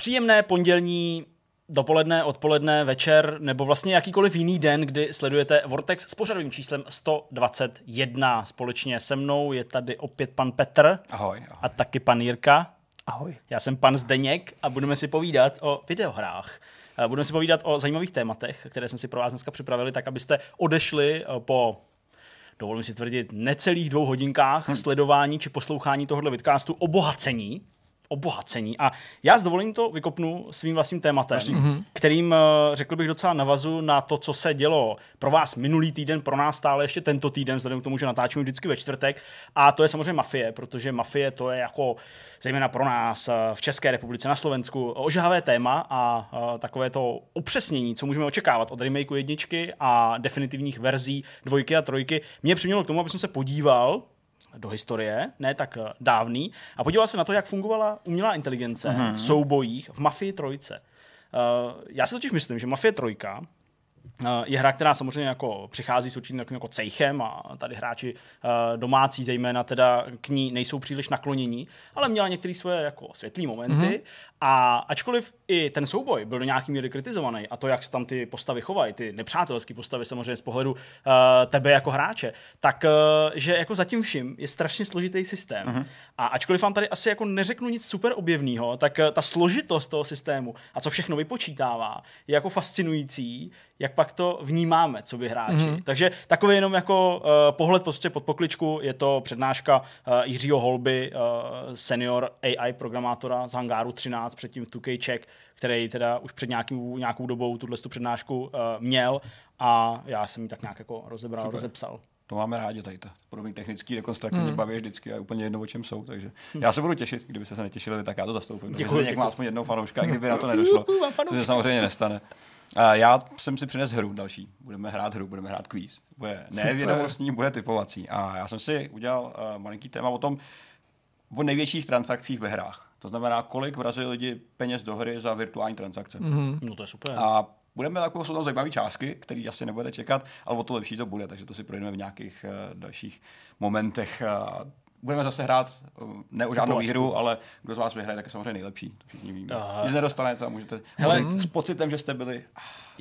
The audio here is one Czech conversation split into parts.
Příjemné pondělní dopoledne, odpoledne, večer nebo vlastně jakýkoliv jiný den, kdy sledujete Vortex s pořadovým číslem 121. Společně se mnou je tady opět pan Petr Ahoj. ahoj. a taky pan Jirka. Ahoj. Já jsem pan Zdeněk a budeme si povídat o videohrách. Budeme si povídat o zajímavých tématech, které jsme si pro vás dneska připravili, tak abyste odešli eh, po dovolím si tvrdit, necelých dvou hodinkách Hm. sledování či poslouchání tohohle vidcastu obohacení. Obohacení. A já s dovolením to vykopnu svým vlastním tématem, mm-hmm. kterým, eh, řekl bych, docela navazu na to, co se dělo pro vás minulý týden, pro nás stále ještě tento týden, vzhledem k tomu, že natáčíme vždycky ve čtvrtek. A to je samozřejmě mafie, protože mafie to je jako, zejména pro nás eh, v České republice, na Slovensku, ožahavé téma a eh, takové to upřesnění, co můžeme očekávat od remakeu jedničky a definitivních verzí dvojky a trojky, mě přimělo k tomu, aby jsem se podíval do historie, ne tak eh, dávný, a podíval se na to, jak fungovala umělá inteligence mm-hmm. v soubojích v Mafii trojce. Uh, já si totiž myslím, že Mafie trojka eh, je hra, která samozřejmě jako přichází s určitým takovým jako cejchem a tady hráči domácí zejména teda k ní nejsou příliš naklonění, ale měla některé svoje jako světlý momenty mm-hmm. a ačkoliv i ten souboj byl do nějaký míry kritizovaný a to, jak se tam ty postavy chovají, ty nepřátelské postavy samozřejmě z pohledu uh, tebe jako hráče, tak uh, že jako zatím vším je strašně složitý systém. Mm-hmm. A ačkoliv vám tady asi jako neřeknu nic super objevného, tak uh, ta složitost toho systému a co všechno vypočítává, je jako fascinující, jak pak to vnímáme, co by hráči. Mm-hmm. Takže takový jenom jako uh, pohled prostě pod pokličku, je to přednáška uh, Jiřího Holby, uh, senior AI programátora z Hangáru 13, předtím v 2K Czech, který teda už před nějakou, nějakou dobou tuhle tu přednášku uh, měl a já jsem ji tak nějak jako rozebral, Super. rozepsal. To máme rádi tady, to podobný technický rekonstruktivně hmm. baví vždycky a úplně jedno, o čem jsou, takže já se budu těšit, kdyby se nětěšili, tak já to zastoupím. Děkuji, děkuji. má aspoň jednou fanouška, kdyby na to nedošlo, což se samozřejmě nestane. A já jsem si přinesl hru další. Budeme hrát hru, budeme hrát kvíz. Bude ne vědomostní, bude typovací. A já jsem si udělal uh, malinký téma o tom, o největších transakcích ve hrách. To znamená, kolik vrazili lidi peněz do hry za virtuální transakce. Mm-hmm. No to je super. A budeme takové, jsou tam zajímavé částky, které asi nebudete čekat, ale o to lepší to bude, takže to si projdeme v nějakých uh, dalších momentech. Uh, budeme zase hrát uh, ne o žádnou výhru, ale kdo z vás vyhraje, tak je samozřejmě nejlepší. To všichni víme. Aha. Nic nedostanete a můžete Hele, s pocitem, že jste byli...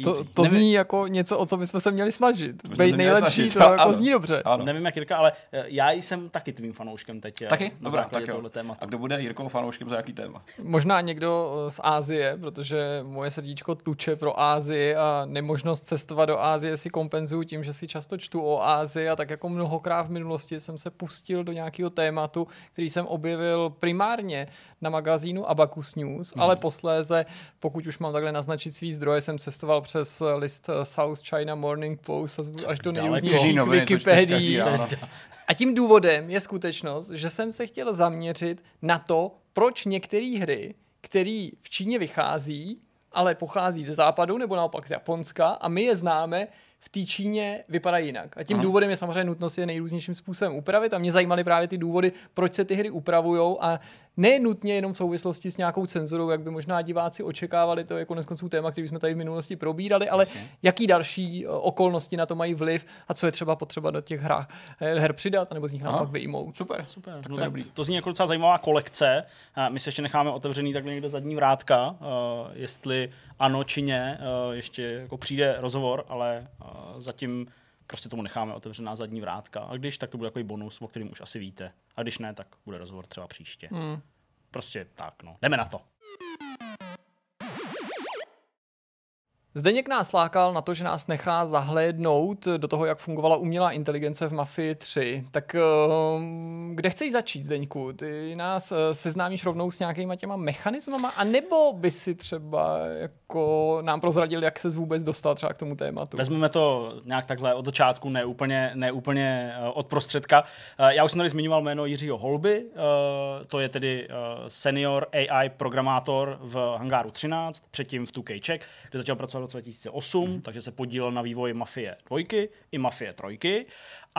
To, to Nevím- zní jako něco, o co my jsme se měli snažit. Být měli nejlepší, snažit. to jako Ano. zní dobře. Ano. Nevím, jak Jirka, ale eh, já jsem taky tvým fanouškem teď. eh, Taky? Na Dobrá, tak jo. tématu. A kdo bude Jirkou fanouškem za jaký téma? Možná někdo eh, z Ázie, protože moje srdíčko tuče pro Ázii a nemožnost cestovat do Ázie si kompenzuju tím, že si často čtu o Ázii a tak jako mnohokrát v minulosti jsem se pustil do nějakého tématu, který jsem objevil primárně na magazínu Abacus News, Mhm. ale posléze, pokud už mám takhle naznačit svý zdroje, jsem cestoval přes list eh, South China Morning Post až do nejrůznějších Wikipedii. A tím důvodem je skutečnost, že jsem se chtěl zaměřit na to, proč některé hry, které v Číně vychází, ale pochází ze západu nebo naopak z Japonska a my je známe, v té Číně vypadají jinak. A tím Aha. důvodem je samozřejmě nutnost je nejrůznějším způsobem upravit a mě zajímaly právě ty důvody, proč se ty hry upravují a ne nutně jenom v souvislosti s nějakou cenzurou, jak by možná diváci očekávali, to je konec konců téma, který jsme tady v minulosti probírali, ale jaký další eh, okolnosti na to mají vliv a co je třeba potřeba do těch hrách, eh, her přidat, nebo z nich naopak vyjmout. Super, Super, Tak no to je tak dobrý. to zní jako docela zajímavá kolekce. My se ještě necháme otevřený takhle někde zadní vrátka, uh, jestli ano či ne, ještě jako přijde rozhovor, ale zatím prostě tomu necháme otevřená zadní vrátka. A když, tak to bude takový bonus, o kterým už asi víte. A když ne, tak bude rozhovor třeba příště. Hmm. Prostě tak, no. Jdeme na to. Zdeněk nás lákal na to, že nás nechá zahlédnout do toho, jak fungovala umělá inteligence v Mafii 3. Tak ehm, kde chceš začít, Zdeňku? Ty nás eh, seznámíš rovnou s nějakýma těma mechanismama, anebo by si třeba jako nám prozradil, jak se vůbec dostal třeba k tomu tématu? Vezmeme to nějak takhle od začátku, ne úplně, ne úplně uh, od prostředka. Uh, já už jsem tady zmiňoval jméno Jiřího Holby, to je tedy senior AI programátor v Hangáru 13, předtím v 2K Czech, kde začal pracovat roce 2008, mm. takže se podílel na vývoji Mafie 2 i Mafie 3.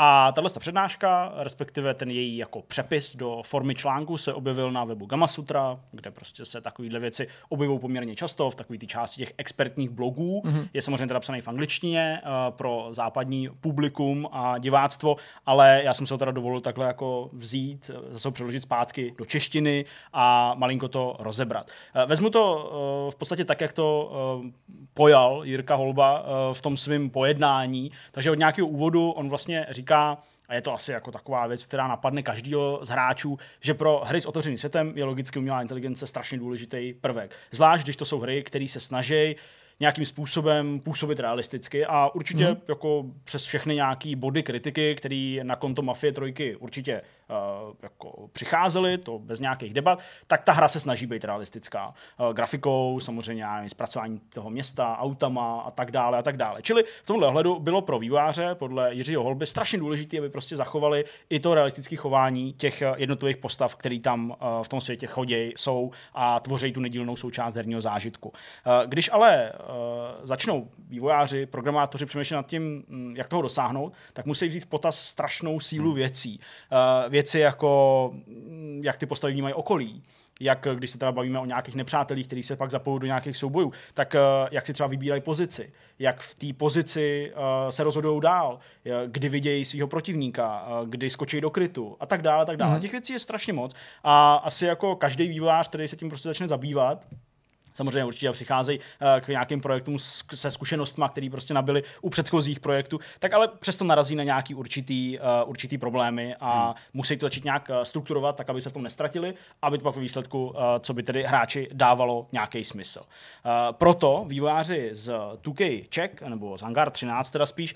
A tahle přednáška, respektive ten její jako přepis do formy článku se objevil na webu Gamasutra, kde prostě se takovéhle věci objevují poměrně často v takové ty části těch expertních blogů. Mm-hmm. Je samozřejmě teda psaný v angličtině uh, pro západní publikum a diváctvo, ale já jsem se ho teda dovolil takhle jako vzít, eh, zase ho přeložit zpátky do češtiny a malinko to rozebrat. Uh, vezmu to uh, v podstatě tak, jak to pojal Jirka Holba v tom svém pojednání, takže od nějakého úvodu on vlastně říká, a je to asi jako taková věc, která napadne každýho z hráčů, že pro hry s otevřeným světem je logicky umělá inteligence strašně důležitý prvek. Zvlášť, když to jsou hry, které se snaží nějakým způsobem působit realisticky a určitě mm. jako přes všechny nějaký body kritiky, který na konto Mafie trojky určitě jako přicházely, to bez nějakých debat, tak ta hra se snaží být realistická. Uh, grafikou, samozřejmě zpracování toho města, autama a tak dále a tak dále. Čili v tomhle ohledu bylo pro výváře podle Jiřího Holby strašně důležité, aby prostě zachovali i to realistické chování těch eh, jednotlivých postav, který tam v tom světě chodí, jsou a tvoří tu nedílnou součást herního zážitku. Když ale začnou vývojáři, programátoři přemýšlet nad tím, mm, jak toho dosáhnout, tak musí vzít v potaz strašnou sílu hmm. věcí. Věci jako, mm, jak ty postavy vnímají okolí, jak když se teda bavíme o nějakých nepřátelích, kteří se pak zapojí do nějakých soubojů, tak uh, jak si třeba vybírají pozici, jak v té pozici uh, se rozhodují dál, kdy vidějí svého protivníka, kdy skočí do krytu a tak dále, tak dále. Mm. Těch věcí je strašně moc a asi jako každý vývojář, který se tím prostě začne zabývat, Samozřejmě určitě přicházejí eh, k nějakým projektům se zkušenostmi, které prostě nabili u předchozích projektů, tak ale přesto narazí na nějaký určitý, uh, určitý problémy a hmm. musí to začít nějak eh, strukturovat, tak aby se v tom nestratili, aby to pak ve výsledku, co by tedy hráči dávalo nějaký smysl. Proto vývojáři z 2K Czech, nebo z Hangar 13 teda spíš,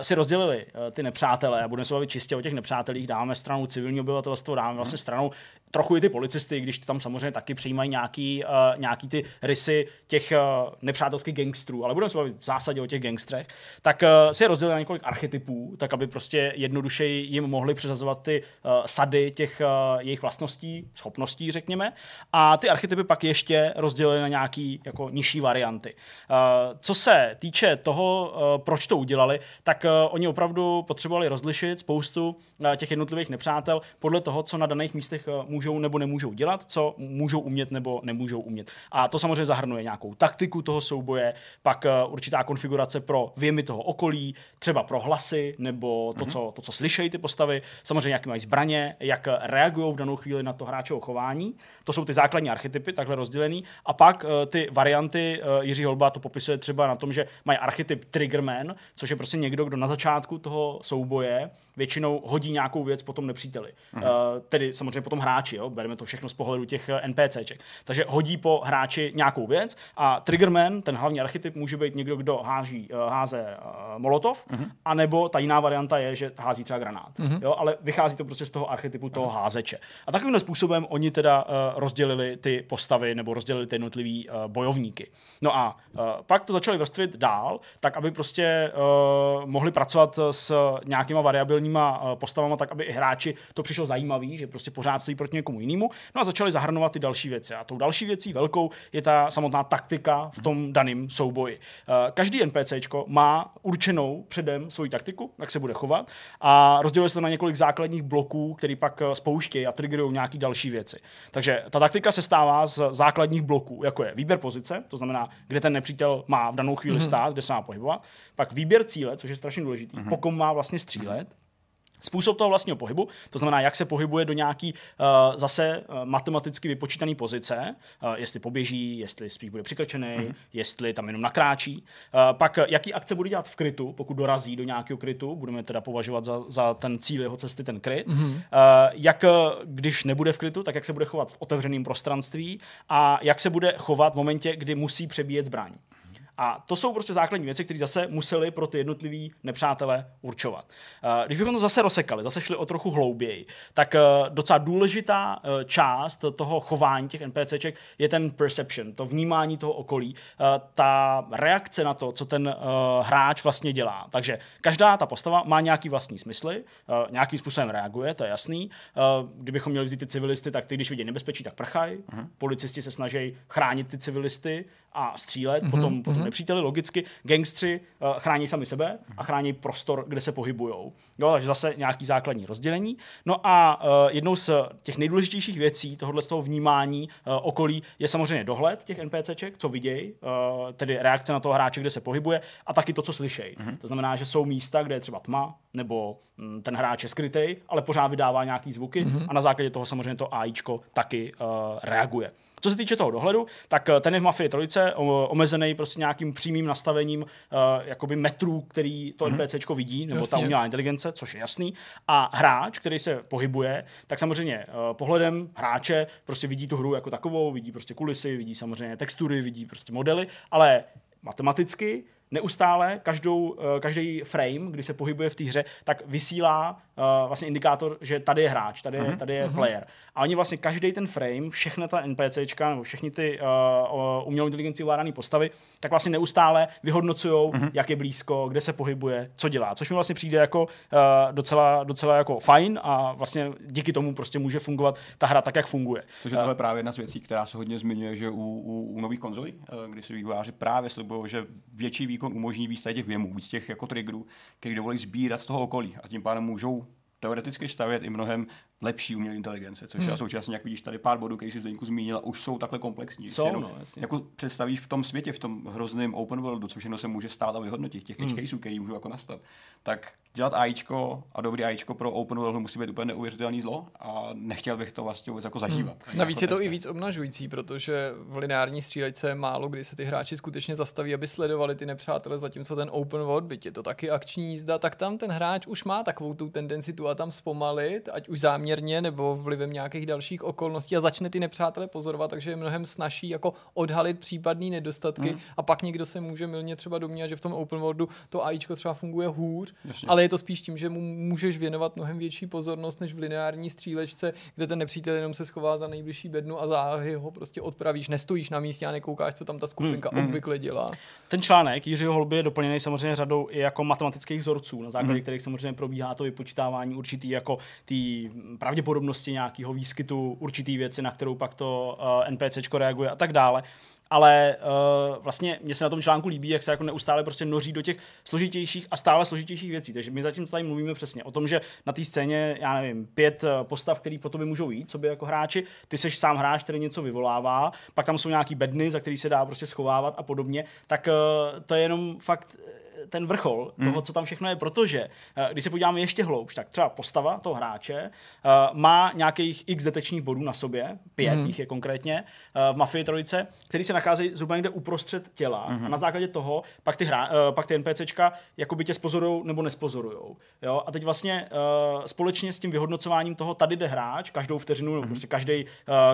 si rozdělili ty nepřátelé a budeme se bavit čistě o těch nepřátelích, dáme stranu civilní obyvatelstvo, dáme hmm. vlastně stranou trochu i ty policisty, když tam samozřejmě taky přijímají nějaký, uh, nějaký ty rysy těch uh, nepřátelských gangstrů, ale budeme se bavit v zásadě o těch gangstrech, tak uh, si je rozdělili na několik archetypů, tak aby prostě jednoduše jim mohli přeřazovat ty uh, sady těch uh, jejich vlastností, schopností, řekněme. A ty archetypy pak ještě rozdělili na nějaký jako nižší varianty. Uh, co se týče toho, uh, proč to udělali, tak uh, oni opravdu potřebovali rozlišit spoustu uh, těch jednotlivých nepřátel podle toho, co na daných místech uh, můžou nebo nemůžou dělat, co můžou umět nebo nemůžou umět. A to samozřejmě zahrnuje nějakou taktiku toho souboje, pak uh, určitá konfigurace pro věmy toho okolí, třeba pro hlasy nebo to, mm-hmm. co, to, co slyšejí ty postavy, samozřejmě jaký mají zbraně, jak reagují v danou chvíli na to hráčovo chování. To jsou ty základní archetypy, takhle rozdělený. A pak uh, ty varianty, Jiří Holba to popisuje třeba na tom, že mají archetyp Triggerman, což je prostě někdo, kdo na začátku toho souboje většinou hodí nějakou věc potom nepříteli. Mm-hmm. Tedy samozřejmě potom hráči, jo? bereme to všechno z pohledu těch NPCček. Takže hodí po hráči nějakou věc a Triggerman, ten hlavní archetyp, může být někdo, kdo háží, uh, háze uh, molotov, uh-huh. anebo ta jiná varianta je, že hází třeba granát. Uh-huh. Jo, ale vychází to prostě z toho archetypu toho uh-huh. házeče. A takovým způsobem oni teda rozdělili ty postavy nebo rozdělili ty jednotlivý bojovníky. No a pak to začali vrstvit dál, tak aby prostě mohli pracovat s nějakýma variabilníma postavama, tak aby i hráči to přišlo zajímavý, že prostě pořád stojí proti někomu jinému. No a začali zahrnovat ty další věci. A tou další věcí velkou je ta samotná taktika v tom daném souboji. Eh, každý NPC má určenou předem svoji taktiku, jak se bude chovat a rozděluje se to na několik základních bloků, který pak eh, spouštějí a triggerují nějaké další věci. Takže ta taktika se stává z základních bloků, jako je výběr pozice, to znamená, kde ten nepřítel má v danou chvíli mm-hmm. stát, kde se má pohybovat, pak výběr cíle, což je strašně důležitý, mm-hmm. po má vlastně střílet, Způsob toho vlastního pohybu, to znamená, jak se pohybuje do nějaký uh, zase uh, matematicky vypočítaný pozice, uh, jestli poběží, jestli spíš bude přikrčený, mm-hmm. jestli tam jenom nakráčí. Uh, pak jaký akce bude dělat v krytu, pokud dorazí do nějakého krytu, budeme teda považovat za, za ten cíl jeho cesty ten kryt. Mm-hmm. Uh, jak když nebude v krytu, tak jak se bude chovat v otevřeném prostranství a jak se bude chovat v momentě, kdy musí přebíjet zbraň. A to jsou prostě základní věci, které zase museli pro ty jednotlivý nepřátele určovat. Eh, když bychom to zase rozsekali, zase šli o trochu hlouběji, tak eh, docela důležitá eh, část toho chování těch NPCček je ten perception, to vnímání toho okolí, ta reakce na to, co ten hráč vlastně dělá. Takže každá ta postava má nějaký vlastní smysly, nějakým způsobem reaguje, to je jasný. Kdybychom měli vzít ty civilisty, tak ty, když vidí nebezpečí, tak prchají. Uh-huh. Policisti se snaží chránit ty civilisty a střílet mm-hmm. potom, potom nepříteli, logicky. Gangstři uh, chrání sami sebe a chrání prostor, kde se pohybují. Jo, takže zase nějaký základní rozdělení. No a uh, jednou z těch nejdůležitějších věcí tohohle z toho vnímání uh, okolí je samozřejmě dohled těch NPCček, co vidějí, uh, tedy reakce na toho hráče, kde se pohybuje, a taky to, co slyšejí. Mm-hmm. To znamená, že jsou místa, kde je třeba tma, nebo mm, ten hráč je skrytý, ale pořád vydává nějaký zvuky mm-hmm. a na základě toho samozřejmě to AIčko taky uh, reaguje. Co se týče toho dohledu, tak ten je v Mafii trojice omezený prostě nějakým přímým nastavením uh, jakoby metrů, který to mm-hmm. NPCčko vidí, nebo Jasně. ta umělá inteligence, což je jasný. A hráč, který se pohybuje, tak samozřejmě uh, pohledem hráče prostě vidí tu hru jako takovou, vidí prostě kulisy, vidí samozřejmě textury, vidí prostě modely, ale matematicky neustále každou, každý frame, kdy se pohybuje v té hře, tak vysílá uh, vlastně indikátor, že tady je hráč, tady, uh-huh. tady je uh-huh. player. A oni vlastně každý ten frame, všechny ta NPCčka nebo všechny ty uh, umělou inteligenci ovládané postavy, tak vlastně neustále vyhodnocují, uh-huh. jak je blízko, kde se pohybuje, co dělá. Což mi vlastně přijde jako uh, docela, docela jako fajn a vlastně díky tomu prostě může fungovat ta hra tak, jak funguje. Takže tohle je právě jedna z věcí, která se hodně zmiňuje, že u, u, u nových konzolí, kdy si vývojáři právě slibují, že větší výkon umožní víc těch věmů, víc těch jako triggerů, který dovolí sbírat toho okolí. A tím pádem můžou teoreticky stavět i mnohem lepší umělé inteligence, což hmm. já současně, jak vidíš, tady pár bodů, který jsi Zdeňku zmínila, už jsou takhle komplexní. Jsou, jenom, no, jasně. Jako představíš v tom světě, v tom hrozném open worldu, co všechno se může stát a vyhodnotit, těch hmm. caseů, který můžou jako nastat, tak dělat AIčko a dobrý AIčko pro open world musí být úplně neuvěřitelný zlo a nechtěl bych to vlastně vůbec jako zažívat. Hmm. Navíc je to i víc obnažující, protože v lineární střílečce málo kdy se ty hráči skutečně zastaví, aby sledovali ty nepřátele, zatímco ten open world, byť je to taky akční jízda, tak tam ten hráč už má takovou tu tendenci tu a tam zpomalit, ať už záměrně nebo vlivem nějakých dalších okolností a začne ty nepřátele pozorovat, takže je mnohem snažší jako odhalit případné nedostatky hmm. a pak někdo se může milně třeba domnívat, že v tom open worldu to AIčko třeba funguje hůř, Jasně. ale je to spíš tím, že mu můžeš věnovat mnohem větší pozornost než v lineární střílečce, kde ten nepřítel jenom se schová za nejbližší bednu a záhy ho prostě odpravíš, nestojíš na místě a nekoukáš, co tam ta skupinka hmm. obvykle dělá. Ten článek Jiřího Holby je doplněný samozřejmě řadou i jako matematických vzorců, na základě hmm. kterých samozřejmě probíhá to vypočítávání určitý jako ty pravděpodobnosti nějakého výskytu určitý věci, na kterou pak to uh, NPCčko reaguje a tak dále ale uh, vlastně mě se na tom článku líbí, jak se jako neustále prostě noří do těch složitějších a stále složitějších věcí. Takže my zatím tady mluvíme přesně o tom, že na té scéně, já nevím, pět eh, postav, který po tobě můžou jít, co by jako hráči, ty seš sám hráč, který něco vyvolává, pak tam jsou nějaký bedny, za který se dá prostě schovávat a podobně, tak uh, to je jenom fakt ten vrchol mm. toho, co tam všechno je, protože eh, když se podíváme ještě hloubš, tak třeba postava toho hráče eh, má nějakých x detekčních bodů na sobě, pět mm. jich je konkrétně eh, v Mafii trojice, který se nacházejí zhruba někde uprostřed těla mm. a na základě toho pak ty, hra, pak ty NPCčka jakoby tě spozorujou nebo nespozorujou. Jo? A teď vlastně společně s tím vyhodnocováním toho, tady jde hráč, každou vteřinu, mm. prostě každý,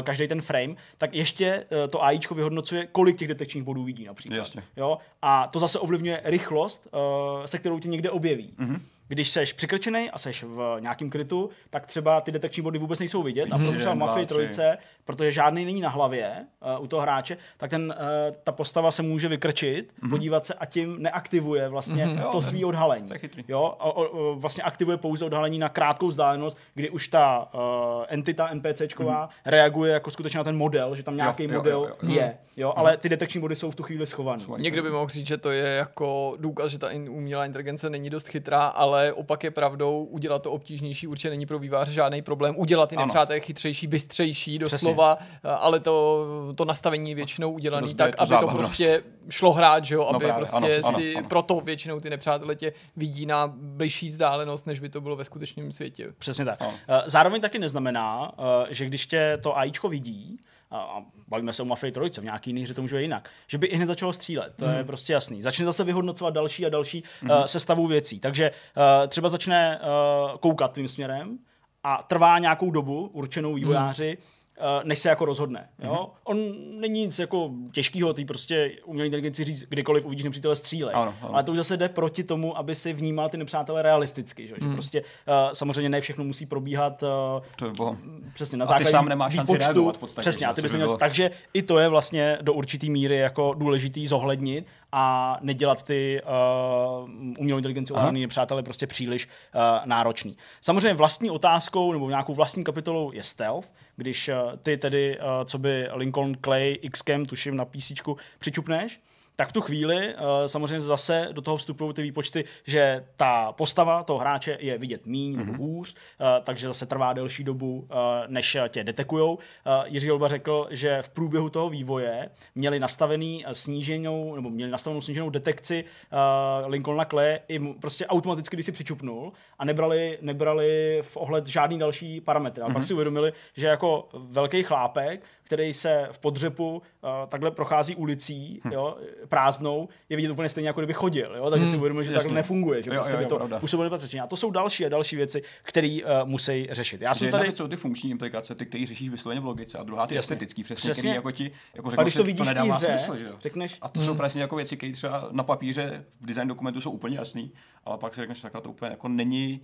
každý ten frame, tak ještě to AIčko vyhodnocuje, kolik těch detekčních bodů vidí například. Jasně. Jo? A to zase ovlivňuje rychlost se kterou tě někde objeví. Mm-hmm. Když seš přikrčený a seš v nějakém krytu, tak třeba ty detekční body vůbec nejsou vidět. A proto třeba Mafii trojice, protože žádný není na hlavě uh, u toho hráče, tak ten, uh, ta postava se může vykrčit, mm-hmm. podívat se a tím neaktivuje vlastně mm-hmm. to svý odhalení. Jo? A, a, vlastně aktivuje pouze odhalení na krátkou vzdálenost, kdy už ta uh, entita NPCčková mm-hmm. reaguje jako skutečně na ten model, že tam nějaký jo, model jo, jo, jo. je. Jo? Ale ty detekční body jsou v tu chvíli schované. Někdo by mohl říct, že to je jako důkaz, že ta umělá inteligence není dost chytrá, ale opak je pravdou, udělat to obtížnější určitě není pro výváře žádný problém. Udělat ty nepřátelé chytřejší, bystřejší, doslova, Přesně. ale to, to nastavení je většinou udělané no, tak, to aby zábavnost. to prostě šlo hrát, že jo? aby no právě, prostě ano, si, ano, ano. proto většinou ty nepřátelé tě vidí na blížší vzdálenost, než by to bylo ve skutečném světě. Přesně tak. Ano. Eh, zároveň taky neznamená, eh, že když tě to AIčko vidí, a bavíme se o Mafii trojice, v nějaký jiný hře to může být jinak, že by i hned začalo střílet, to mm. je mhm. prostě jasný. Začne zase vyhodnocovat další a další mm. uh, sestavu věcí. Takže uh, třeba začne uh, koukat tím směrem a trvá nějakou dobu určenou vývojáři, mm než se jako rozhodne. Jo? Mm-hmm. On není nic jako těžkého, ty prostě umělý inteligenci říct, kdykoliv uvidíš nepřítele střílej. Ano, ano. Ale to už zase jde proti tomu, aby si vnímal ty nepřátele realisticky. Že, mm. že mhm. prostě uh, samozřejmě ne všechno musí probíhat uh, to je boho. přesně na základě a ty sám nemáš šanci reagovat v podstatě. Přesně, a ty bys neměl, takže i to je vlastně do určitý míry jako důležitý zohlednit a nedělat ty uh, umělou inteligenci ohraný přátelé prostě příliš uh, náročný. Samozřejmě vlastní otázkou nebo nějakou vlastní kapitolou je stealth, když uh, ty tedy, uh, co by Lincoln Clay Xcam, tuším na PC, přičupneš, tak v tu chvíli uh, samozřejmě zase do toho vstupují ty výpočty, že ta postava toho hráče je vidět míň nebo mm-hmm. hůř, uh, takže zase trvá delší dobu, uh, než tě detekujou. Uh, Jiří Olba řekl, že v průběhu toho vývoje měli nastavený sníženou, nebo měli nastavenou sníženou detekci uh, Lincolna Clay i prostě automaticky, když si přičupnul a nebrali, nebrali v ohled žádný další parametry. A mm-hmm. pak si uvědomili, že jako velký chlápek, který se v podřepu uh, takhle prochází ulicí, hm. jo, prázdnou, je vidět úplně stejně, jako kdyby chodil. Jo? Takže hmm, si uvědomil, že tak nefunguje, že jo, prostě jo, jo, to působilo nepatřičně. A to jsou další a další věci, které uh, musí řešit. Já jsem tady... jsou ty funkční implikace, ty, které řešíš vysloveně v logice, a druhá ty Jasně. estetický, přesně, přesně. Který jako ti jako řeknu, když to vidíš to nedává hře, smysl, že jo? Řekneš, a to hmm. jsou přesně jako věci, které třeba na papíře v design dokumentu jsou úplně jasný, ale pak si řekneš, tak to úplně jako není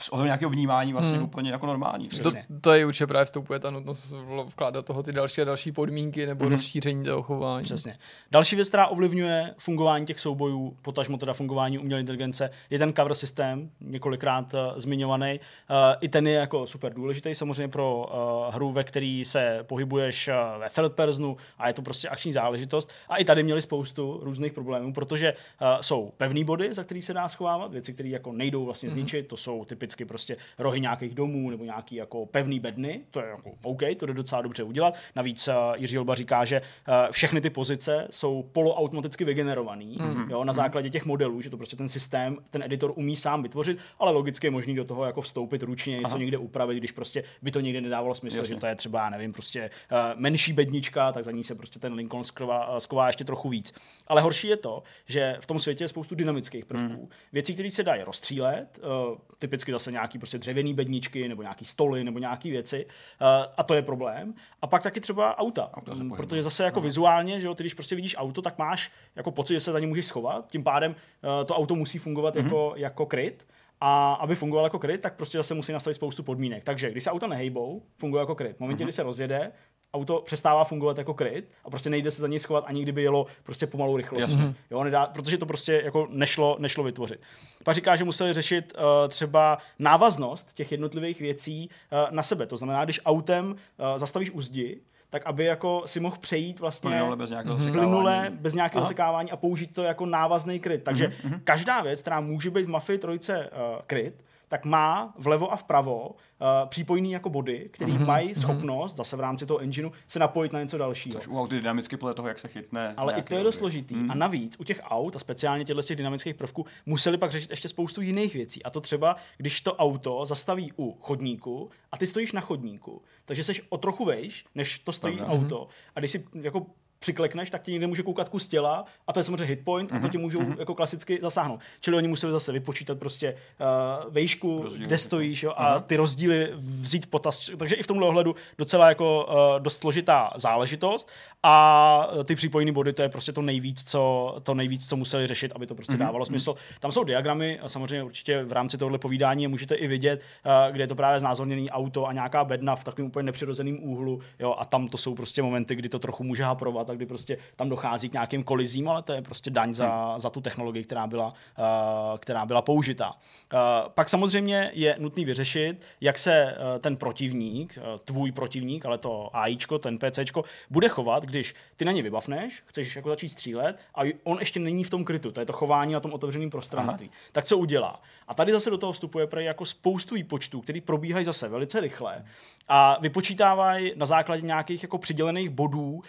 z ohledu nějakého vnímání vlastně hmm. úplně jako normální. To, to, je určitě právě vstupuje ta nutnost vkládat toho ty další a další podmínky nebo hmm. rozšíření toho chování. Přesně. Další věc, která ovlivňuje fungování těch soubojů, potažmo teda fungování umělé inteligence, je ten cover systém, několikrát uh, zmiňovaný. Uh, I ten je jako super důležitý samozřejmě pro uh, hru, ve který se pohybuješ uh, ve third personu a je to prostě akční záležitost. A i tady měli spoustu různých problémů, protože uh, jsou pevné body, za který se dá schovávat, věci, které jako nejdou vlastně hmm. zničit, to jsou typy typicky prostě rohy nějakých domů nebo nějaký jako pevný bedny, to je jako OK, to jde docela dobře udělat. Navíc uh, Jiří Olba říká, že uh, všechny ty pozice jsou poloautomaticky vygenerovaný mm-hmm. jo, na základě těch modelů, že to prostě ten systém, ten editor umí sám vytvořit, ale logicky je možný do toho jako vstoupit ručně, něco Aha. někde upravit, když prostě by to někde nedávalo smysl, Jasně. že to je třeba, nevím, prostě uh, menší bednička, tak za ní se prostě ten Lincoln sková, uh, sková ještě trochu víc. Ale horší je to, že v tom světě je spoustu dynamických prvků, mm. věcí, které se dají rozstřílet, uh, typicky zase nějaký prostě dřevěný bedničky nebo nějaký stoly nebo nějaké věci uh, a to je problém. A pak taky třeba auta, auta mm, protože zase jako no. vizuálně, že jo, ty když prostě vidíš auto, tak máš jako pocit, že se za ně můžeš schovat, tím pádem uh, to auto musí fungovat mm-hmm. jako, jako kryt. A aby fungoval jako kryt, tak prostě zase musí nastavit spoustu podmínek. Takže když se auta nehejbou, funguje jako kryt. V momentě, mm-hmm. kdy se rozjede, auto přestává fungovat jako kryt a prostě nejde se za něj schovat, ani kdyby jelo prostě pomalou rychlost. Mm-hmm. Jo, nedá, protože to prostě jako nešlo, nešlo vytvořit. Pak říká, že museli řešit uh, třeba návaznost těch jednotlivých věcí uh, na sebe. To znamená, když autem uh, zastavíš u zdi, tak aby jako si mohl přejít vlastně plynule bez nějakého, mm-hmm. plynule, bez nějakého sekávání a použít to jako návazný kryt. Takže mm-hmm. každá věc, která může být v Mafii trojce uh, kryt, tak má vlevo a vpravo uh, přípojný jako body, který mm-hmm. mají mhm. schopnost, zase v rámci toho engineu, se napojit na něco dalšího. Což u aut dynamicky podle toho, jak se chytne. Ale i to je dost složitý. Mm. A navíc u těch aut, a speciálně těchto těch dynamických prvků, museli pak řešit ještě spoustu jiných věcí. A to třeba, když to auto zastaví u chodníku a ty stojíš na chodníku, takže jsi o trochu vejš, než to stojí Pravda. auto. A když si jako přiklekneš, tak ti někde může koukat kus těla a to je samozřejmě hitpoint mm-hmm. a to mhm, ti můžou mm-hmm. jako klasicky zasáhnout. Čili oni museli zase vypočítat prostě uh, vejšku, Rozdíl, kde stojíš jo, a ty rozdíly vzít potaz. Takže i v tomhle ohledu docela jako uh, dost složitá záležitost a ty přípojné body to je prostě to nejvíc, co, to nejvíc, co museli řešit, aby to prostě mm-hmm. dávalo smysl. Tam jsou diagramy a samozřejmě určitě v rámci tohle povídání můžete i vidět, uh, kde je to právě znázorněný auto a nějaká bedna v takovém úplně nepřirozeném úhlu jo, a tam to jsou prostě momenty, kdy to trochu může haprovat a kdy prostě tam dochází k nějakým kolizím, ale to je prostě daň za, hmm. za tu technologii, která byla, uh, která byla použitá. Uh, pak samozřejmě je nutný vyřešit, jak se uh, ten protivník, uh, tvůj protivník, ale to AIčko, ten PCčko, bude chovat, když ty na ně vybavneš, chceš jako začít střílet a on ještě není v tom krytu, to je to chování na tom otevřeném prostranství. Aha. Tak co udělá? A tady zase do toho vstupuje prej jako spoustu výpočtů, který probíhají zase velice rychle a vypočítávají na základě nějakých jako přidělených bodů, uh,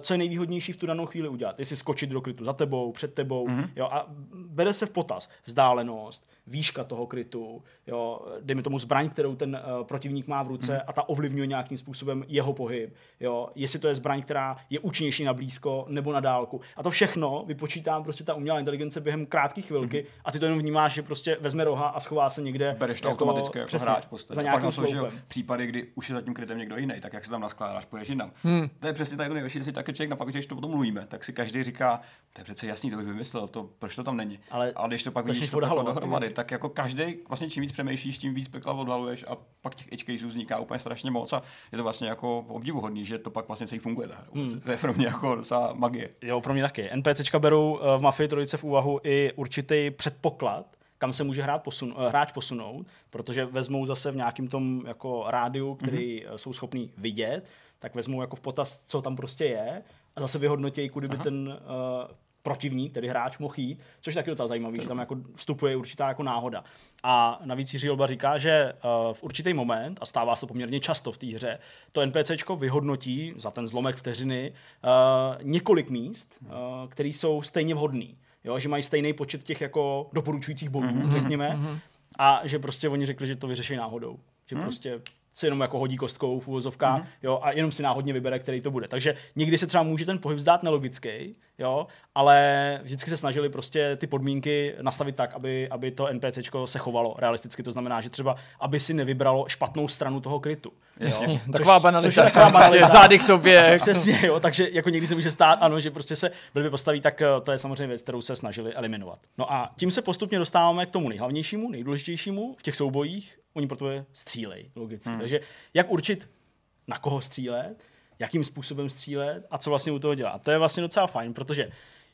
co je nejvýhodnější v tu danou chvíli udělat. Jestli skočit do krytu za tebou, před tebou, mm-hmm. jo, a bere se v potaz vzdálenost, výška toho krytu, jo, dejme tomu zbraň, kterou ten uh, protivník má v ruce mm-hmm. a ta ovlivňuje nějakým způsobem jeho pohyb, jo, jestli to je zbraň, která je účinnější na blízko nebo na dálku. A to všechno vypočítá prostě ta umělá inteligence během krátké chvilky mm-hmm. a ty to jenom vnímáš, že prostě vezme roha a schová se někde. Bereš to jako, automaticky jako přesně, hráč Za nějakým sloupem. Případy, kdy už je za tím krytem někdo jiný, tak jak se tam naskládáš, půjdeš jinam. Hmm. To je přesně tak největší, jestli taky člověk na papíře, když to potom mluvíme, tak si každý říká, to je přece jasný, to bych vymyslel, to, proč to tam není. Ale, ale když to pak vidíš to dohromady, tak jako každý vlastně čím víc přemýšlíš, tím víc pekla odhaluješ a pak těch edge caseů vzniká úplně strašně moc a je to vlastně jako obdivuhodný, že to pak vlastně celý funguje. Ta hra. Hmm. To je pro mě jako docela magie. Jo, pro mě taky. NPCčka berou eh, v Mafii trojice v úvahu i určitý předpoklad, kam se může hrát posun, uh, hráč posunout, protože vezmou zase v nějakém tom jako rádiu, který mm-hmm. jsou schopní vidět, tak vezmou jako v potaz, co tam prostě je a zase vyhodnotí, kudy by Aha. ten uh, protivník, tedy hráč, mohl jít, což je taky docela zajímavý, že tam jako vstupuje určitá jako náhoda. A navíc Jiří Olba říká, že uh, v určitý moment, a stává se to poměrně často v té hře, to NPCčko vyhodnotí za ten zlomek vteřiny uh, několik míst, uh, které jsou stejně vhodný. Jo, že mají stejný počet těch jako doporučujících bodů, mm-hmm. řekněme, mm-hmm. a že prostě oni řekli, že to vyřeší náhodou. Že mm. prostě si jenom jako hodí kostkou v úvozovkách, mm. jo, a jenom si náhodně vybere, který to bude. Takže někdy se třeba může ten pohyb zdát nelogický, jo, ale vždycky se snažili prostě ty podmínky nastavit tak, aby, aby to NPCčko se chovalo realisticky. To znamená, že třeba, aby si nevybralo špatnou stranu toho krytu. Jasně, jo? taková banalita. Což je taková banalita. Zády k tobě. Přesně, jo, takže jako někdy se může stát, ano, že prostě se blbě postaví, tak eh, to je samozřejmě věc, kterou se snažili eliminovat. No a tím se postupně dostáváme k tomu nejhlavnějšímu, nejdůležitějšímu v těch soubojích. Oni proto je střílej, logicky. Hmm. Takže jak určit, na koho střílet, jakým způsobem střílet a co vlastně u toho dělat. To je vlastně docela fajn, protože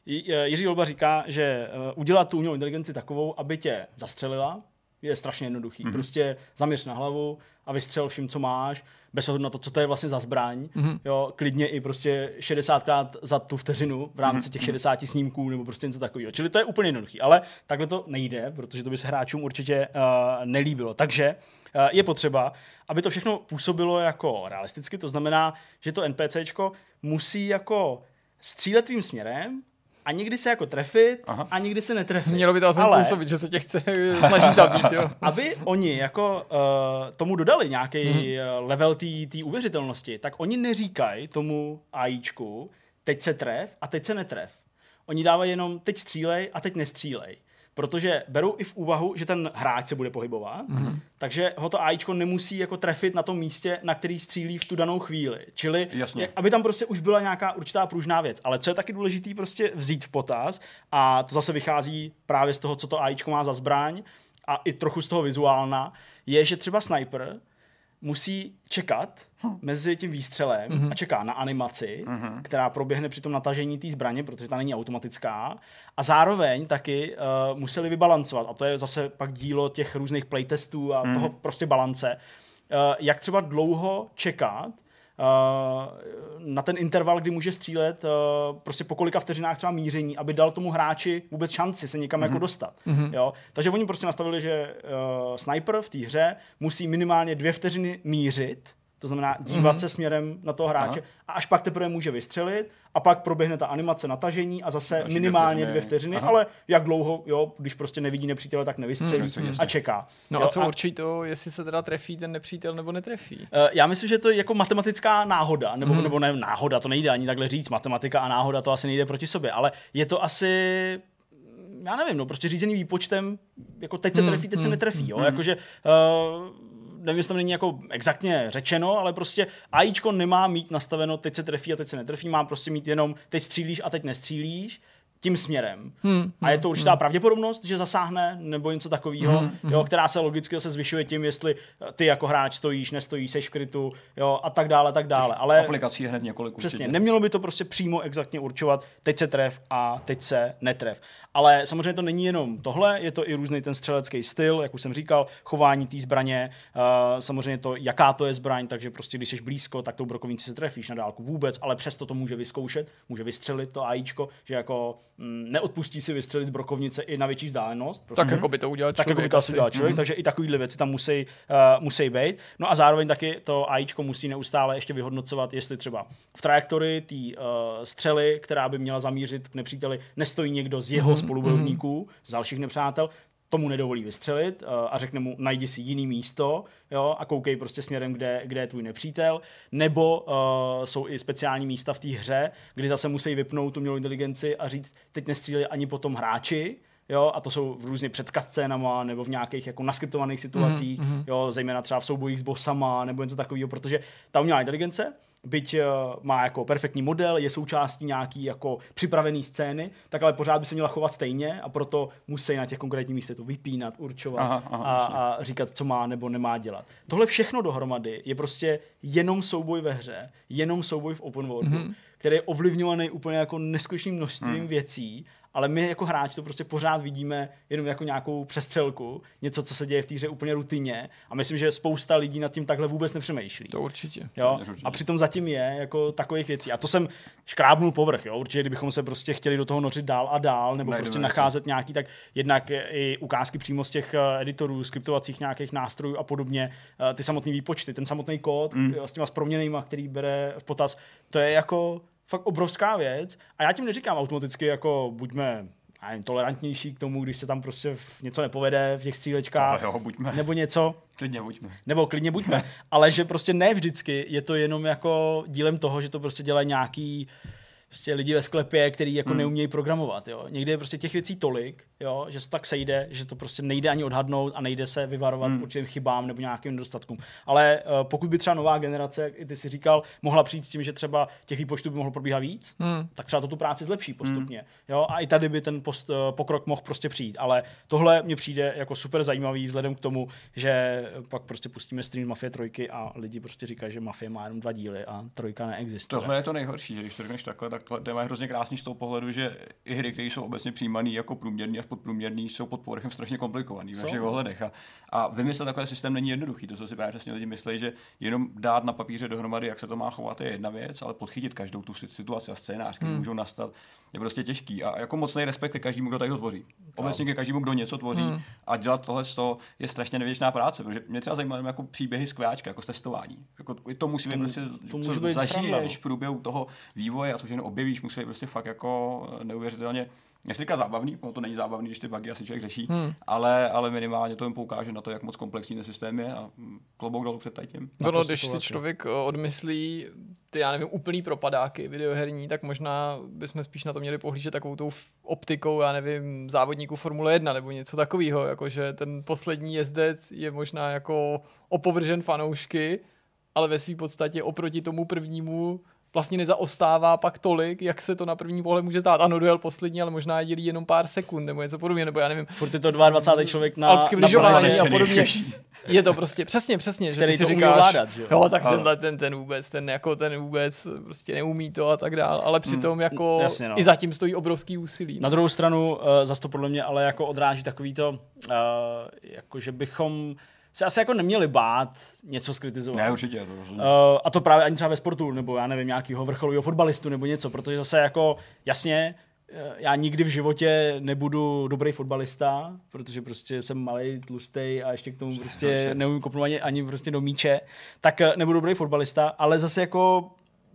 Jiří Olba říká, že eh, udělat tu umělou inteligenci takovou, aby tě zastřelila, je strašně jednoduchý. Mm-hmm. Prostě zaměř na hlavu a vystřel vším, co máš, bez ohledu na to, co to je vlastně za zbraň. Mm-hmm. Jo, klidně i prostě 60krát za tu vteřinu v rámci mm-hmm. těch 60 snímků nebo prostě něco takového. Čili to je úplně jednoduchý. Ale takhle to nejde, protože to by se hráčům určitě uh, nelíbilo. Takže uh, je potřeba, aby to všechno působilo jako realisticky. To znamená, že to NPCčko musí jako střílet tvým směrem, a někdy se jako trefit Aha. a někdy se netrefit. Mělo by to aspoň Ale... působit, že se tě chce snaží zabít, jo. Aby oni jako uh, tomu dodali nějaký mm-hmm. level té uvěřitelnosti, tak oni neříkají tomu AIčku, teď se tref a teď se netref. Oni dávají jenom teď střílej a teď nestřílej protože berou i v úvahu, že ten hráč se bude pohybovat, mm-hmm. takže ho to AIčko nemusí jako trefit na tom místě, na který střílí v tu danou chvíli. Čili, jak, aby tam prostě už byla nějaká určitá pružná věc. Ale co je taky důležité prostě vzít v potaz, a to zase vychází právě z toho, co to AIčko má za zbraň, a i trochu z toho vizuálna, je, že třeba sniper musí čekat hm. mezi tím výstřelem mm-hmm. a čeká na animaci, mm-hmm. která proběhne při tom natažení té zbraně, protože ta není automatická. A zároveň taky uh, museli vybalancovat, a to je zase pak dílo těch různých playtestů a mm-hmm. toho prostě balance, uh, jak třeba dlouho čekat, na ten interval, kdy může střílet, prostě po kolika vteřinách třeba míření, aby dal tomu hráči vůbec šanci se někam mm-hmm. jako mhm. dostat. Mm-hmm. Jo? Takže oni prostě nastavili, že uh, sniper v té hře musí minimálně dvě vteřiny mířit, to znamená dívat mm-hmm. se směrem na toho hráče Aha. a až pak teprve může vystřelit a pak proběhne ta animace natažení a zase Další minimálně dvě vteřiny, Aha. ale jak dlouho, jo, když prostě nevidí nepřítele, tak nevystřelí mm, a čeká. No jo, a co a... určí to, jestli se teda trefí ten nepřítel nebo netrefí? Uh, já myslím, že to je jako matematická náhoda, nebo, mm. nebo ne náhoda, to nejde ani takhle říct, matematika a náhoda to asi nejde proti sobě, ale je to asi já nevím, no prostě řízený výpočtem, jako teď se hmm, trefí, teď se netrefí, jo, mm. jakože uh, nevím, jestli tam není jako exaktně řečeno, ale prostě AIčko nemá mít nastaveno, teď se trefí a teď se netrefí, má prostě mít jenom teď střílíš a teď nestřílíš tím směrem. Hmm, a je to určitá hmm. pravděpodobnost, že zasáhne nebo něco takového, hmm, jo, hmm. která se logicky zase zvyšuje tím, jestli ty jako hráč stojíš, nestojíš, seš v krytu, jo, a tak dále, tak dále. Ale aplikací hned několik Přesně, určitě. nemělo by to prostě přímo exaktně určovat, teď se tref a teď se netref. Ale samozřejmě to není jenom tohle, je to i různý ten střelecký styl, jak už jsem říkal, chování té zbraně, uh, samozřejmě to, jaká to je zbraň, takže prostě když jsi blízko, tak tou brokovnici se trefíš na dálku vůbec, ale přesto to může vyzkoušet, může vystřelit to AIčko, že jako mm, neodpustí si vystřelit z brokovnice i na větší vzdálenost. Prostě. Tak jako by to udělal člověk. Tak jako by to asi udělal člověk, mm-hmm. takže i takovéhle věci tam musí, uh, musí být. No a zároveň taky to AIčko musí neustále ještě vyhodnocovat, jestli třeba v trajektorii té uh, střely, která by měla zamířit k nepříteli, nestojí někdo z jeho mm-hmm. Spolubojovníků, z dalších nepřátel, tomu nedovolí vystřelit uh, a řekne mu, najdi si jiný místo jo, a koukej prostě směrem, kde, kde je tvůj nepřítel. Nebo uh, jsou i speciální místa v té hře, kdy zase musí vypnout tu mělou inteligenci a říct, teď nestřílí ani po tom hráči, jo, a to jsou v různě před scénama nebo v nějakých jako naskriptovaných situacích, mm-hmm. jo, zejména třeba v soubojích s bosama nebo něco takového, protože ta umělá inteligence byť uh, má jako perfektní model, je součástí nějaký jako připravený scény, tak ale pořád by se měla chovat stejně a proto musí na těch konkrétních místech to vypínat, určovat aha, aha, a, a říkat, co má nebo nemá dělat. Tohle všechno dohromady je prostě jenom souboj ve hře, jenom souboj v open worldu, mm-hmm. který je ovlivňovaný úplně jako neskutečným množstvím mm. věcí ale my jako hráči to prostě pořád vidíme jenom jako nějakou přestřelku, něco, co se děje v té hře úplně rutině a myslím, že spousta lidí nad tím takhle vůbec nepřemýšlí. To určitě. Jo? To určitě. A přitom zatím je jako takových věcí. A to jsem škrábnul povrch. Jo? Určitě, kdybychom se prostě chtěli do toho nořit dál a dál, nebo Najdeme prostě nacházet nějaký, tak jednak i ukázky přímo z těch eh, editorů, skriptovacích nějakých nástrojů a podobně, eh, ty samotné výpočty, ten samotný kód mm. s těma proměnejma, který bere v potaz, to je jako fakt obrovská věc. A já tím neříkám automaticky jako buďme nevím, tolerantnější k tomu, když se tam prostě v- něco nepovede v těch střílečkách, jo, buďme. nebo něco, Klidně buďme. nebo klidně buďme, ale že prostě ne vždycky je to jenom jako dílem toho, že to prostě dělají nějaký prostě lidi ve sklepě, který jako hmm. neumějí programovat, jo. Někdy je prostě těch věcí tolik, jo, že se tak sejde, že to prostě nejde ani odhadnout a nejde se vyvarovat hmm. určitým chybám nebo nějakým nedostatkům. Ale uh, pokud by třeba nová generace, jak i ty si říkal, mohla přijít s tím, že třeba těch výpočtů by mohlo probíhat víc, hmm. tak třeba to tu práci zlepší postupně. Hmm. Jo, a i tady by ten post, uh, pokrok mohl prostě přijít. Ale tohle mně přijde jako super zajímavý vzhledem k tomu, že pak prostě pustíme stream Mafie trojky a lidi prostě říkají, že Mafie má jenom dva díly a trojka neexistuje. Tohle je to nejhorší, že když to řekneš takhle, tak tohle téma je hrozně krásný z toho pohledu, že i hry, které jsou obecně přijímané jako průměrný a podprůměrný, jsou pod povrchem strašně komplikovaný v Jsou, našich no. ohledech. A, a vymyslet takový systém není jednoduchý. To, co si právě přesně lidi myslí, že jenom dát na papíře dohromady, jak se to má chovat, je jedna věc, ale podchytit každou tu situaci a scénář, který hmm. můžou nastat, je prostě těžký. A jako mocný respekt ke každému, kdo tady to tvoří. Obecně ke každému, kdo něco tvoří hmm. a dělat tohle z toho je strašně nevěčná práce, protože mě třeba zajímá jako příběhy z kváčka, jako z testování. Jako, i to musí být prostě, to může co být sranda, no. zažiješ v průběhu toho vývoje a co všechno objevíš, musí být prostě fakt jako neuvěřitelně Nechci říkat zábavný, ono to není zábavný, když ty bugy asi člověk řeší, hmm. ale, ale minimálně to jim poukáže na to, jak moc komplexní ten systém je a klobouk dolů před tím. Ono, Naprosto když si člověk o, odmyslí ty, já nevím, úplný propadáky videoherní, tak možná bychom spíš na to měli pohlížet takovou tou optikou, já nevím, závodníků Formule 1 nebo něco takového, jakože ten poslední jezdec je možná jako opovržen fanoušky, ale ve své podstatě oproti tomu prvnímu vlastně nezaostává pak tolik, jak se to na první pohled může zdát. Ano, dojel poslední, ale možná je dělí jenom pár sekund nebo něco podobně, nebo já nevím, Furt je to 22. člověk na, na a podobně. Je to prostě přesně, přesně, že ty si říkáš, ovládat, že jo? jo, tak Ano. tenhle, ten, ten vůbec, ten jako ten vůbec prostě neumí to a tak dál, ale přitom jako jasně, no. i zatím stojí obrovský úsilí. Na druhou stranu, uh, zase to podle mě ale jako odráží takový to, uh, jako že bychom se asi jako neměli bát něco skritizovat. Ne, určitě. To. Uh, a to právě ani třeba ve sportu, nebo já nevím, nějakého vrcholového fotbalistu nebo něco, protože zase jako jasně, eh, já nikdy v životě nebudu dobrý fotbalista, protože prostě jsem malý, tlustý a ještě k tomu prostě neumím kopnout ani, ani prostě do míče, tak eh, nebudu dobrý fotbalista, ale zase jako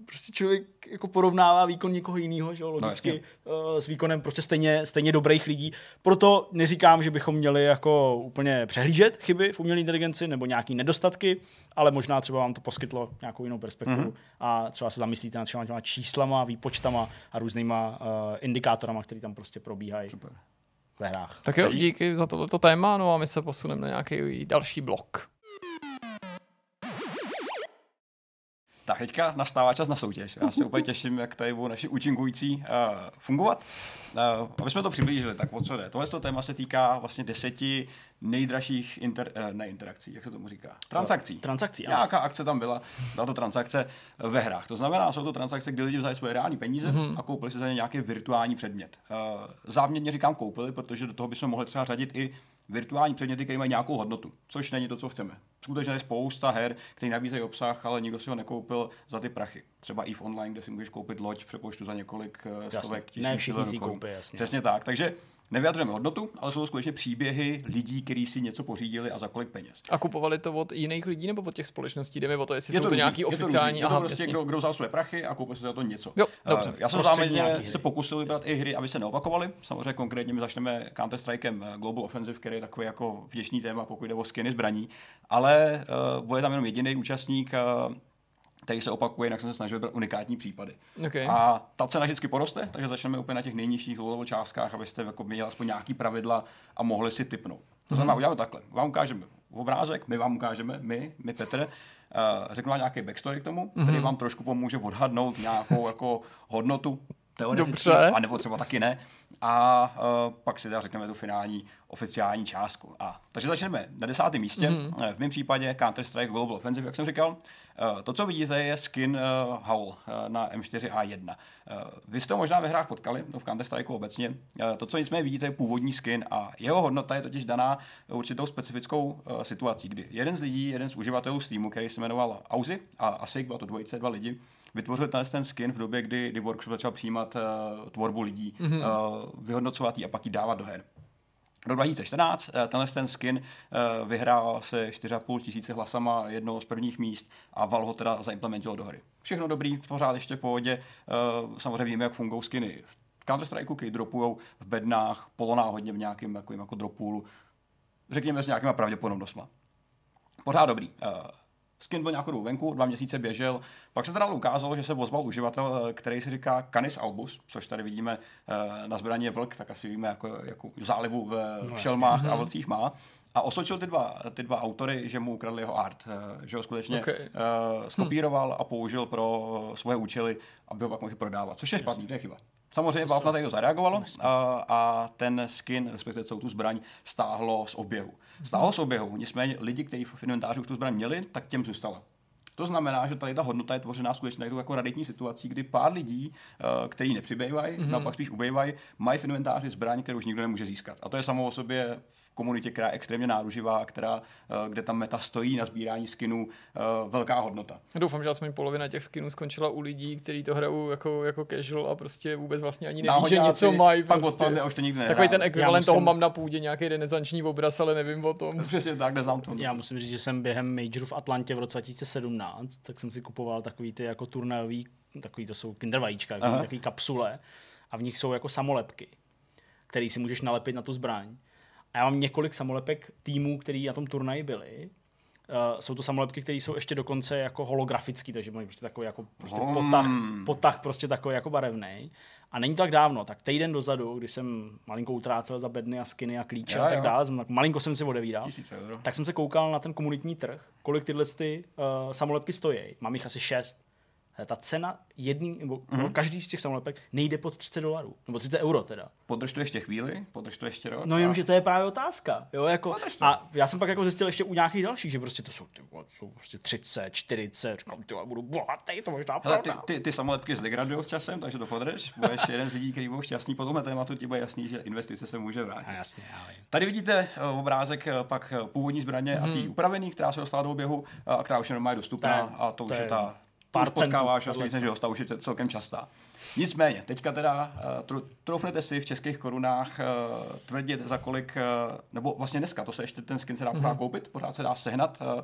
prostě člověk jako porovnává výkon někoho jiného, že jo, logicky no, s výkonem prostě stejně, stejně dobrých lidí. Proto neříkám, že bychom měli jako úplně přehlížet chyby v umělé inteligenci nebo nějaký nedostatky, ale možná třeba vám to poskytlo nějakou jinou perspektivu mm-hmm. a třeba se zamyslíte nad všema těma číslama, výpočtama a různýma uh, indikátorama, které tam prostě probíhají Super. ve hrách. Tak jo, díky za tohleto téma, no a my se posuneme na nějaký další blok. Tak teďka nastává čas na soutěž. Já se úplně těším, jak tady budou naši účinkující uh, fungovat. Uh, aby jsme to přiblížili, tak o co jde? Tohle téma se týká vlastně deseti nejdražších inter, uh, ne interakcí, jak se tomu říká? Transakcí. Transakcí, ano. Nějaká akce tam byla, byla to transakce ve hrách. To znamená, jsou to transakce, kdy lidi vzali svoje reální peníze mm-hmm. a koupili si za ně nějaký virtuální předmět. Uh, záměrně říkám koupili, protože do toho bychom mohli třeba řadit i virtuální předměty, které mají nějakou hodnotu, což není to, co chceme. Skutečně je spousta her, které nabízejí obsah, ale nikdo si ho nekoupil za ty prachy. Třeba i v online, kde si můžeš koupit loď přepočtu za několik eh, stovek tisíc. Ne všichni si koupí, jasně. Přesně tak. Takže nevyjadřujeme hodnotu, ale jsou to skutečně příběhy lidí, kteří si něco pořídili a za kolik peněz. A kupovali to od jiných lidí nebo od těch společností? Jde mi o to, jestli Je jsou to, různý, nějaký je to oficiální... Je to aha, prostě, jasně. kdo, kdo vzal své prachy a koupil si za to něco. Jo, Eh, dobře. Já jsem záměrně se pokusil vybrat i hry, aby se neopakovaly. Samozřejmě konkrétně my začneme Counter-Strikem eh, Global Offensive, který je takový jako vděčný téma, pokud jde o skiny zbraní. Ale uh, bude tam jenom jediný účastník, uh, který se opakuje, jinak jsem se snažil vybrat unikátní případy. Okay. A ta cena vždycky poroste, takže začneme úplně na těch nejnižších low částkách, abyste jako měli aspoň nějaký pravidla a mohli si typnout. To znamená, Mhm. uděláme takhle. Vám ukážeme obrázek, my vám ukážeme, my, my Petr, uh, řeknu vám nějaký backstory k tomu, Mhm. který vám trošku pomůže odhadnout nějakou jako hodnotu teoreticky, Dobře. a nebo třeba taky ne. A uh, pak si teda řekneme tu finální oficiální částku. A, takže začneme na desátém místě. Mhm. Mm-hmm. V mém případě Counter-Strike Global Offensive, jak jsem říkal. Uh, to, co vidíte, je skin uh, Howl uh, na M4A1. Uh, vy jste ho možná ve hrách potkali, no v Counter-Strike obecně. Uh, to, co nicméně vidíte, je původní skin a jeho hodnota je totiž daná určitou specifickou uh, situací, kdy jeden z lidí, jeden z uživatelů Steamu, který se jmenoval Auzi a Asik, byla to dvojice, dva lidi, vytvořil ten, ten skin v době, kdy, kdy workshop začal přijímat uh, tvorbu lidí, mm-hmm. uh, vyhodnocovat ji a pak ji dávat do her. Do 2014 tenhle ten skin vyhrál se 4,5 tisíce hlasama jednoho z prvních míst a Val ho teda zaimplementoval do hry. Všechno dobrý, pořád ještě v pohodě. Samozřejmě víme, jak fungují skiny v Counter-Strike, který dropujou v bednách, polonáhodně v nějakém takovým jako dropulu, řekněme s nějakýma pravděpodobnostma. Pořád dobrý. Skin byl nějakou dobu venku, dva měsíce běžel, pak se teda ukázalo, že se ozval uživatel, eh, který si říká Canis albus, což tady vidíme eh, na zbraně vlk, tak asi víme, jako, jako zálivu v, no, v šelmách a mhm. vlcích má. A osočil ty dva, ty dva autory, že mu ukradli jeho art, eh, že ho skutečně okay. uh, skopíroval a použil pro svoje účely, aby ho pak mohl prodávat, což je špatný, to je chyba. Samozřejmě Valve na to zareagovalo a, a ten skin, respektive celou tu zbraň, stáhlo z oběhu. Stáhlo z oběhu, nicméně lidi, kteří v inventáři už tu zbraň měli, tak těm zůstala. To znamená, že tady ta hodnota je tvořená skutečně jako raditní situací, kdy pár lidí, uh, kteří nepřibývají, mm-hmm. naopak spíš ubývají, mají v inventáři zbraň, kterou už nikdo nemůže získat. A to je samo o sobě komunitě, která je extrémně náruživá, která, uh, kde ta meta stojí na sbírání skinů, uh, velká hodnota. Doufám, že aspoň polovina těch skinů skončila u lidí, kteří to hrajou jako, jako casual a prostě vůbec vlastně ani neví, že něco mají. Pak prostě. odpadne a už to nikdy nehrá. Takový ten ekvivalent musím... toho mám na půdě nějaký renesanční obraz, ale nevím o tom. Přesně tak, neznám to. Já musím říct, že jsem během Majoru v Atlantě v roce 2017, tak jsem si kupoval takový ty jako turnajový, takový to jsou kinder vajíčka, takový kapsule a v nich jsou jako samolepky, který si můžeš nalepit na tu zbraň. A já mám několik samolepek týmů, který na tom turnaji byli. Uh, jsou to samolepky, které jsou ještě dokonce jako holografický, takže mají prostě takový jako prostě hmm. potah, potah prostě takový jako barevný. A není to tak dávno, tak týden dozadu, kdy jsem malinko utrácel za bedny a skiny a klíče jo, a tak dále, tak malinko jsem si odevíral, tak jsem se koukal na ten komunitní trh, kolik tyhle ty, uh, samolepky stojí. Mám jich asi šest ta cena jedný, nebo mm-hmm. každý z těch samolepek nejde pod 30 dolarů, nebo 30 euro teda. Podrž to ještě chvíli, podrž to ještě rok. No jenomže to je právě otázka. Jo, jako, a já jsem pak jako zjistil ještě u nějakých dalších, že prostě to jsou, ty, jsou prostě 30, 40, říkám, ty budu bohatý, to možná Hele, ty, ty, ty, samolepky zdegradují s časem, takže to podrž. Budeš jeden z lidí, který budou šťastný po tomhle tématu, ti bude jasný, že investice se může vrátit. A jasně, já Tady vidíte uh, obrázek uh, pak původní zbraně hmm. a ty upravený, která se dostala do oběhu, a která už je normálně dostupná a to už je ta pár potkáváš vlastně že hosta, už je celkem častá. Nicméně, teďka teda uh, troufnete si v českých korunách uh, tvrdit za kolik, uh, nebo vlastně dneska, to se ještě ten skin se dá mm-hmm. koupit, pořád se dá sehnat uh, uh,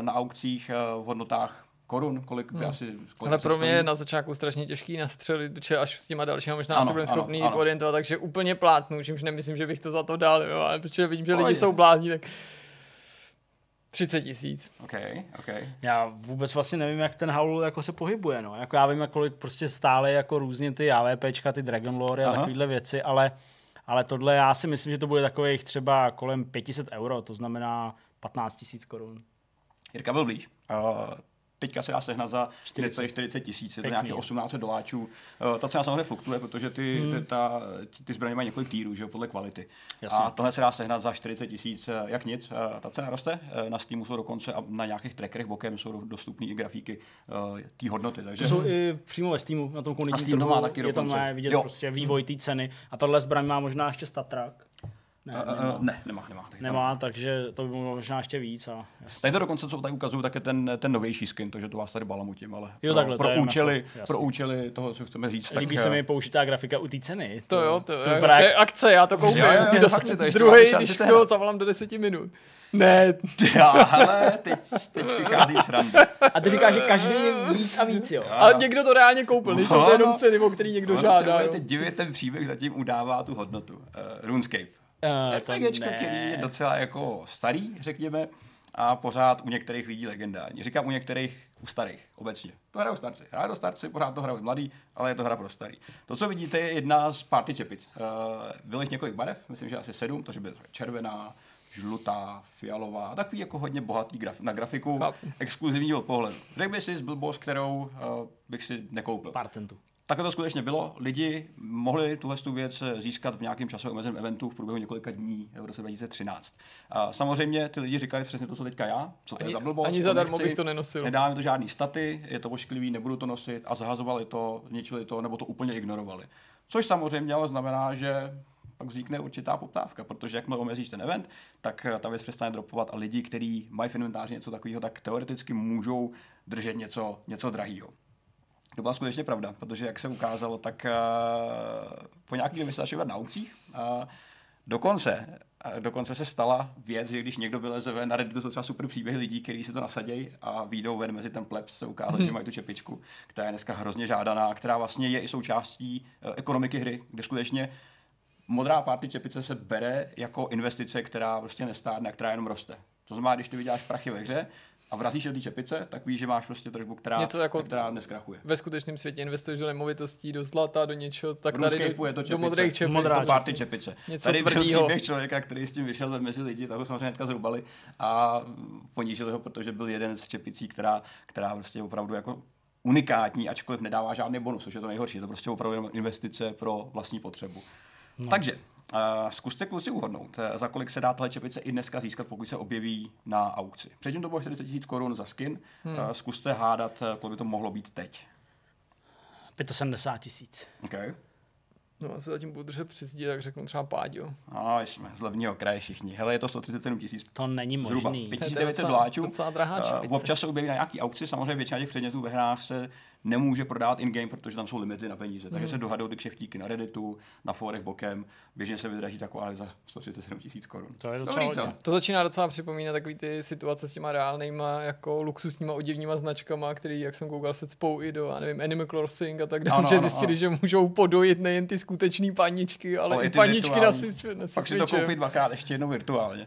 na aukcích uh, v hodnotách korun, kolik by hmm. asi... Kolik Ale pro mě je na začátku strašně těžký nastřelit, že až s těma dalšíma možná ano, se budeme schopný ano, ano. orientovat, takže úplně plácnu, čímž nemyslím, že bych to za to dal, jo, ale protože vidím, že lidi jsou blázní, tak 30 tisíc. Okay, okay. Já vůbec vlastně nevím, jak ten Howl jako se pohybuje. No. Jako já vím, jak kolik prostě stále jako různě ty AVPčka, ty Dragon Lore a takovéhle věci, ale, ale tohle já si myslím, že to bude takových třeba kolem 500 euro, to znamená 15 tisíc korun. Jirka byl blíž. Uh, teďka se dá sehnat za 40, 40 tisíc, je to nějaké 18 doláčů. Uh, ta cena samozřejmě fluktuje, protože ty, hmm. ty, ta, ty zbraně mají několik týrů, že jo, podle kvality. Jasně. A tohle se dá sehnat za 40 tisíc, eh, jak nic. Uh, ta cena roste, na Steamu jsou dokonce a na nějakých trackerech bokem jsou dostupné i grafiky uh, té hodnoty. Takže... To jsou i přímo ve Steamu, na tom komunitním trhu, má taky je tam vidět jo. prostě vývoj té ceny. A tohle zbraň má možná ještě Statrak. Ne, uh, nemá. ne, nemá, nemá. Nemá, tam. takže to by bylo možná ještě víc. A tady to dokonce, co tady ukazuju, tak je ten, ten novější skin, takže to vás tady balamutím, ale jo, pro, takhle, pro, účely, jako, pro účely toho, co chceme říct. Líbí tak, se mi použitá grafika u té ceny. To, to jo, to, to, to je akce, já to koupím. Druhý, když to zavolám do deseti minut. Ne. Já, ale teď, teď přichází sranda. A ty říkáš, že každý je víc a víc, jo. A někdo to reálně koupil, nejsou to jenom ceny, o který někdo žádá. Teď divit, ten příběh zatím udává tu hodnotu. Uh, RuneScape. Uh, RPGčko, který je docela jako starý, řekněme, a pořád u některých lidí legendární. Říkám u některých, u starých, obecně. To hrajou starci. Hrají do starci, pořád to hrajou mladý, ale je to hra pro starý. To, co vidíte, je jedna z party čepic. Uh, bylo jich několik barev, myslím, že asi sedm, takže by červená, žlutá, fialová, takový jako hodně bohatý graf, na grafiku, Chápu. exkluzivní od pohledu. Řekl bych si z blbost, kterou uh, bych si nekoupil. Pár centů. Takhle to skutečně bylo. Lidi mohli tuhle tu věc získat v nějakém časovém omezeném eventu v průběhu několika dní v roce 2013. A samozřejmě ty lidi říkají přesně to, co teďka já, co to Ani- je za blbost. ani zadarmo nechci, bych to nenosil. Nedáme to žádný staty, je to ošklivý, nebudu to nosit a zahazovali to, ničili to nebo to úplně ignorovali. Což samozřejmě ale znamená, že pak vznikne určitá poptávka, protože jakmile omezíš ten event, tak eh, ta věc přestane dropovat a lidi, kteří mají v inventáři něco takového, tak teoreticky můžou držet něco, něco drahého. To byla skutečně pravda, protože jak se ukázalo, tak uh, po nějaký době se začali na aukcích. Uh, dokonce, uh, dokonce se stala věc, že když někdo vyleze ven, na Redditu to třeba super příběhy lidí, kteří si to nasadějí a výjdou ven mezi ten plebs, se ukázalo, že mají tu čepičku, která je dneska hrozně žádaná, která vlastně je i součástí uh, ekonomiky hry, kde skutečně modrá party čepice se bere jako investice, která prostě nestárne, která jenom roste. To znamená, když ty vyděláš prachy ve hře a vrazíš do té čepice, tak víš, že máš prostě tržbu, která, Něco jako- která neskrachuje. Ve skutečném světě investuješ do nemovitostí, do zlata, do něčeho, tak V tady do, je to do čepice. modrých čepic. Modrá party čepice. Něco Tady byl tvrdýho. příběh člověka, který s tím vyšel mezi lidi, tak ho samozřejmě hnedka zrubali a ponížili ho, protože byl jeden z čepicí, která, která prostě opravdu jako unikátní, ačkoliv nedává žádný bonus, což je to nejhorší. Je to prostě opravdu investice pro vlastní potřebu. No. Takže, uh, zkuste kluci uhodnout, eh, za kolik se dá tahle čepice i dneska získat, pokud se objeví na aukci. Předtím to bylo 40 000 korun za skin, hmm. uh, zkuste hádat, eh, kolik by to mohlo být teď. 75 tisíc. Okay. No, já se zatím budu držet při zdi, tak řeknu třeba Páďo. No, jsme z levního kraje všichni. Hele, je to 137 tisíc To není Zhruba možný. 5900 docela- doláčů. docela drahá Eh, čepice. Občas se objeví na nějaký aukci, samozřejmě většina těch předmětů ve hrách se nemůže prodávat in-game, protože tam jsou limity na peníze. Takže se dohadují ty kšeftíky na Redditu, na forech bokem, běžně se vydraží taková za 137 tisíc korun. To je docela Dobrý. To začíná docela připomínat takový ty situace s těma reálnýma jako luxusníma oděvníma značkama, který, jak jsem koukal, se cpou i do, já nevím, Animal Crossing a tak dále, Ano, že ano, zjistili, ano. že můžou podojit nejen ty skutečné paničky, ale Ale i i ty paničky na, si, na Pak si to koupit dvakrát ještě jednou virtuálně.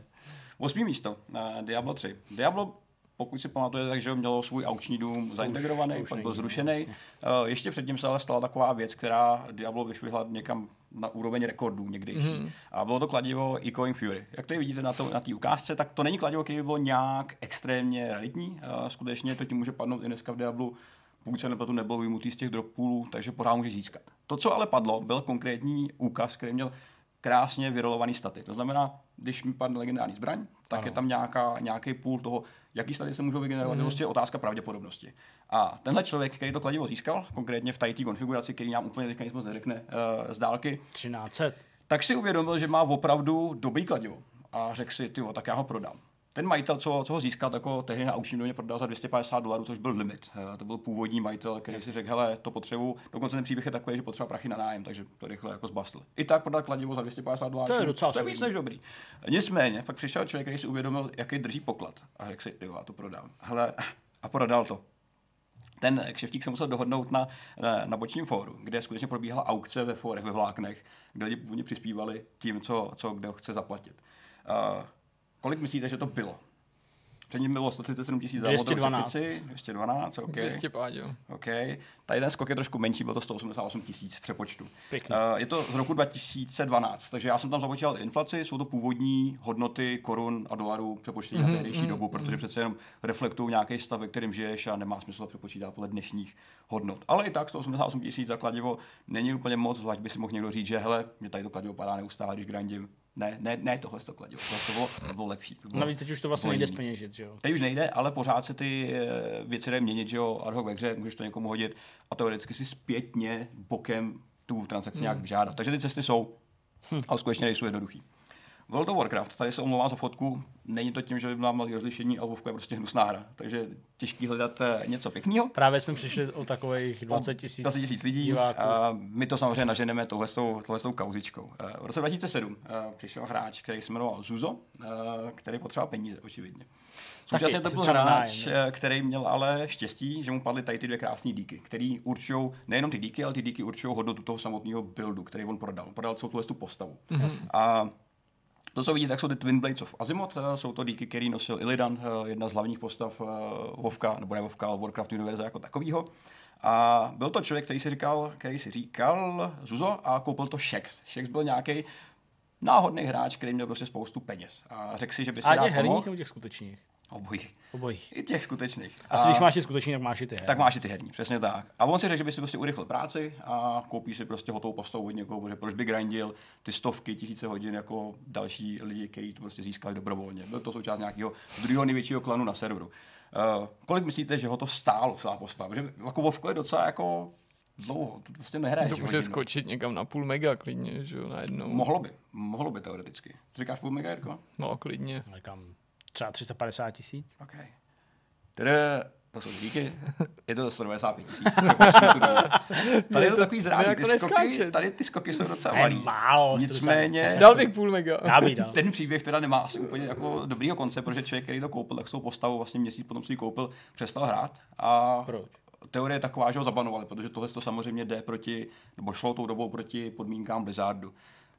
Osmý místo, uh, Diablo 3. Diablo pokud si pamatujete, takže mělo svůj aukční dům zaintegrovaný, už pak byl zrušený. Uh, ještě předtím se ale stala taková věc, která Diablo vyšvihla někam na úroveň rekordů někdejší. Mm-hmm. A bylo to kladivo Echoing Fury. Jak tady vidíte na té na ukázce, tak to není kladivo, které by bylo nějak extrémně raritní. Uh, skutečně to tím může padnout i dneska v Diablu pokud se nepletu, nebyl vyjmutý z těch drop poolů, takže pořád může získat. To, co ale padlo, byl konkrétní úkaz, který měl krásně vyrolovaný staty. To znamená, když mi padne legendární zbraň, tak Ano. je tam nějaká, nějaký půl toho, jaký staty se můžou vygenerovat, mm. je prostě otázka pravděpodobnosti. A tenhle člověk, který to kladivo získal, konkrétně v té konfiguraci, který nám úplně teďka nic moc neřekne uh, z dálky, 1300. tak si uvědomil, že má opravdu dobrý kladivo. A řekl si, ty tak já ho prodám. Ten majitel, co, co ho získal, tak ho tehdy na aukčním domě prodal za 250 dolarů, což byl limit. Eh, To byl původní majitel, který si řekl, hele, to potřebuju. Dokonce ten příběh je takový, že potřeba prachy na nájem, takže to rychle jako zbastl. I tak prodal kladivo za 250 dolarů. To je docela to je víc než dobrý. Nicméně, pak přišel člověk, který si uvědomil, jaký drží poklad. A řekl si, ty já to prodám. Hele, a prodal to. Ten kšeftík se musel dohodnout na, na, na bočním fóru, kde skutečně probíhala aukce ve fórech, ve vláknech, kde lidi původně přispívali tím, co, co kdo chce zaplatit. Uh, kolik myslíte, že to bylo? Před ním bylo 137 tisíc za modrou 212. čepici, 212, OK. 200 Páďo. OK. Tady ten skok je trošku menší, byl to 188 tisíc v přepočtu. Pěkný. Uh, je to z roku 2012, takže já jsem tam započítal inflaci, jsou to původní hodnoty korun a dolarů přepočtení mm-hmm, na tehdejší dobu, protože přece jenom reflektují nějaký stav, ve kterém žiješ a nemá smysl to přepočítat podle dnešních hodnot. Ale i tak 188 tisíc za kladivo není úplně moc, zvlášť by si mohl někdo říct, že hele, mě tady to kladivo padá neustále, když grandím. Ne, ne, ne tohle to kladivo, tohle to bylo, to bylo lepší. To bylo, Navíc teď už to vlastně nejde zpeněžit, že jo? Teď už nejde, ale pořád se ty eh, věci dají měnit, že jo, ad hoc ve hře, můžeš to někomu hodit a teoreticky si zpětně bokem tu transakci hmm. nějak vyžádat. Takže ty cesty jsou, hm. ale skutečně nejsou jednoduchý. World of Warcraft, tady se omlouvám za fotku, není to tím, že by byla malý rozlišení, ale Vovka je prostě hnusná hra, takže těžký hledat eh, něco pěkného. Právě jsme přišli o takových 20 tisíc 20 tisíc lidí. diváků. A my to samozřejmě naženeme touhletou, touhletou kauzičkou. Eh, V roce 2007 eh, přišel hráč, který se jmenoval Zuzo, který potřeboval peníze, očividně. Současně to byl hráč, který měl ale štěstí, že mu padly tady ty dvě krásné díky, který určují nejenom ty díky, ale ty díky určují hodnotu toho samotného buildu, který on prodal. Prodal celou tu postavu. Mm-hmm. A to, co vidíte, tak jsou ty Twin Blades of Azimuth, eh, jsou to díky, který nosil Illidan, eh, jedna z hlavních postav eh, Vovka, nebo ne Vovka, ale Warcraft univerza jako takovýho. A byl to člověk, který si říkal, který si říkal Zuzo a koupil to Shex. Shex byl nějaký náhodný hráč, který měl prostě spoustu peněz. A řekl si, že by si rád těch herních pomohl. nebo těch skutečných? Obojích. Obojích. I těch skutečných. Asi když máš ty skutečný, tak máš i ty. Tak máš i ty herní, přesně tak. A on si řekl, že by si prostě urychlil práci a koupí si prostě hotovou postavu od někoho, protože proč by grindil ty stovky, tisíce hodin jako další lidi, kteří to prostě získali dobrovolně. Byl to součást nějakého druhého největšího klanu na serveru. Uh, kolik myslíte, že ho to stálo celá postava? Že jako Vovko je docela jako dlouho, to prostě nehraje. To může skočit někam na půl mega klidně, že jo, najednou. Mohlo by, mohlo by teoreticky. Ty říkáš půl mega, Jirko? No, klidně. Říkám, třeba 350 tisíc. OK. Tedy, to jsou díky, je to 195 tisíc. tady je to takový zrádný, jako ty skoky, neskáče. tady ty skoky jsou docela Ne, malý. málo, Nicméně, Dal bych půl mega. Já bych dal. ten příběh teda nemá asi úplně jako dobrýho konce, protože člověk, který to koupil, tak s tou postavou vlastně měsíc potom, co ji koupil, přestal hrát. A Proč? teorie je taková, že ho zabanovali, protože tohle to samozřejmě jde proti, nebo šlo tou dobou proti podmínkám Blizzardu.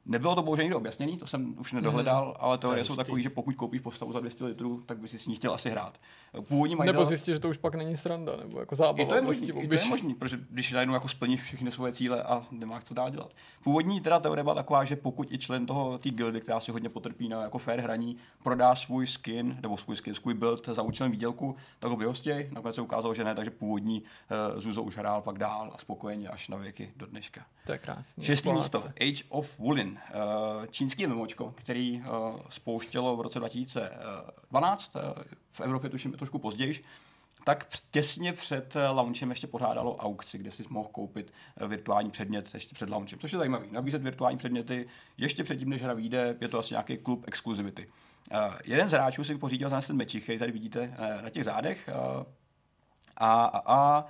Nebylo to bohužel nikdo objasněný, to jsem už nedohledal, mm, ale teorie jsou takový, že pokud koupíš postavu za 200 litrů, tak by si s ní chtěl asi hrát. Původní Nebo majitel... zjistit, že to už pak není sranda, nebo jako zábava. I to je prostě možný, i to je možný, protože když najednou jako splníš všechny svoje cíle a nemáš co dál dělat. Původní teda teorie byla taková, že pokud i člen toho té guildy, která si hodně potrpí na jako fair hraní, prodá svůj skin, nebo svůj skin, svůj build za účelem výdělku, tak ho vyhostěj. Nakonec se ukázalo, že ne, takže původní uh, Zuzo už hrál pak dál a spokojeně až na věky do dneška. To je krásný. Šestý místo, Age of Woolen, uh, čínský mimočko, který uh, spouštělo v roce 2012, uh, v Evropě tuším trošku později, tak těsně před eh, launchem ještě pořádalo aukci, kde si mohl koupit eh, virtuální předmět ještě před launchem. Což je zajímavý. Nabízet virtuální předměty ještě předtím, než hra vyjde, je to asi nějaký klub exkluzivity. Jeden z hráčů si pořídil ten mečík, který tady vidíte na těch zádech. A, a, a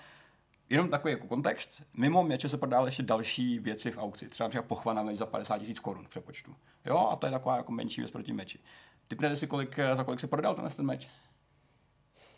Jenom takový jako kontext. Mimo měče se prodávaly ještě další věci v aukci. Třeba například pochva meč za 50 tisíc korun v přepočtu. Jo, a to je taková jako menší věc proti meči. Typnete si, kolik, eh, za kolik se prodal ten, ten meč?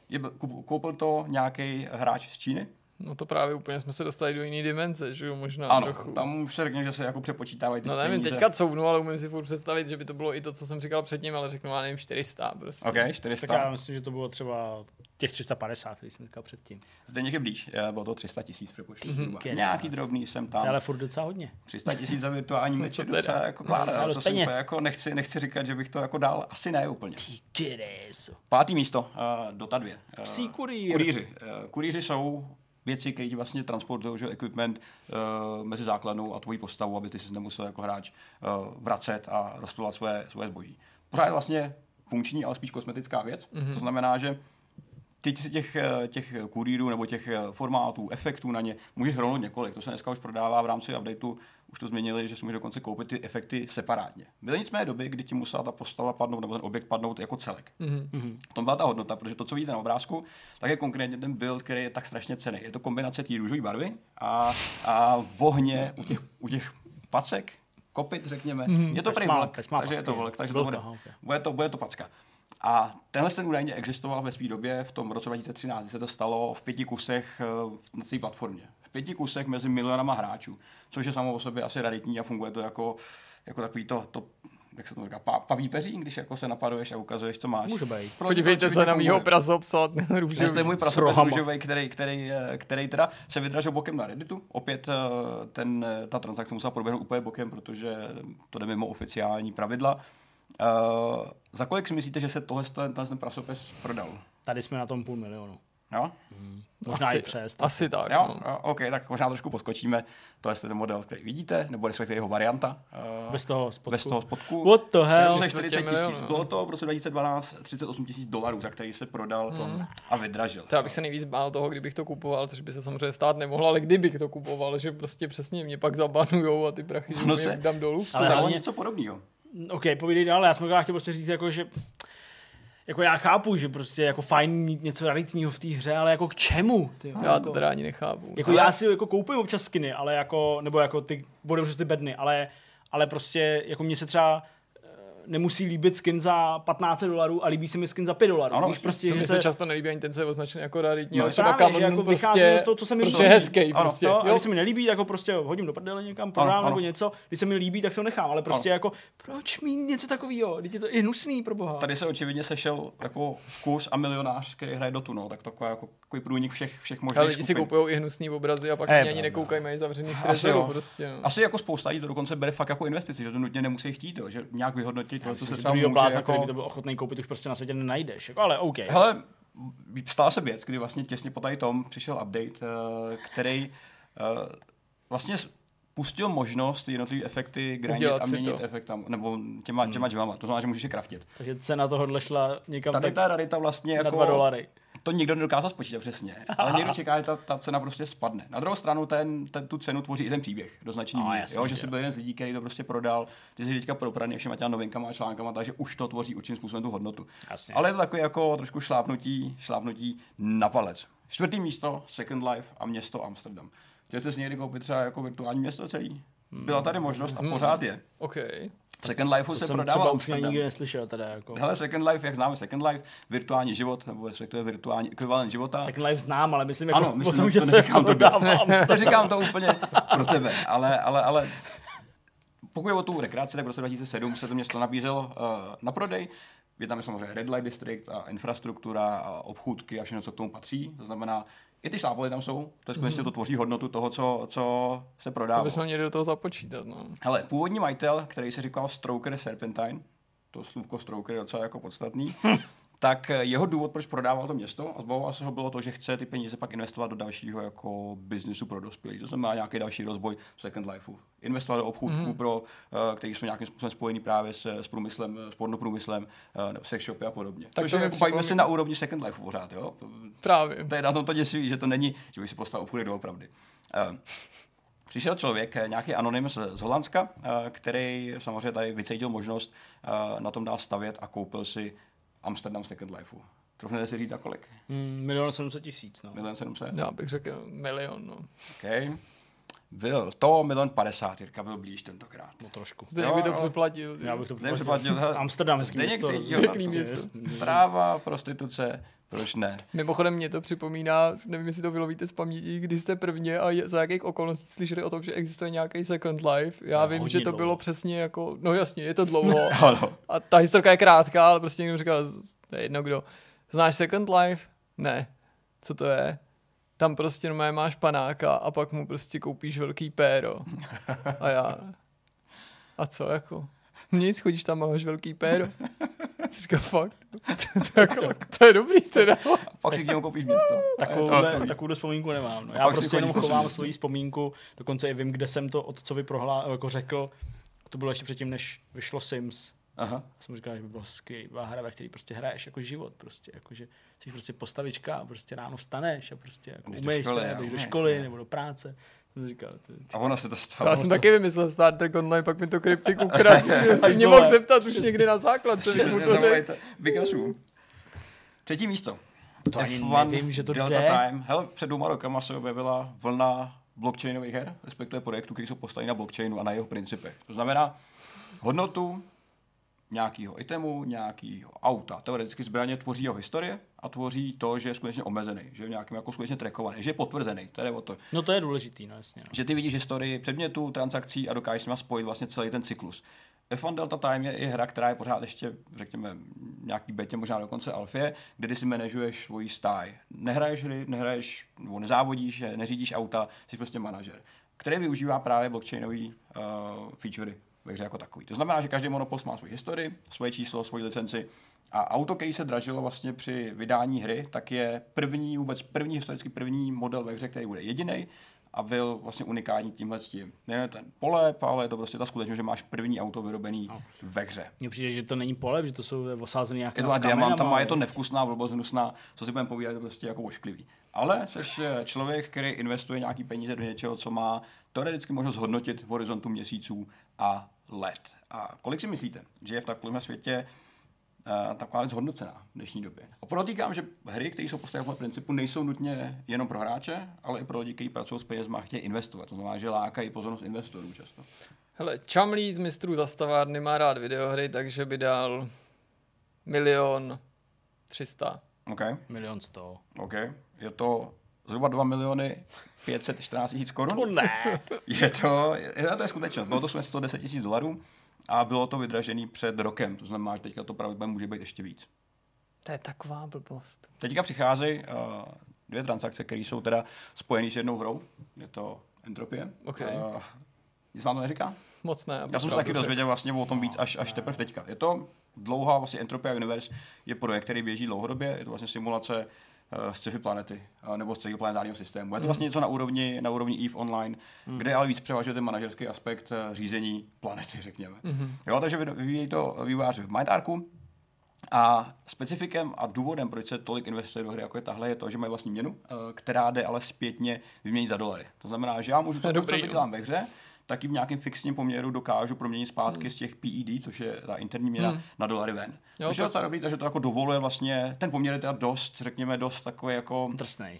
Je, koupil to nějaký hráč z Číny? No to právě úplně jsme se dostali do jiné dimenze, že jo, možná ano, trochu. tam už se řekne, že se jako přepočítávají ty No nevím, peníze. teďka couvnu, ale umím si furt představit, že by to bylo i to, co jsem říkal předtím, ale řeknu, já nevím, 400 prostě. OK, 400. Tak já myslím, že to bylo třeba těch 350, který jsem říkal předtím. Zde někde blíž, eh, bylo to 300 tisíc přepočtu. Mm-hmm. Kec. Nějaký drobný jsem tam. ale furt docela hodně. 300 tisíc za virtuální meč je docela jako No, kláda, docela to dost si peněz. úplně jako nechci, nechci říkat, že bych to jako dal, asi ne úplně. Pátý místo, uh, Dota 2. Uh, Psí kurýr. Kurýři. Uh, kurýři jsou věci, které ti vlastně transportují že, equipment uh, mezi základnou a tvojí postavu, aby ty si nemusel jako hráč uh, vracet a rozpilovat svoje, svoje zboží. Pořád je vlastně funkční, ale spíš kosmetická věc. Mm-hmm. To znamená, že ty si těch, eh, těch kurýrů nebo těch formátů, efektů na ně můžeš rovnout několik. To se dneska už prodává v rámci updateu, už to změnili, že si můžeš dokonce koupit ty efekty separátně. Byly nicméně doby, kdy ti musela ta postava padnout nebo ten objekt padnout jako celek. Mm-hmm. V tom byla ta hodnota, protože to, co vidíte na obrázku, tak je konkrétně ten build, který je tak strašně cený. Je to kombinace té růžové barvy a, a vohně u těch, u těch pacek, kopit, řekněme. Mm-hmm. Je to prý vlk, takže je to packy, vlk, takže to vlk, bude, aha, ok. bude, to, bude to packa. A tenhle ten údajně existoval ve své době v tom roce 2013, kdy se to stalo v pěti kusech eh, na té platformě. Pěti kusech mezi milionama hráčů, což je samo o sobě asi raritní a funguje to jako, jako takový to, to jak se to říká, pa, paví peří, když jako se napaduješ a ukazuješ, co máš. Může být. Pro- Podívejte se na mýho prasopsa To je růžový. můj S prasopec rohama. růžový, který, který, eh, který teda se vydražil bokem na Redditu. Opět eh, ten, eh, ta transakce musela proběhnout úplně bokem, protože to jde mimo oficiální pravidla. Uh, za kolik si myslíte, že se tohle ten, ten prasopes prodal? Tady jsme na tom půl milionu. Jo? Možná asi, i přes. Asi tak, Jo, no. jo, OK, tak možná trošku poskočíme. To je ten model, který vidíte, nebo respektive jeho varianta. uh, Bez toho spodku. Bez toho spodku. What the hell? 340 tisíc. milionů. Bylo to v roce 2012 38 tisíc dolarů, za který se prodal to a vydražil. To já bych se nejvíc bál toho, kdybych to kupoval, což by se samozřejmě stát nemohlo, ale kdybych to kupoval, že prostě přesně mě pak zabanujou a ty prachy, že No no se- dám dolů. Ale něco podobného. OK, povídej dál, já jsem chtěl prostě říct, jako, že jako já chápu, že prostě jako fajn mít něco raritního v té hře, ale jako k čemu? Ty? Já jako, to teda ani nechápu. jako já si jako koupím občas skiny, ale jako, nebo jako ty, budou ty bedny, ale, ale prostě jako mně se třeba nemusí líbit skin za 15 dolarů a líbí se mi skin za 5 dolarů. Ano, Víš, prostě, To že mi se často nelíbí ani ten, co je označený jako raritní, No ale třeba právě, že jako prostě, vycházím z toho, co se mi protože líbí. je hezký Ano, prostě. to, a jo? když se mi nelíbí, tak ho prostě hodím do prdele někam, prodám ano. nebo něco. Když se mi líbí, tak se ho nechám, ale prostě jako, proč mít něco takového? Teď je to i hnusný pro boha. Tady se očividně sešel jako vkus a milionář, který hraje Dotu, no, tak taková jako takový průnik všech, všech možných Ale lidi si skupin. kupují i hnusný obrazy a pak Je ani, ani nekoukají, mají zavřený v trezoru prostě. No. Asi jako spousta lidí to dokonce bere fakt jako investici, že to nutně nemusí chtít, že nějak vyhodnotí taky tohle Myslím, se třeba může blázna, jako... který by to byl ochotný koupit, už prostě na světě nenajdeš. Jako, ale OK. Hele, stala se věc, kdy vlastně těsně po tady tom přišel update, eh, který eh, vlastně pustil možnost jednotlivé efekty grindit a měnit to. Hmm. efektama, nebo těma, těma džemama. To znamená, že můžeš je kraftit. Takže cena tohohle šla někam Tady tak ta rarita vlastně na jako... 2 dolary. To nikdo nedokázal spočítat přesně, ale někdo čeká, že ta, ta cena prostě spadne. Na druhou stranu ten, ten, tu cenu tvoří i ten příběh do značení No, míry, jasně, jo, že jsi byl jeden z lidí, který to prostě prodal, ty jsi teďka propraný všema těma novinkama a článkama, takže už to tvoří určitým způsobem tu hodnotu. Jasně. Ale je to takový jako trošku šlápnutí, šlápnutí na palec. Čtvrtý místo, Second Life a město Amsterdam. Chtěl jste si někdy koupit třeba jako virtuální město celý? Byla tady možnost a pořád je. OK. V Second Life To se jsem prodává třeba už nikdy neslyšel teda jako. Hele, Second Life, jak známe Second Life, virtuální život, nebo respektive virtuální ekvivalent života. Second Life znám, ale myslím jako Ano, myslím, tom, to že se neříkám tobě. prodávám. Neříkám to úplně pro tebe, ale, ale, ale pokud je o tu rekreaci, tak v roce 2007 se to město nabízelo uh, na prodej. Je tam samozřejmě Red Light District a infrastruktura a obchůdky a všechno, co k tomu patří. To znamená, i ty šlápoly tam jsou, to je skutečně to tvoří hodnotu toho, co, co se To prodává. bychom měli do toho započítat, no. Hele, původní majitel, který se říkal Stroker Serpentine, to slůvko Stroker je docela jako podstatný, tak eh, jeho důvod, proč prodával to město a zbavoval se ho, bylo to, že chce ty peníze pak investovat do dalšího jako biznisu pro dospělí. To znamená nějaký další rozvoj Second Lifeu. Investovat do obchůdků, mm. pro, uh, který jsou nějakým způsobem spojený právě s, s průmyslem, s pornoprůmyslem, nebo sex shopy a podobně. Tak mi jako, bavíme se na úrovni Second Lifeu pořád, jo? Právě. To je na tom to děsivý, že to není, že bych si postavil obchůdek doopravdy. Uh, Přišel člověk, eh, nějaký anonym z, z Holandska, eh, který samozřejmě tady vycítil možnost eh, na tom dál stavět a koupil si Amsterdam Second Lifeu. Trofnete si říct za kolik? Hmm, milion 700 tisíc, no. Milion 700? Já bych řekl milion, no. OK. Byl to milion 50, Jirka byl blíž tentokrát. No trošku. Zde Jo, by to přeplatil. Já bych to přeplatil, Amsterdam, hezký Zdeněk město. Prostě, město. Tráva, prostituce, proč ne? Mimochodem mě to připomíná, nevím, jestli to vylovíte z paměti, kdy jste prvně a je- za jakých okolností slyšeli o tom, že existuje nějaký Second Life. Já No, vím, že to dlouho. bylo přesně jako, no jasně, je to dlouho. A ta historka je krátká, ale prostě někdo říkal, to je jedno kdo. Znáš Second Life? Ne. Co to je? Tam prostě normálně máš panáka a pak mu prostě koupíš velký péro. A já. A co jako? Nic, chodíš tam a máš velký péro. Jsi říkal, fakt? to, to je dobrý teda. Pak si k němu koupíš město. Takovouhle, takovouhle vzpomínku nemám. No. Já prostě jenom po chovám svoji vzpomínku, dokonce i vím, kde jsem to otcovi prohlá, jako řekl. To bylo ještě předtím, než vyšlo Sims. Aha. Já jsem říkal, že by byla skvělá hra, ve který prostě hraješ jako život, prostě, jako, že jsi prostě postavička a prostě ráno vstaneš a prostě jako Jdeš do umyješ školy, se, jdeš do školy nebo do práce. Jsem říkal, ty, A ono se to stalo. Já jsem taky vymyslel Star Trek Online, pak mi to kryptik ukradl, že Až si mě mohl zeptat už někdy na základce. řekl. zavolejte Vygasu. Třetí místo. To ani F1 nevím, že to Delta jde. Time. Hele, před dvěma rokama se objevila vlna blockchainových her, respektive projektů, které jsou postaveny na blockchainu a na jeho principech. To znamená hodnotu nějakého itemu, nějakého auta. Teoreticky zbraně tvoří jeho historie a tvoří to, že je skutečně omezený, že je nějakým jako skutečně trackovaný, že je potvrzený. To je o to. No to je důležitý, no jasně. No. Že ty vidíš historii předmětů, transakcí a dokážeš s nimi spojit vlastně celý ten cyklus. F1 Delta Time je i hra, která je pořád ještě, řekněme, nějaký betě, možná dokonce alfě, kde ty si manažuješ svoji stáj. Nehraješ hry, nehraješ, nebo nezávodíš, neřídíš auta, jsi prostě manažer, který využívá právě blockchainový uh, featurey ve hře jako takový. To znamená, že každý monopost má svoji historii, svoje číslo, svoji licenci a auto, který se dražilo vlastně při vydání hry, tak je první, vůbec první, historicky první model ve hře, který bude jediný a byl vlastně unikátní tímhle s tím. Ne ten polep, ale je to prostě ta skutečnost, že máš první auto vyrobený No. ve hře. Mně přijde, že to není polep, že to jsou osázené nějaké Je to diamantama, je to nevkusná, blbost hnusná, co si budeme povídat, je to prostě jako ošklivý. Ale jsi eh, člověk, který investuje nějaký peníze do něčeho, co má teoreticky možnost hodnotit v horizontu měsíců a let. A kolik si myslíte, že je v takovém světě taková věc hodnocená v dnešní době? A podotýkám, že hry, které jsou postaveny podle principu, nejsou nutně jenom pro hráče, ale i pro lidi, kteří pracují s penězma a chtějí investovat. To znamená, že lákají pozornost investorů často. Hele, Chamlí z mistrů zastavárny má rád videohry, takže by dal milion třista. OK? Milion sto. OK. Je to zhruba 2 miliony 514 tisíc korun. To ne. Je to, je, to je skutečnost. Bylo to jsme 110 tisíc dolarů a bylo to vydražený před rokem. To znamená, že teďka to pravděpodobně může být ještě víc. To je taková blbost. Teďka přicházejí uh, dvě transakce, které jsou teda spojené s jednou hrou. Je to Entropie. OK. Uh, nic vám to neříká? moc ne. Já jsem se taky dozvěděl vlastně o tom víc až, až teprve teďka. Je to dlouhá, vlastně Entropia Universe je projekt, který běží dlouhodobě, je to vlastně simulace uh, sci-fi planety, uh, nebo z planetárního systému. Je to vlastně něco na úrovni, na úrovni EVE Online, mm. kde ale víc převažuje ten manažerský aspekt uh, řízení planety, řekněme. Mm-hmm. Jo, takže vyvíjí to vývojáři v MindArku, a specifikem a důvodem, proč se tolik investuje do hry, jako je tahle, je to, že mají vlastní měnu, která jde ale zpětně vyměnit za dolary. To znamená, že já můžu to, co dělám ve hře, taky v nějakém fixním poměru dokážu proměnit zpátky hmm. z těch PED, což je ta interní měna, hmm. na dolary ven. Jo, což je docela dobrý, takže to jako dovoluje vlastně, ten poměr je teda dost, řekněme, dost takový jako... Drsnej.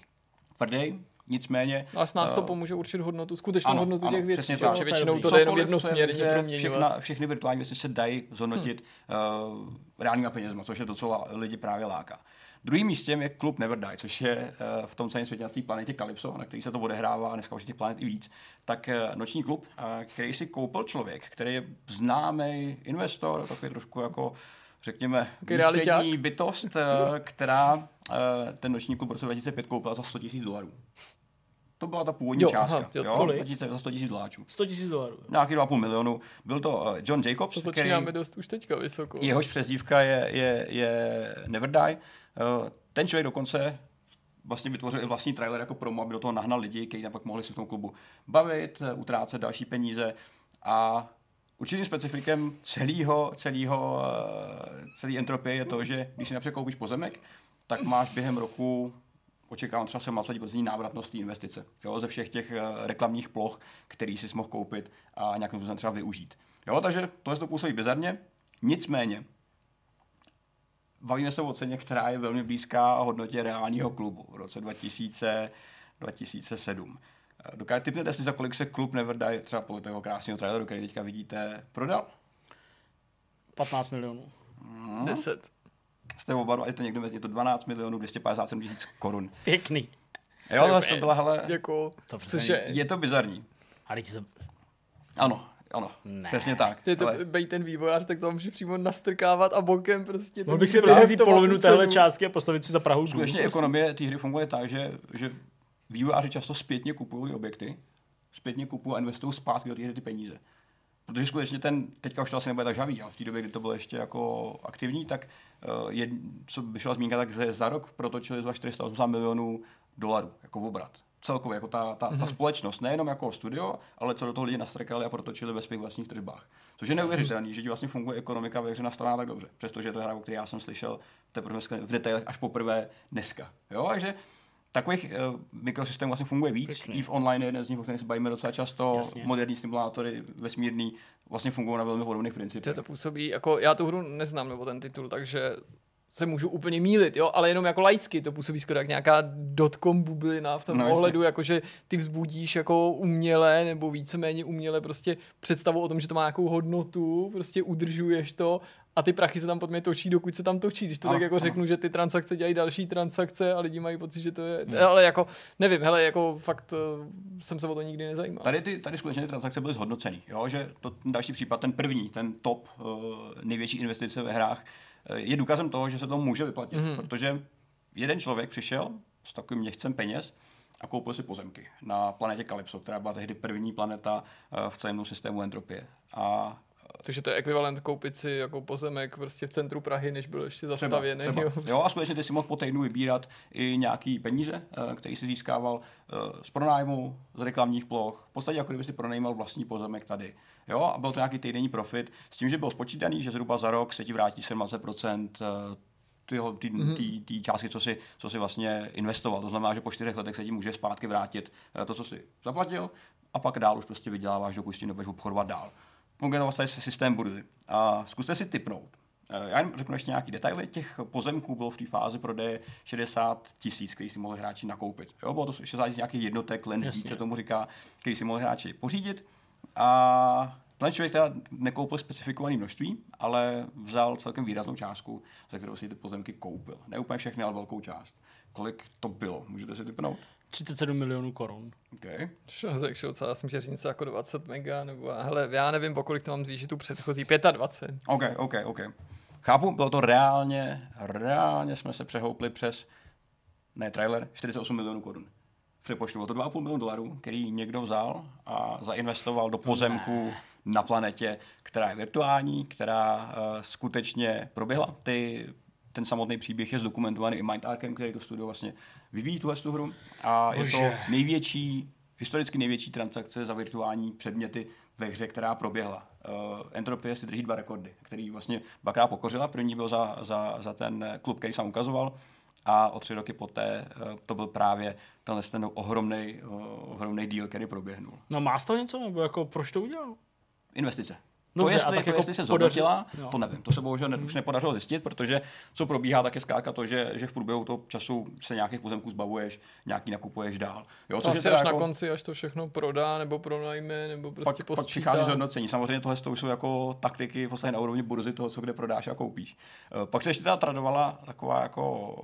Tvrdý, Nicméně... A s nás to uh, pomůže určit hodnotu, skutečnou ano, hodnotu ano, těch věcí, přesně tak. většinou to jde jenom jednosměrně proměňovat. Všechny virtuální věci se dají zhodnotit hmm. uh, reálnýma penězma, což je to, co lidi právě láká. Druhým místem je klub Never Die, což je uh, v tom celém světě na té planetě Calypso, na který se to odehrává a dneska už těch planet i víc. Tak uh, noční klub, uh, který si koupil člověk, který je známý investor, takový trošku jako řekněme, výstřední bytost, která ten noční klub v roce 2005 koupila za 100 000 dolarů. To byla ta původní jo, částka. Aha, jo, jo? za 100 000 dolarů. 100 000 dolarů. Nějaký 2,5 milionu. Byl to John Jacobs. To začínáme který, dost už teďka vysoko. Jehož přezdívka je, je, je Never Die. Eh, ten člověk dokonce vlastně vytvořil i vlastní trailer jako promo, aby do toho nahnal lidi, kteří pak mohli se v tom klubu bavit, eh, utrácet další peníze a určitým specifikem celého, celého, eh, celý entropie je to, že když si například koupíš pozemek, tak máš během roku očekávám třeba 27% návratnost té investice. Jo, ze všech těch reklamních ploch, který si mohl koupit a nějakým způsobem třeba využít. Jo, takže to je to působí bizarně. Nicméně, bavíme se o ceně, která je velmi blízká hodnotě reálního klubu v roce 2000, 2007. Dokážete typnete si, za kolik se klub Never Die, třeba podle toho krásného traileru, který teďka vidíte, prodal? 15 milionů. Hmm. 10. Jste oba dva, je to někdo mezi to 12 milionů 257 tisíc korun. Pěkný. Jo, to, to byla, hele, jako, to což je, je to bizarní. Ale to... Ano, ano, ne. přesně tak. Ty to ale... bej ten vývojář, tak to může přímo nastrkávat a bokem prostě. Mohl bych si prostě polovinu téhle částky a postavit si za Prahu. Skutečně prostě. ekonomie té hry funguje tak, že, že vývojáři často zpětně kupují objekty, zpětně kupují a investují zpátky do té hry ty peníze. Protože skutečně ten, teďka už to asi nebude tak žavý, ale v té době, kdy to bylo ještě jako aktivní, tak uh, je, co by šla zmínka, tak ze, za rok protočili zhruba 480 milionů dolarů jako obrat celkově, jako ta, ta, ta mhm. společnost, nejenom jako studio, ale co do toho lidi nastrkali a protočili ve svých vlastních tržbách. Což je neuvěřitelné, že ti vlastně funguje ekonomika ve hře nastavená tak dobře, přestože je to hra, o které já jsem slyšel teprve v detailech až poprvé dneska. Jo, takže takových uh, mikrosystémů vlastně funguje víc. Pěkný. I v online je jeden z nich, o kterém se bavíme docela často. Jasně. Moderní simulátory, vesmírný, vlastně fungují na velmi podobných principech. To působí, jako já tu hru neznám, nebo ten titul, takže se můžu úplně mílit, jo, ale jenom jako laicky to působí skoro jak nějaká dotcom bublina v tom no, ohledu, jakože ty vzbudíš jako uměle nebo víceméně uměle prostě představu o tom, že to má nějakou hodnotu, prostě udržuješ to a ty prachy se tam potom točí, dokud se tam točí. Když to ano, tak jako ano. řeknu, že ty transakce dělají další transakce a lidi mají pocit, že to je... Hmm. Ale jako, nevím, hele, jako fakt uh, jsem se o to nikdy nezajímal. Tady, ty, tady skutečně ty transakce byly zhodnoceny, jo, že to ten další případ, ten první, ten top uh, největší investice ve hrách, je důkazem toho, že se to může vyplatit, mm-hmm. protože jeden člověk přišel s takovým měchcem peněz a koupil si pozemky na planetě Calypso, která byla tehdy první planeta eh, v celém systému entropie. A takže to je ekvivalent koupit si jako pozemek prostě v centru Prahy, než byl ještě zastavěný. Třeba, třeba. Jo. a skutečně ty si mohl po týdnu vybírat i nějaký peníze, eh, který si získával z pronájmu, z reklamních ploch. V podstatě jako kdyby si pronajímal vlastní pozemek tady. Jo, a byl to nějaký týdenní profit s tím, že byl spočítaný, že zhruba za rok se ti vrátí 17% ty mm-hmm. částky, co si, co si vlastně investoval. To znamená, že po čtyřech letech se ti může zpátky vrátit eh, to, co si zaplatil a pak dál už prostě vyděláváš, dokud s tím nebudeš obchodovat dál. To vlastně systém burzy. A zkuste si typnout. Eh, já jen řeknu ještě nějaký detaily. Těch pozemků bylo v té fázi prodeje 60 tisíc, který si mohli hráči nakoupit. Jo, bylo to 60 nějakých jednotek, len se tomu říká, který si mohli hráči pořídit. A ten člověk teda nekoupil specifikované množství, ale vzal celkem výraznou částku, za kterou si ty pozemky koupil. Ne úplně všechny, ale velkou část. Kolik to bylo? Můžete si typnout? 37 milionů korun. Okay. Takže co, já jsem chtěl říct jako 20 mega, nebo hele, já nevím, po kolik to mám zvýšit tu předchozí, 25. OK, OK, OK. Chápu, bylo to reálně, reálně jsme se přehoupli přes, ne trailer, 48 milionů korun přepočtu. Bylo to 2,5 milionu dolarů, který někdo vzal a zainvestoval do pozemku ne. na planetě, která je virtuální, která uh, skutečně proběhla. Ty, ten samotný příběh je zdokumentovaný i Mindarkem, který to studio vlastně vyvíjí tuhle tu hru. A Bože. je to největší, historicky největší transakce za virtuální předměty ve hře, která proběhla. Uh, Entropie si drží dva rekordy, který vlastně dvakrát pokořila. První byl za, za, za ten klub, který jsem ukazoval, a o tři roky poté uh, to byl právě tenhle ten ohromný, uh, ohromný díl, který proběhnul. No má z toho něco, nebo jako proč to udělal? Investice. Dobře, to, jestli, a tak to, jako jestli se zhodnotila, to nevím. To se bohužel ne, už nepodařilo zjistit, protože co probíhá, tak je zkrátka to, že, že v průběhu toho času se nějakých pozemků zbavuješ, nějaký nakupuješ dál. Jo, což Asi až jako, na konci, až to všechno prodá, nebo pronajme, nebo prostě pak, pak přichází zhodnocení. Samozřejmě tohle to jsou jako taktiky vlastně na úrovni burzy toho, co kde prodáš a koupíš. Eh, pak se ještě teda tradovala taková jako,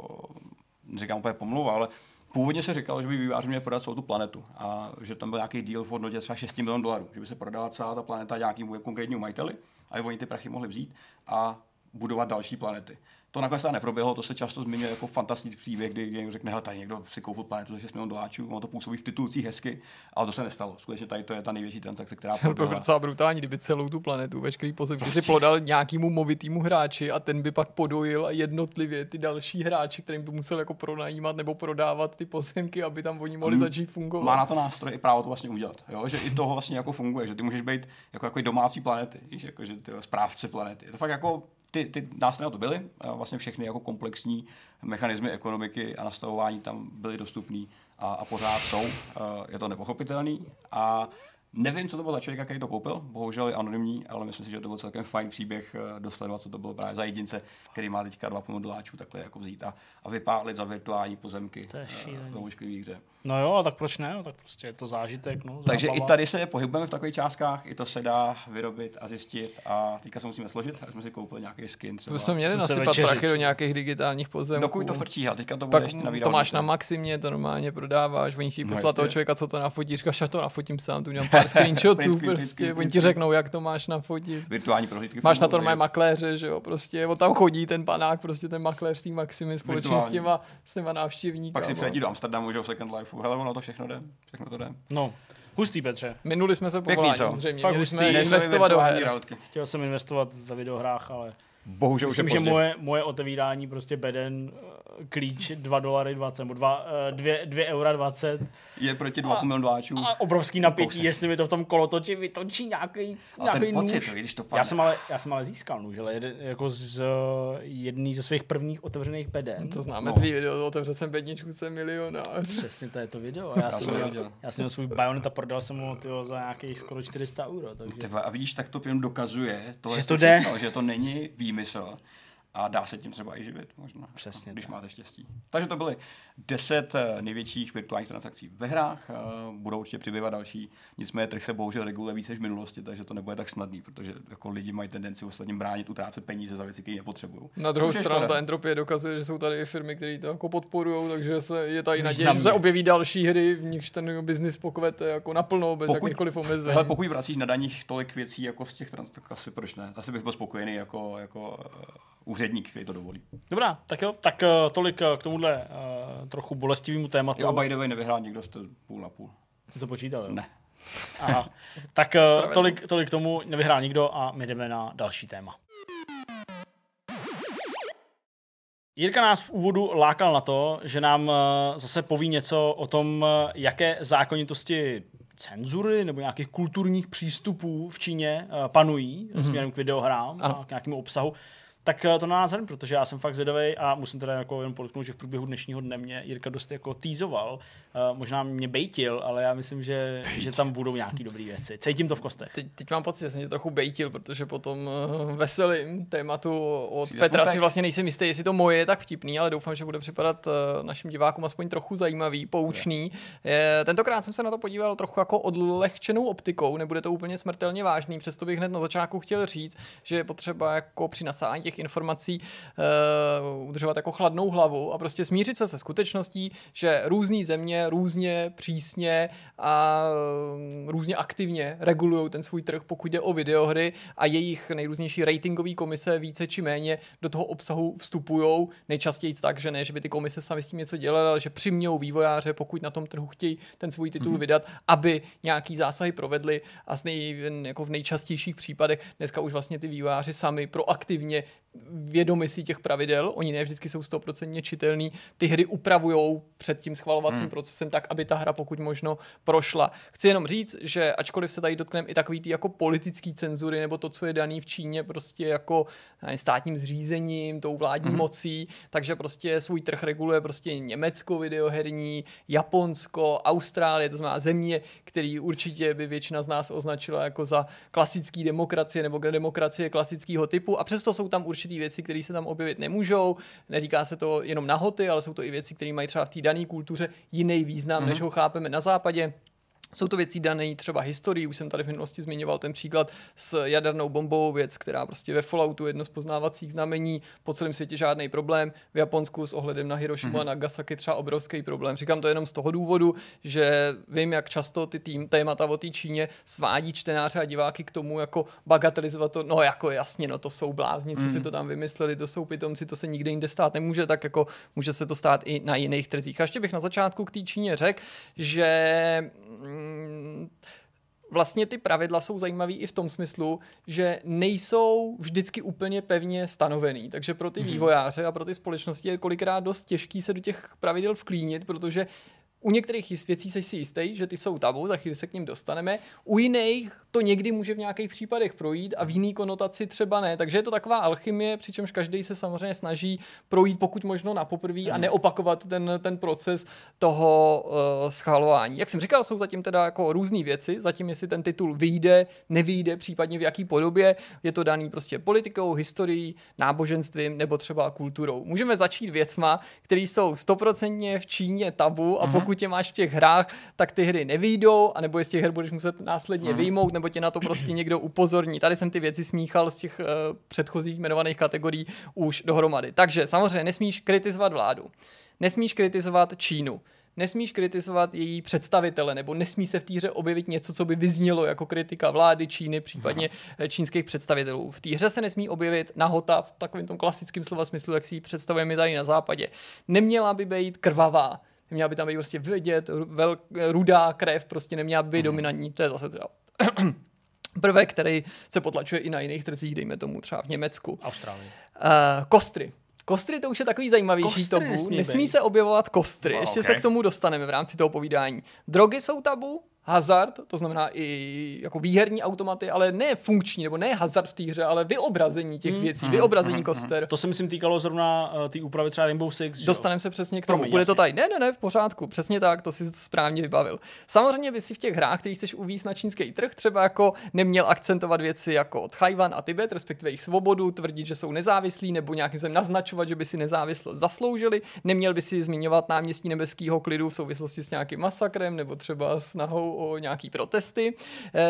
říkám úplně pomluva, ale Původně se říkalo, že by výváři měli prodat celou tu planetu a že tam byl nějaký deal v hodnotě třeba 6 milionů dolarů, že by se prodala celá ta planeta nějakým konkrétnímu majiteli, aby oni ty prachy mohli vzít. A budovat další planety. To nakonec neproběhlo, to se často zmiňuje jako fantastický příběh, kdy někdo řekne, že tady někdo si koupil planetu za 6 milionů doláčů, ono to působí v titulcích hezky, ale to se nestalo. Skutečně tady to je ta největší transakce, která to bylo docela brutální, kdyby celou tu planetu, veškerý pozemky prostě. si plodal nějakému movitýmu hráči a ten by pak podojil a jednotlivě ty další hráči, kterým by musel jako pronajímat nebo prodávat ty pozemky, aby tam oni mohli začít fungovat. Má na to nástroj i právo to vlastně udělat, jo? že i toho vlastně jako funguje, že ty můžeš být jako, jako domácí planety, víš, jako, že ty správce planety. Je to fakt jako ty, ty nástroje to byly, vlastně všechny jako komplexní mechanismy ekonomiky a nastavování tam byly dostupné a, a pořád jsou. Je to nepochopitelný a Nevím, co to bylo za člověka, který to koupil, bohužel je anonymní, ale myslím si, že to byl celkem fajn příběh eh, dosledovat, co to bylo právě za jedince, který má teďka dva doláčů takhle jako vzít a, a vypálit za virtuální pozemky to je ve hře. No jo, tak proč ne? No, tak prostě je to zážitek. No, Takže i tady se pohybujeme v takových částkách, i to se dá vyrobit a zjistit a teďka se musíme složit, tak jsme si koupili nějaký skin. Třeba. To jsme měli nasypat prachy do nějakých digitálních pozemků. Dokud to frčí, a teďka to bude ještě na To máš na Maximě, to normálně prodáváš, oni chtějí no, poslat toho člověka, co to nafotí, říkáš, já to nafotím sám, tu udělám pár screenshotů, prostě, oni ti řeknou, jak to máš nafotit. Virtuální prohlídky. Máš na to normálně makléře, že jo, prostě, on tam chodí ten panák, prostě ten makléř tý Maximy společně s těma, s těma návštěvníky. Pak si přijedí do Amsterdamu, že jo, Second Life, hele, ono to všechno jde. Všechno to jde. No, hustý Petře. Minuli jsme se povolání, zřejmě. Fakt hustý. jsme investovat do her. Chtěl jsem investovat ve videohrách, ale Bohužel Myslím, že moje, moje otevírání prostě beden klíč 2 dolary 20, nebo 2, 2, 2 eura 20. Je proti 2 milionů dláčů. A obrovský napětí, jestli mi to v tom kolotoči vytočí nějaký, nějaký ten pocit, nůž. Když to já, jsem ale, já jsem ale získal nůž, ale jeden, jako z uh, jedný ze svých prvních otevřených beden. No to známe no. tvý video, otevřel jsem bedničku, jsem milionář. Přesně to je to video. Já, já jsem, měl, já jsem měl svůj Bayonet a prodal jsem ho tyjo, za nějakých skoro 400 euro. Takže... Tyba, a vidíš, tak to dokazuje, to že to jde. že to není výmysl a dá se tím třeba i živit možná. Přesně. Když tak. máte štěstí. Takže to byly deset eh, největších virtuálních transakcí ve hrách. Eh, budou určitě přibývat další. Nicméně trh se bohužel reguluje více než v minulosti, takže to nebude tak snadný, protože jako lidi mají tendenci ostatním bránit, utrácet peníze za věci, které nepotřebují. Na druhou stranu ta entropie dokazuje, že jsou tady firmy, které to jako podporují, takže se je tady naděje, že se objeví další hry, v nichž ten biznis pokvete jako naplno, bez pokud, jakýchkoliv omezení. Hele, pokud vracíš na daních tolik věcí jako z těch trans, tak asi proč ne? Asi bych byl spokojený jako, jako uh, úředník, který to dovolí. Dobrá, tak jo, tak uh, tolik uh, k tomuhle uh, trochu bolestivému tématu. Jo, a by the way nevyhrál někdo jste půl na půl. Jsi to počítal, jo? Ne. Aha. Tak uh, tolik, tolik k tomu, nevyhrál nikdo a my jdeme na další téma. Jirka nás v úvodu lákal na to, že nám zase poví něco o tom, jaké zákonitosti cenzury nebo nějakých kulturních přístupů v Číně panují mm-hmm. směrem k videohrám a k nějakému obsahu tak eh, to na nás protože já jsem fakt zvědavý a musím teda jako jen podotknout, že v průběhu dnešního dne mě Jirka dost jako týzoval, uh, možná mě bejtil, ale já myslím, že, že tam budou nějaký dobré věci. Cítím to v kostech. Teď, teď mám pocit, že jsem tě trochu bejtil, protože po tom uh, veselým tématu od Přijde Petra smutek. si vlastně nejsem jistý, jestli to moje je tak vtipný, ale doufám, že bude připadat uh, našim divákům aspoň trochu zajímavý, poučný. Je, tentokrát jsem se na to podíval trochu jako odlehčenou optikou, nebude to úplně smrtelně vážný, přesto bych hned na začátku chtěl říct, že je potřeba jako při nasání těch informací uh, udržovat jako chladnou hlavu a prostě smířit se se skutečností, že různé země různě přísně a uh, různě aktivně regulují ten svůj trh, pokud jde o videohry a jejich nejrůznější ratingové komise více či méně do toho obsahu vstupují. Nejčastěji tak, že ne, že by ty komise sami s tím něco dělaly, ale že přimějou vývojáře, pokud na tom trhu chtějí ten svůj titul mm-hmm. vydat, aby nějaký zásahy provedli a z nej, jako v nejčastějších případech dneska už vlastně ty vývojáři sami proaktivně vědomi si těch pravidel, oni ne vždycky jsou stoprocentně čitelný, ty hry upravují před tím schvalovacím hmm. procesem tak, aby ta hra pokud možno prošla. Chci jenom říct, že ačkoliv se tady dotkneme i takový ty jako politický cenzury, nebo to, co je daný v Číně prostě jako nevím, státním zřízením, tou vládní hmm. mocí, takže prostě svůj trh reguluje prostě Německo videoherní, Japonsko, Austrálie, to znamená země, který určitě by většina z nás označila jako za klasický demokracie nebo demokracie klasického typu a přesto jsou tam určitě určitý věci, které se tam objevit nemůžou. Netýká se to jenom nahoty, ale jsou to i věci, které mají třeba v té dané kultuře jiný význam, mm-hmm. než ho chápeme na západě. Jsou to věci dané třeba historii, už jsem tady v minulosti zmiňoval ten příklad s jadernou bombou, věc, která prostě ve Falloutu jedno z poznávacích znamení, po celém světě žádný problém, v Japonsku s ohledem na Hiroshima mm-hmm. a Nagasaki třeba obrovský problém. Říkám to jenom z toho důvodu, že vím, jak často ty tým, témata o té Číně svádí čtenáře a diváky k tomu, jako bagatelizovat to, no jako jasně, no to jsou blázni, co mm. si to tam vymysleli, to jsou pitomci, to se nikde jinde stát nemůže, tak jako může se to stát i na jiných trzích. A ještě bych na začátku k té Číně řekl, že Mm, vlastně ty pravidla jsou zajímavé i v tom smyslu, že nejsou vždycky úplně pevně stanovený. Takže pro ty mm-hmm. vývojáře a pro ty společnosti je kolikrát dost těžký se do těch pravidel vklínit, protože u některých věcí jsi si jistý, že ty jsou tabu, za chvíli se k ním dostaneme. U jiných to někdy může v nějakých případech projít a v jiný konotaci třeba ne. Takže je to taková alchymie, přičemž každý se samozřejmě snaží projít pokud možno na poprvé a neopakovat ten, ten proces toho uh, schvalování. Jak jsem říkal, jsou zatím teda jako různé věci. Zatím, jestli ten titul vyjde, nevyjde, případně v jaký podobě, je to daný prostě politikou, historií, náboženstvím nebo třeba kulturou. Můžeme začít věcma, které jsou stoprocentně v Číně tabu a mhm. pokud pokud tě máš v těch hrách, tak ty hry nevídou, anebo je z těch her budeš muset následně mhm. vyjmout, nebo tě na to prostě někdo upozorní. Tady jsem ty věci smíchal z těch uh, předchozích jmenovaných kategorií už dohromady. Takže samozřejmě nesmíš kritizovat vládu, nesmíš kritizovat Čínu, nesmíš kritizovat její představitele, nebo nesmí se v týře objevit něco, co by vyznělo jako kritika vlády Číny, případně Aha. čínských představitelů. V týře se nesmí objevit nahota v takovém tom klasickém slova smyslu, jak si ji představujeme tady na západě. Neměla by být krvavá, neměla by tam být prostě vidět, vel, rudá krev, prostě neměla by být mm. dominantní, to je zase teda prvek, který se potlačuje i na jiných trzích, dejme tomu třeba v Německu. Austrálii. Uh, kostry. Kostry to už je takový zajímavější kostry tabu. Nesmí, nesmí se objevovat kostry. No, Ještě okay. se k tomu dostaneme v rámci toho povídání. Drogy jsou tabu, hazard, to znamená i jako výherní automaty, ale ne funkční, nebo ne hazard v té hře, ale vyobrazení těch hmm. věcí, hmm. vyobrazení hmm. koster. To se myslím týkalo zrovna uh, té úpravy třeba Rainbow Six. Dostaneme se přesně k tomu. Bude to tady. Ne, ne, ne, v pořádku, přesně tak, to si správně vybavil. Samozřejmě by si v těch hrách, které chceš uvíct na čínský trh, třeba jako neměl akcentovat věci jako Tchajvan a Tibet, respektive jejich svobodu, tvrdit, že jsou nezávislí, nebo nějakým způsobem naznačovat, že by si nezávislost zasloužili. Neměl by si zmiňovat náměstí nebeského klidu v souvislosti s nějakým masakrem, nebo třeba snahou o nějaký protesty. E,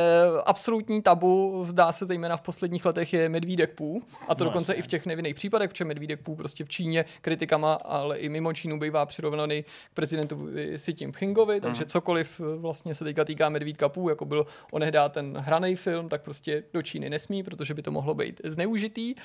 absolutní tabu, zdá se zejména v posledních letech, je Medvídek Pů. A to no, dokonce jasně. i v těch nevinných případech, protože Medvídek Pů prostě v Číně kritikama, ale i mimo Čínu bývá přirovnaný k prezidentu Si Jinpingovi, takže mm. cokoliv e, vlastně se teďka týká Medvídka Pů, jako byl onehdá ten hraný film, tak prostě do Číny nesmí, protože by to mohlo být zneužitý.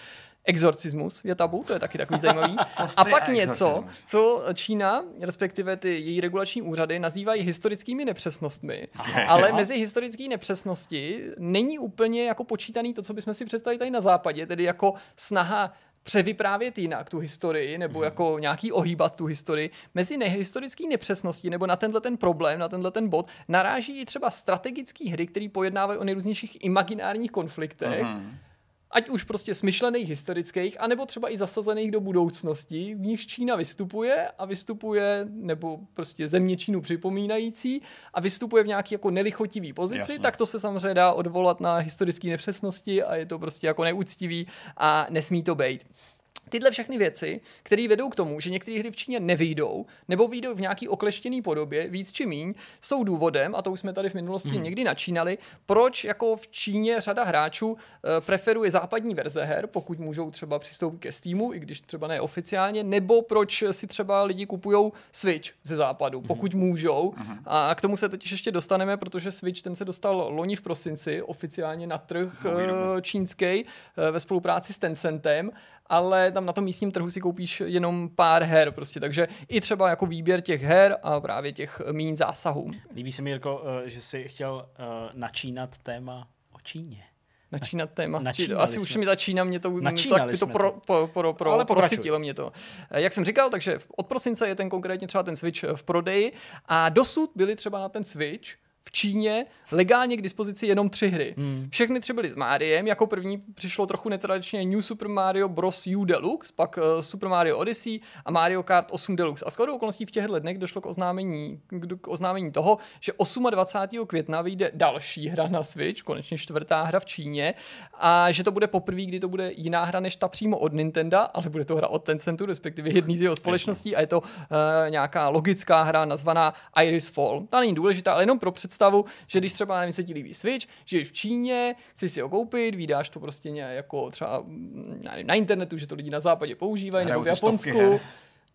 Exorcismus je tabu, to je taky takový zajímavý. a pak něco, co Čína, respektive ty její regulační úřady, nazývají historickými nepřesnostmi. Ale mezi historické nepřesnosti není úplně jako počítaný to, co bychom si představili tady na západě, tedy jako snaha převyprávět jinak tu historii, nebo hmm. jako nějaký ohýbat tu historii. Mezi nehistorické nepřesnosti nebo na tenhle ten problém, na tenhle ten bod, naráží i třeba strategické hry, které pojednávají o nejrůznějších imaginárních konfliktech. Hmm ať už prostě smyšlených historických, anebo třeba i zasazených do budoucnosti, v nich Čína vystupuje a vystupuje, nebo prostě země Čínu připomínající a vystupuje v nějaký jako nelichotivý pozici, Jasně. tak to se samozřejmě dá odvolat na historické nepřesnosti a je to prostě jako neúctivý a nesmí to být tyhle všechny věci, které vedou k tomu, že některé hry v Číně nevyjdou, nebo vyjdou v nějaký okleštěný podobě, víc či míň, jsou důvodem, a to už jsme tady v minulosti hmm. někdy načínali, proč jako v Číně řada hráčů uh, preferuje západní verze her, pokud můžou třeba přistoupit ke Steamu, i když třeba ne oficiálně, nebo proč si třeba lidi kupují Switch ze západu, hmm. pokud můžou. Hmm. A k tomu se totiž ještě dostaneme, protože Switch ten se dostal loni v prosinci oficiálně na trh uh, čínský uh, ve spolupráci s Tencentem ale tam na tom místním trhu si koupíš jenom pár her prostě, takže i třeba jako výběr těch her a právě těch mín zásahů. Líbí se mi, Jirko, eh, že jsi chtěl uh, načínat téma o Číně. Načínat téma. Načínali Asi jsme. už mi ta Čína mě to, Načínali tak, to pro, pro, pro, pro, Ale prosytilo mě to. Eh, jak jsem říkal, takže od prosince je ten konkrétně třeba ten Switch v prodeji a dosud byly třeba na ten Switch v Číně legálně k dispozici jenom tři hry. Hmm. Všechny tři byly s Mariem, jako první přišlo trochu netradičně New Super Mario Bros. U Deluxe, pak uh, Super Mario Odyssey a Mario Kart 8 Deluxe. A skoro okolností v těchto dnech došlo k oznámení, k oznámení toho, že 28. května vyjde další hra na Switch, konečně čtvrtá hra v Číně, a že to bude poprvé, kdy to bude jiná hra než ta přímo od Nintendo, ale bude to hra od Tencentu, respektive jedný z jeho společností a je to uh, nějaká logická hra nazvaná Iris Fall. Ta není důležitá, ale jenom pro představu, že když třeba nevím, se ti líbí Switch, že v Číně, chci si ho koupit, vydáš to prostě nějak jako třeba nevím, na internetu, že to lidi na západě používají, nebo v Japonsku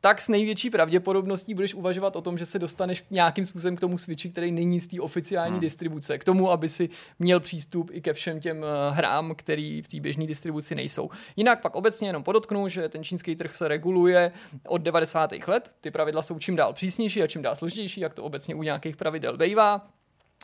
tak s největší pravděpodobností budeš uvažovat o tom, že se dostaneš nějakým způsobem k tomu Switchi, který není z té oficiální hmm. distribuce, k tomu, aby si měl přístup i ke všem těm uh, hrám, který v té běžné distribuci nejsou. Jinak pak obecně jenom podotknu, že ten čínský trh se reguluje od 90. let. Ty pravidla jsou čím dál přísnější a čím dál složitější, jak to obecně u nějakých pravidel bývá.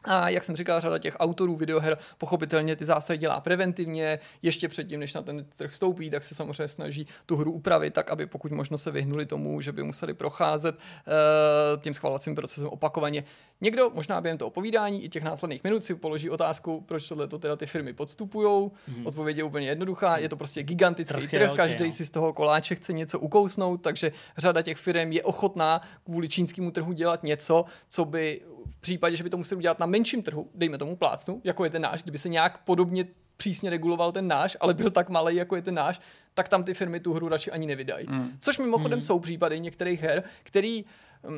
A jak jsem říkal, řada těch autorů videoher pochopitelně ty zásahy dělá preventivně, ještě předtím, než na ten trh vstoupí, tak se samozřejmě snaží tu hru upravit tak, aby pokud možno se vyhnuli tomu, že by museli procházet uh, tím schvalovacím procesem opakovaně. Někdo možná během toho povídání i těch následných minut si položí otázku, proč tohle to teda ty firmy podstupují. Mm. Odpověď je úplně jednoduchá, je to prostě gigantický trh, trh každý no. si z toho koláče chce něco ukousnout, takže řada těch firm je ochotná kvůli čínskému trhu dělat něco, co by v případě, že by to museli udělat na menším trhu, dejme tomu plácnu, jako je ten náš, kdyby se nějak podobně přísně reguloval ten náš, ale byl tak malý, jako je ten náš, tak tam ty firmy tu hru radši ani nevydají. Mm. Což mimochodem mm. jsou případy některých her, který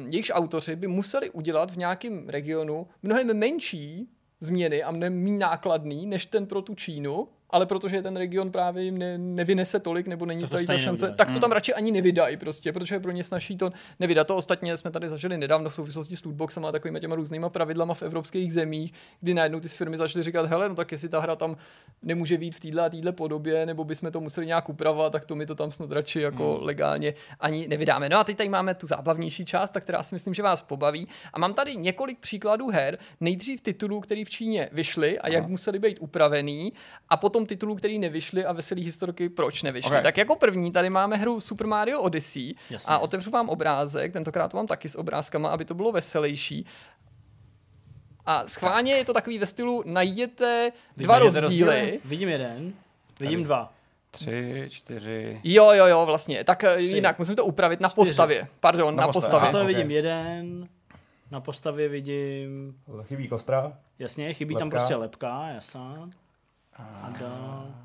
jejichž autoři by museli udělat v nějakém regionu mnohem menší změny a mnohem méně nákladný než ten pro tu Čínu, ale protože ten region právě jim ne, nevynese tolik, nebo není to tady ta šance, nevydají. tak to hmm. tam radši ani nevydají prostě, protože je pro ně snaží to nevydat. To ostatně jsme tady zažili nedávno v souvislosti s lootboxem a takovými těma různýma pravidlama v evropských zemích, kdy najednou ty firmy začaly říkat, hele, no tak jestli ta hra tam nemůže být v téhle a téhle podobě, nebo bychom to museli nějak upravovat, tak to my to tam snad radši jako hmm. legálně ani nevydáme. No a teď tady máme tu zábavnější část, tak která si myslím, že vás pobaví. A mám tady několik příkladů her, nejdřív titulů, které v Číně vyšly a jak Aha. museli být upravený, a potom potom titulů, který nevyšly a veselý historky, proč nevyšly. Okay. Tak jako první tady máme hru Super Mario Odyssey Jasně. a otevřu vám obrázek, tentokrát to mám taky s obrázkama, aby to bylo veselější. A schválně je to takový ve stylu, najděte dva rozdíly. rozdíly. Vidím jeden, vidím tady. dva. Tři, čtyři. Jo, jo, jo, vlastně. Tak eh, Tři. jinak, musím to upravit na čtyři. postavě. Pardon, na, na postavě. Na postavě okay. vidím jeden, na postavě vidím... Chybí kostra. Jasně, chybí lepka. tam prostě lepka, jasná.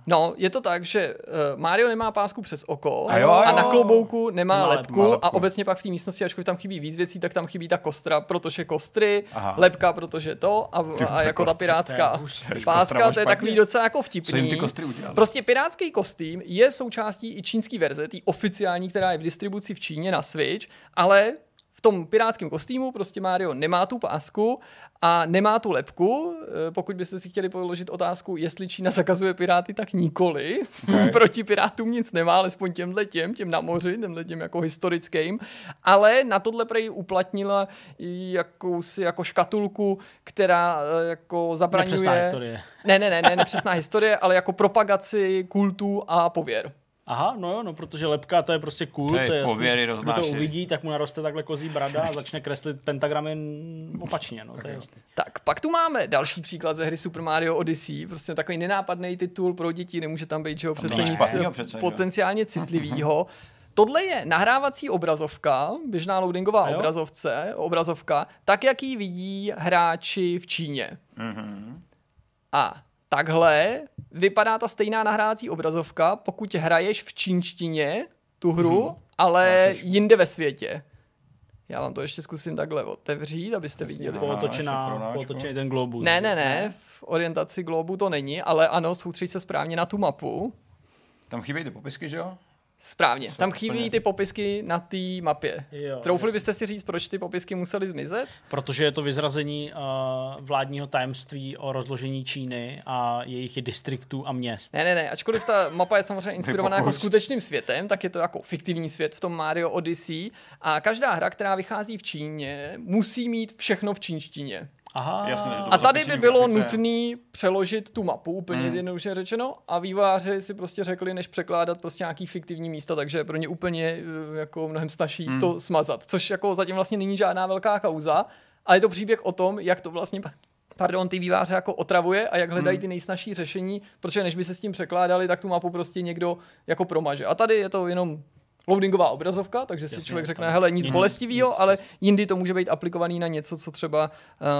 No, je to tak, že uh, Mario nemá pásku přes oko a, jo, jo. a na klobouku nemá, nemá lepku, lepku, lepku a obecně pak v té místnosti, ačkoliv tam chybí víc věcí, tak tam chybí ta kostra, protože kostry, Aha. lepka, protože to a, a jako ta pirátská páska, to je takový docela jako vtipný. Prostě pirátský kostým je součástí i čínský verze, tý oficiální, která je v distribuci v Číně na Switch, ale tom pirátském kostýmu prostě Mario nemá tu pásku a nemá tu lepku. Eh, pokud byste si chtěli položit otázku, jestli Čína zakazuje piráty, tak nikoli. Okay. Proti pirátům nic nemá, alespoň těmhle těm, těm na moři, těmhle těm jako historickým. Ale na tohle prej uplatnila jakousi jako škatulku, která eh, jako zabraňuje... Nepřesná historie. Ne, ne, ne, ne, nepřesná historie, ale jako propagaci kultu a pověr. Aha, no jo, no, protože lepka to je prostě cool, to je, to je pověry jasný. Kdo to uvidí, tak mu naroste takhle kozí brada a začne kreslit pentagramy opačně, no, to je jasný. Tak, pak tu máme další příklad ze hry Super Mario Odyssey, prostě takový nenápadný titul pro děti, nemůže tam být, že jo, přece nic přece, potenciálně citlivýho. Tohle je nahrávací obrazovka, běžná loadingová obrazovce, obrazovka, tak, jak ji vidí hráči v Číně. Mm-hmm. A takhle vypadá ta stejná nahrávací obrazovka, pokud hraješ v čínštině tu hru, ale jinde ve světě. Já vám to ještě zkusím takhle otevřít, abyste viděli. Polotočená, polotočený ten globus. Ne, ne, ne, v orientaci globu to není, ale ano, soustředí se správně na tu mapu. Tam chybějí ty popisky, že jo? Správně, tam chybí ty popisky na té mapě. Jo, Troufli jasně. byste si říct, proč ty popisky musely zmizet? Protože je to vyzrazení uh, vládního tajemství o rozložení Číny a jejich distriktů a měst. Ne, ne, ne, ačkoliv ta mapa je samozřejmě inspirovaná jako skutečným světem, tak je to jako fiktivní svět v tom Mario Odyssey a každá hra, která vychází v Číně, musí mít všechno v čínštině. Aha, Jasně, že to A tady by bylo grafice. nutné přeložit tu mapu, úplně Hmm. zjednodušeně řečeno, a výváři si prostě řekli, než překládat prostě nějaký fiktivní místa, takže je pro ně úplně eh, jako mnohem snažší Hmm. to smazat, což jako zatím vlastně není žádná velká kauza, ale je to příběh o tom, jak to vlastně pardon, ty výváře jako otravuje a jak hledají Hmm. ty nejsnažší řešení, protože než by se s tím překládali, tak tu mapu prostě někdo jako promaže. A tady je to jenom loadingová obrazovka, takže si Jasně, člověk řekne, hele, nic, nic- bolestivého, ale jindy to může být aplikovaný na něco, co třeba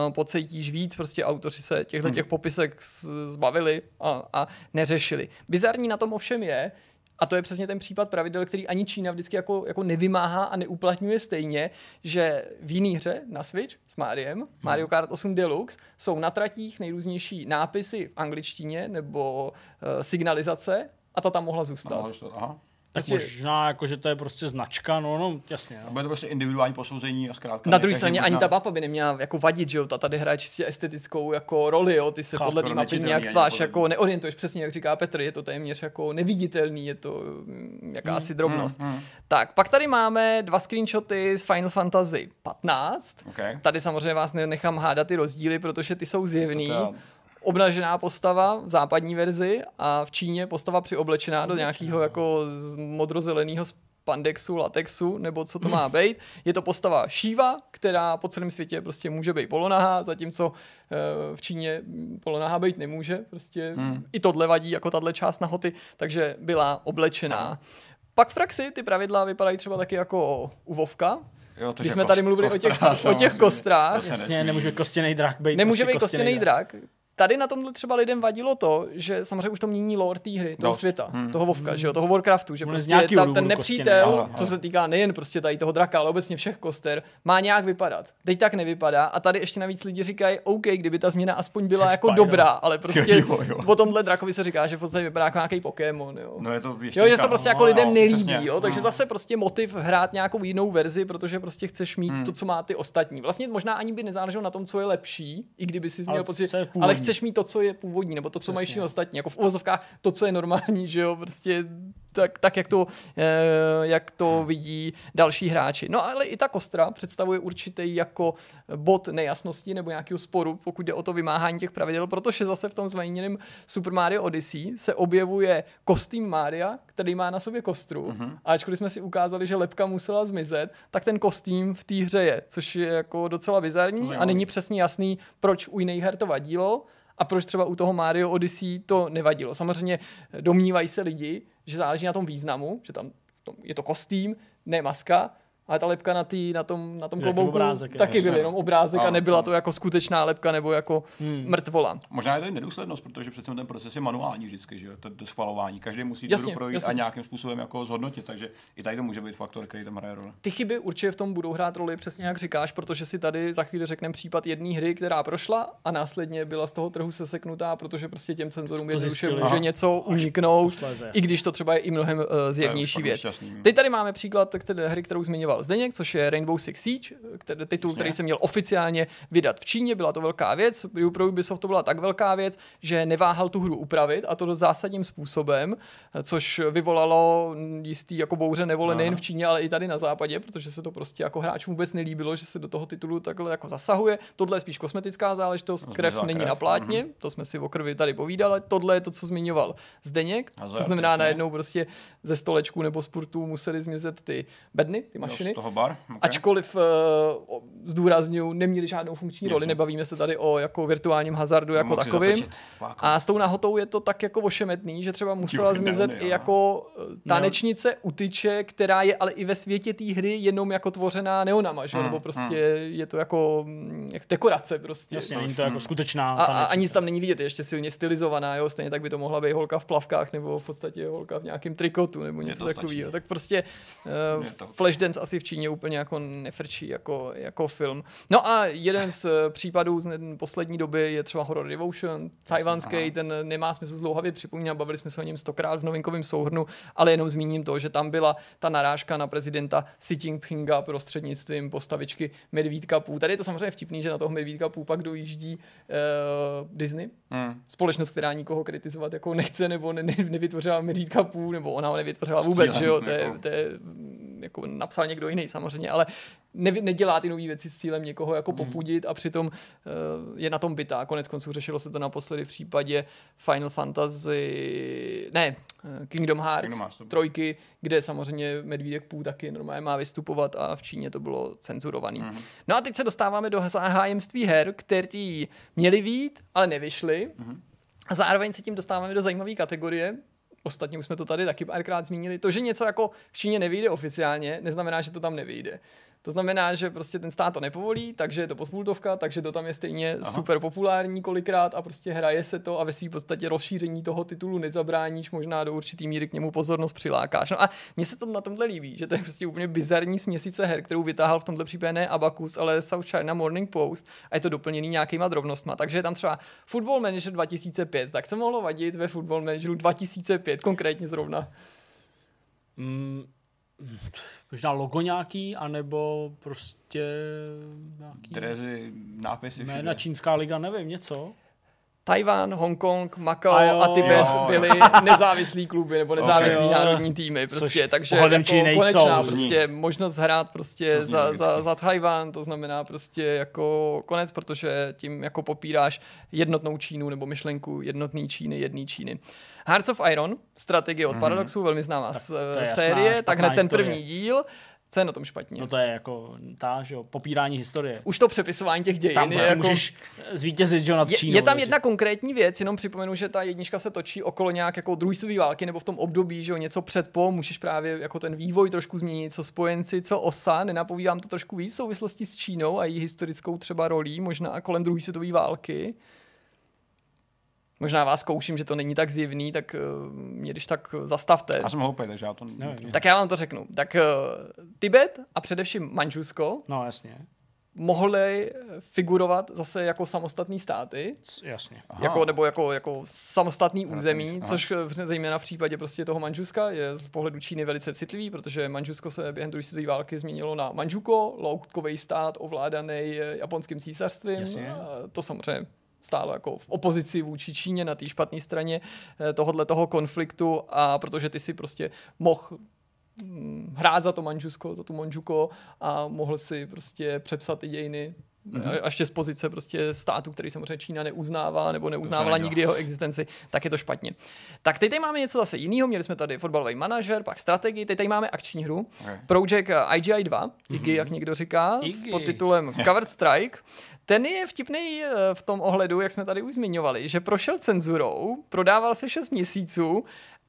uh, pocítíš víc, prostě autoři se těchto těch popisek zbavili a, a neřešili. Bizarní na tom ovšem je, a to je přesně ten případ pravidel, který ani Čína vždycky jako, jako nevymáhá a neuplatňuje stejně, že v jiný hře na Switch s Mariem, Mario Kart 8 Deluxe, jsou na tratích nejrůznější nápisy v angličtině nebo uh, signalizace a ta tam mohla zůstat. To- aha. Tak prostě- možná jako, že to je prostě značka, no, no jasně. A No. bude to prostě individuální posouzení a zkrátka... Na druhé straně možná- ani ta mapa by neměla jako vadit, že jo? Ta tady hraje čistě estetickou jako roli, jo? Ty se Chápu, podle té skoro mapy nějak zvlášť podle jako neorientuješ, přesně jak říká Petr, je to téměř jako neviditelný, je to mm, jakási drobnost. mm, mm. Tak, pak tady máme dva screenshoty z Final Fantasy 15. Okay. Tady samozřejmě vás nechám hádat ty rozdíly, protože ty jsou zjevný. To Obnažená postava v západní verzi a v Číně postava přioblečená do nějakého jako z- modrozeleného spandexu, latexu, nebo co to má být. Je to postava Shiva, která po celém světě prostě může být polonahá, zatímco eh, v Číně polonahá být nemůže. Prostě Hmm. i tohle vadí jako tahle část nahoty, takže byla oblečená. Pak v praxi ty pravidla vypadají třeba taky jako u Vovka, Jo, to když jsme kos- tady mluvili o těch, kostra, o těch kostrách, Jasně, nemůže kostěný drak být. Nemůže prostě být kostěný drak. Tady na tomhle třeba lidem vadilo to, že samozřejmě už to mění lore té hry, toho Dost. světa, Hmm. toho Vovka, že jo, toho Warcraftu, že On prostě ta, důvodu ten nepřítel, kostěný, ano, co se týká nejen prostě tady toho draka, ale obecně všech koster, má nějak vypadat. Teď tak nevypadá a tady ještě navíc lidi říkají, OK, kdyby ta změna aspoň byla Jak jako Spyro. dobrá, ale prostě Jo, jo. po tomhle drakovi se říká, že v podstatě vypadá jako nějaký Pokémon, jo. No je to ještě Jo, že se prostě jako no, lidem no, nelíbí, jo, takže Mm. zase prostě motiv hrát nějakou jinou verzi, protože prostě chceš mít Mm. to, co má ty ostatní. Vlastně možná ani by nezáleželo na tom, co je lepší, i kdyby si Ale měl pocit, ale původní. Chceš mít to, co je původní, nebo to, co mají Přesně. všichni ostatní, jako v uvozovkách to, co je normální, že jo, prostě tak, tak jak, to, eh, jak to vidí další hráči. No ale i ta kostra představuje určitý jako bod nejasnosti nebo nějakého sporu, pokud jde o to vymáhání těch pravidel, protože zase v tom zmíněném Super Mario Odyssey se objevuje kostým Mária, který má na sobě kostru. Mm-hmm. A ačkoliv jsme si ukázali, že lepka musela zmizet, tak ten kostým v té hře je, což je jako docela bizarní a Zajímavý. není přesně jasný, proč u jiných her to vadilo a proč třeba u toho Mario Odyssey to nevadilo. Samozřejmě domnívají se lidi, že záleží na tom významu, že tam je to kostým, ne maska, ale ta lepka na, tý, na tom, na tom Jaký klobouku obrázek je, taky byl jenom obrázek a Ano, nebyla ano. to jako skutečná lepka nebo jako Hmm. mrtvola. Možná je to i nedůslednost, protože přece ten proces je manuální vždycky, že jo, to, to schvalování. Každý musí Jasně, projít jasně. a nějakým způsobem jako zhodnotit, takže i tady to může být faktor, který tam hraje roli. Ty chyby určitě v tom budou hrát roli, přesně jak říkáš, protože si tady za chvíli řekneme případ jedné hry, která prošla a následně byla z toho trhu seseknutá, protože prostě těm cenzorům jednoduše může něco uniknout, posléze, i když to třeba je i mnohem uh, zjevnější věc. Teď tady máme příklad které hry, kterou zmiňoval Zdeněk, což je Rainbow Six Siege, který, titul, Jasně. který se měl oficiálně vydat v Číně, byla to velká věc. Pro Ubisoft to byla tak velká věc, že neváhal tu hru upravit a to dost zásadním způsobem, což vyvolalo jistý jako bouře nevole nejen v Číně, ale i tady na západě, protože se to prostě jako hráčům vůbec nelíbilo, že se do toho titulu takhle jako zasahuje. Tohle je spíš kosmetická záležitost, No, krev není krev, na plátně, to jsme si o krvi tady povídali, tohle je to, co zmiňoval Zdeněk, to znamená najednou prostě ze stolečku nebo sportu museli zmizet ty bedny, ty mašiny, toho bar. Okay. Ačkoliv uh, zdůraznuju, neměli žádnou funkční roli, Jasně. nebavíme se tady o jako virtuálním hazardu jako takovým. A s tou nahotou je to tak jako ošemetný, že třeba musela Jo, zmizet i jako eh, tanečnice u tyče, která je ale i ve světě té hry jenom jako tvořená neonama, že? Hmm, nebo prostě je to jako mm, jak dekorace prostě. Jasně, není to jako skutečná A, a ani nic tam není vidět, je ještě silně stylizovaná, jo, stejně tak by to mohla být holka v plavkách, nebo v podstatě holka v nějakém trikotu, nebo něco takového. Tak prostě uh, Flashdance asi v Číně úplně jako nefrčí jako, jako film. No a jeden z eh, případů z poslední doby je třeba Horror Devotion, tajvanský, ten nemá smysl zdlouhavě připomínat, bavili jsme se o něm stokrát v novinkovém souhrnu, ale jenom zmíním to, že tam byla ta narážka na prezidenta Xi Jinpinga prostřednictvím postavičky Medvídka Pů. Tady je to samozřejmě vtipný, že na toho Medvídka Pů pak dojíždí uh, Disney, Hmm. společnost, která nikoho kritizovat jako nechce, nebo ne, ne, nevytvořila Medvídka půl, nebo ona ho nevytvořila vůbec, Cílem, že jo, to je, jako. to je mm, jako napsal někdo jiný samozřejmě, ale ne, nedělá ty nové věci s cílem někoho jako popudit a přitom uh, je na tom bytá. Konec konců řešilo se to naposledy v případě Final Fantasy, ne, eh, Kingdom Hearts, Kingdom Hearts, trojky, kde samozřejmě Medvídek Pů taky normálně má vystupovat a v Číně to bylo cenzurovaný. Mhm. No a teď se dostáváme do zájemství her, který měly vít, ale nevyšly. Mhm. A zároveň se tím dostáváme do zajímavé kategorie. Ostatně už jsme to tady taky párkrát zmínili. To, že něco jako v Číně nevyjde oficiálně, neznamená, že to tam nevyjde. To znamená, že prostě ten stát to nepovolí, takže je to podpůltovka, takže to tam je stejně Aha. super populární kolikrát a prostě hraje se to a ve své podstatě rozšíření toho titulu nezabráníš, možná do určitý míry k němu pozornost přilákáš. No a mně se to na tomhle líbí, že to je prostě úplně bizarní směsice her, kterou vytáhl v tomhle případě ne Abacus, ale South China Morning Post a je to doplněný nějakýma drobnostma. Takže je tam třeba Football Manager 2005, tak se mohlo vadit ve Football Manageru 2005, konkrétně zrovna. Mm, možná logo nějaký, anebo prostě nějaký Drezy, nápisy jména všude. Čínská liga, nevím, něco. Tajván, Hongkong, Macao A jo, a Tibet jo. byly nezávislý kluby nebo nezávislý Ok. národní týmy. Prostě, Což takže jako konečná prostě možnost hrát prostě za, za, za Tajván, to znamená prostě jako konec, protože tím jako popíráš jednotnou Čínu nebo myšlenku jednotný Číny, jedný Číny. Hearts of Iron, strategie od Paradoxu, velmi známá Tak to je jasná série, tak hned ten první díl, co je na tom špatně? No to je jako ta, že jo, popírání historie. Už to přepisování těch dějin Tam je prostě jako... můžeš zvítězit, že jo, nad Je, Čínou. je tam takže- jedna konkrétní věc, jenom připomenu, že ta jednička se točí okolo nějak jako druhé světové války nebo v tom období, že jo, něco před po, můžeš právě jako ten vývoj trošku změnit, co spojenci, co osa, nenapovídám to trošku víc v souvislosti s Čínou a její historickou třeba rolí, možná kolem druhé světové války. Možná vás zkouším, že to není tak zjevný, tak uh, mě když tak zastavte. Já jsem hloupý, takže já to... Nevím. Tak já vám to řeknu. Tak uh, Tibet a především Manžusko No jasně, mohly figurovat zase jako samostatní státy, jasně. Aha. jako, nebo jako, jako samostatný území, aha. což zejména v případě prostě toho Manžuska je z pohledu Číny velice citlivý, protože Manžusko se během druhé světové války změnilo na Manžuko, loutkový stát ovládaný eh, japonským císařstvím. Jasně. A To samozřejmě stálo jako v opozici vůči Číně na té špatné straně eh, tohohle toho konfliktu a protože ty si prostě mohl mm, hrát za to Manžusko, za tu Manžuko a mohl si prostě přepsat ty dějiny mm-hmm. a ještě z pozice prostě státu, který samozřejmě Čína neuznává nebo neuznávala nikdy jeho existenci, tak je to špatně. Tak teď tady máme něco zase jiného, měli jsme tady fotbalový manažer, pak strategii, teď tady máme akční hru, Okay. Project IGI 2, IGI, jak někdo říká, s Iggy. podtitulem Covered Strike. Ten je vtipný eh, v tom ohledu, jak jsme tady už zmiňovali, že prošel cenzurou, prodával se 6 měsíců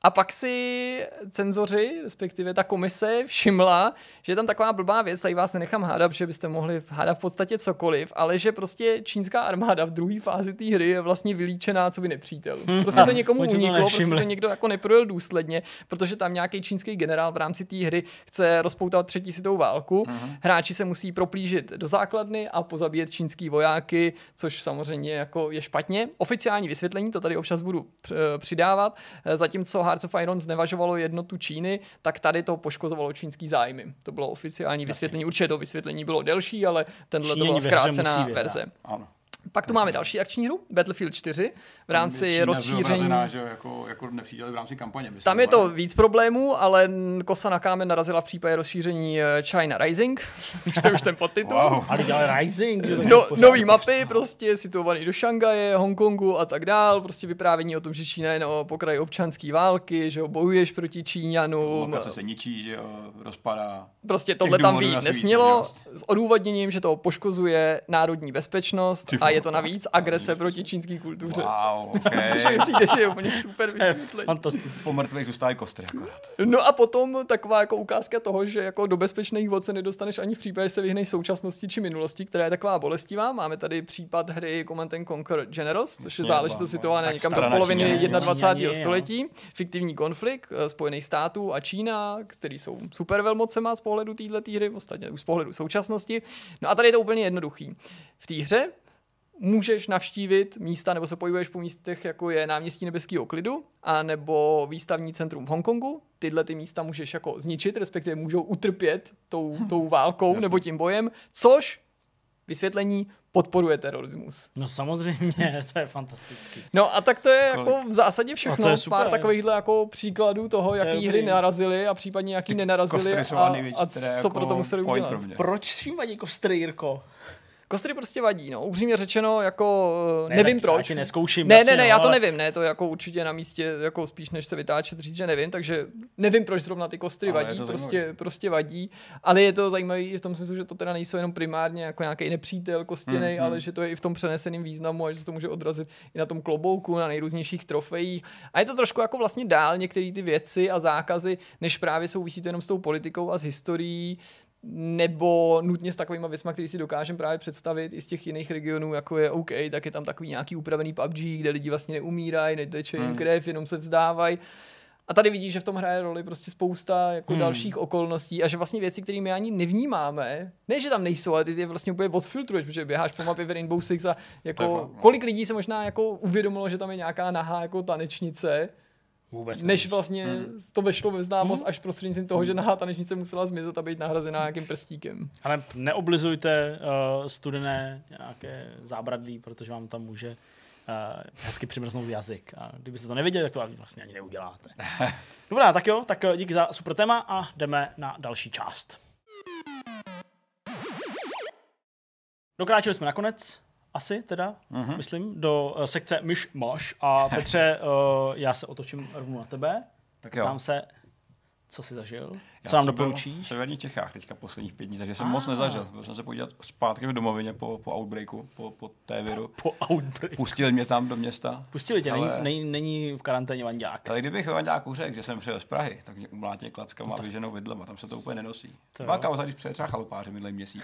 a pak si cenzoři, respektive ta komise, všimla, že je tam taková blbá věc, tady vás nenechám hádat, že byste mohli hádat v podstatě cokoliv, ale že prostě čínská armáda v druhé fázi té hry je vlastně vylíčená co by nepřítel. Prostě to někomu si to uniklo, prostě to někdo jako neprojel důsledně, protože tam nějaký čínský generál v rámci té hry chce rozpoutat třetí světovou válku. Uh-huh. Hráči se musí proplížit do základny a pozabíjet čínský vojáky, což samozřejmě jako je špatně. Oficiální vysvětlení, to tady občas budu př- přidávat, Eh, zatímco Hearts of Iron znevažovalo jednotu Číny, tak tady to poškozovalo čínský zájmy. To bylo oficiální vysvětlení. Určitě to vysvětlení bylo delší, ale tenhle to Číňani byla zkrácená vyhrát. verze. Ano. Pak tu máme další akční hru, Battlefield 4, v rámci Čína rozšíření. vyobrazená, že jako, jako nepřítel v rámci kampaně. myslím, Tam je to ale- víc problémů, ale kosa na kámen narazila v případě rozšíření eh, China Rising, to je už ten podtitul. Wow. Ale dělali Rising, No, nový mapy, prostě situovaný do Šangaje, Hongkongu a tak dál, prostě vyprávění o tom, že Čína je na pokraji občanské války, že ho bojuješ proti Číňanům, Lokace se ničí, že jo, rozpadá. Prostě tohle tam být nesmělo, s odůvodněním, že to poškozuje národní bezpečnost a je to navíc agrese proti čínské kultuře. Wow, Což mi okay. přijde, že je úplně super vysvětlení. fantastické. Po mrtvých zůstávají kostry akorát. No a potom taková jako ukázka toho, že jako do bezpečných vod se nedostaneš ani v případě, že se vyhneš současnosti či minulosti, která je taková bolestivá. Máme tady případ hry Command and Conquer Generals, což je záležitost situovaná tak někam do poloviny Číňani, 21. jo. století. Fiktivní konflikt eh, Spojených států a Čína, který jsou super velmocema z pohledu této hry, ostatně už z pohledu současnosti. No a tady je to úplně jednoduchý. V té hře můžeš navštívit místa nebo se pohybuješ po místech, jako je náměstí nebeského klidu, a nebo výstavní centrum v Hongkongu. Tyhle ty místa můžeš jako zničit, respektive můžou utrpět tou, tou válkou Jasně. nebo tím bojem, což vysvětlení podporuje terorismus. No samozřejmě, to je fantastický. No a tak to je Kolik? jako v zásadě všechno. No to je super. Pár takovýchhle jako příkladů toho, je jaký hry narazily a případně jaký nenarazily a, a co jako pro to museli udělat. pro. Proč s tím vadí kostry, Jirko? Kostry prostě vadí, no. Upřímně řečeno, jako Ne, ne, nevím tak proč. Já neskouším. Ne, jasně, ne, ne, no, já to ale- nevím, ne, to jako určitě na místě, jako spíš než se vytáčet, říct, že nevím, takže nevím, proč zrovna ty kostry Ale vadí, prostě, zajímavý. prostě vadí, ale je to zajímavé i v tom smyslu, že to teda nejsou jenom primárně jako nějaký nepřítel kostěnej, Mm, ale mm. že to je i v tom přeneseném významu a že se to může odrazit i na tom klobouku, na nejrůznějších trofejích. A je to trošku jako vlastně dál některé ty věci a zákazy, než právě souvisí to jenom s tou politikou a s historií, nebo nutně s takovými věcmi, které si dokážeme právě představit i z těch jiných regionů, jako je OK, tak je tam takový nějaký upravený PUBG, kde lidi vlastně neumírají, neteče jim Hmm. krev, jenom se vzdávají. A tady vidíš, že v tom hraje roli prostě spousta jako Hmm. dalších okolností a že vlastně věci, které my ani nevnímáme, ne, že tam nejsou, ale ty je vlastně úplně odfiltruješ, protože běháš po mapě v Rainbow Six a jako no. kolik lidí se možná jako uvědomilo, že tam je nějaká nahá jako tanečnice, Vůbec než nevíš. vlastně Hmm. to vešlo ve známost až prostřednictvím toho, že nahá tanečnice musela zmizet a být nahrazená nějakým prstíkem. Ale neoblizujte uh, studené nějaké zábradlí, protože vám tam může uh, hezky přimrznout jazyk. A kdybyste to neviděli, tak to vlastně ani neuděláte. Dobrá, tak jo, tak eh, díky za super téma a jdeme na další část. Dokráčeli jsme nakonec, asi teda, Mhm. myslím, do uh, sekce Myš Moš. A Petře, uh, já se otočím rovnou na tebe. Tak jo. Tam se, co jsi zažil? Já Co nám byl doporučíš? V severních Čechách teďka posledních pět dní, takže jsem Ah. moc nezažil. Byl jsem se podívat zpátky v domovině po, po outbreaku, po, po té viru. Po Outbreak. Pustili mě tam do města. Pustili tě, Ale- není, není, v karanténě Vanďák. Ale kdybych Vanďáku řekl, že jsem přijel z Prahy, tak mě umlátně klackama a vyženou vidlema, tam se to úplně nenosí. No Byla kauza, když přijeli třeba chalupáři minulý měsíc.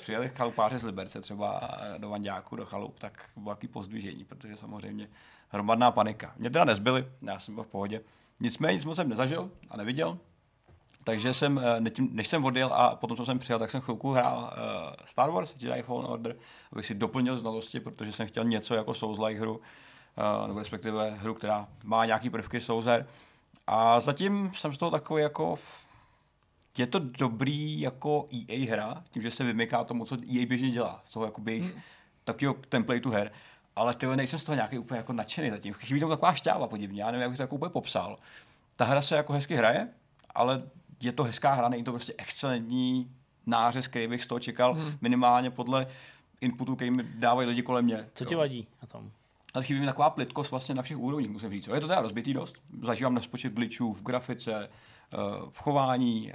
Přijeli chalupáři z Liberce třeba do Vanďáku, do chalup, tak bylo pozdvižení, protože samozřejmě hromadná panika. Mě teda nezbyli, já jsem byl v pohodě. Nicméně nic moc jsem nezažil a neviděl. Takže jsem, eh, než jsem odjel a potom, co jsem přijel, tak jsem chvilku hrál uh, Star Wars Jedi Fallen Order, abych si doplnil znalosti, protože jsem chtěl něco jako Souls-like hru, uh, nebo respektive hru, která má nějaký prvky Souls A zatím jsem z toho takový jako... Je to dobrý jako EA hra, tím, že se vymyká tomu, co EA běžně dělá, z toho jakoby jejich takového templateu her. Ale ty nejsem z toho nějaký úplně jako nadšený zatím. Chybí tomu taková šťáva podivně, já nevím, jak bych to jako úplně popsal. Ta hra se jako hezky hraje, ale je to hezká hra, není to prostě excelentní nářez, který bych z toho čekal, hmm. minimálně podle inputů, který mi dávají lidi kolem mě. Co ti vadí na tom? Ale chybí mi taková plitkost vlastně na všech úrovních, musím říct. Je to teda rozbitý dost. Zažívám nespočet glitchů v grafice, eh, v chování, eh,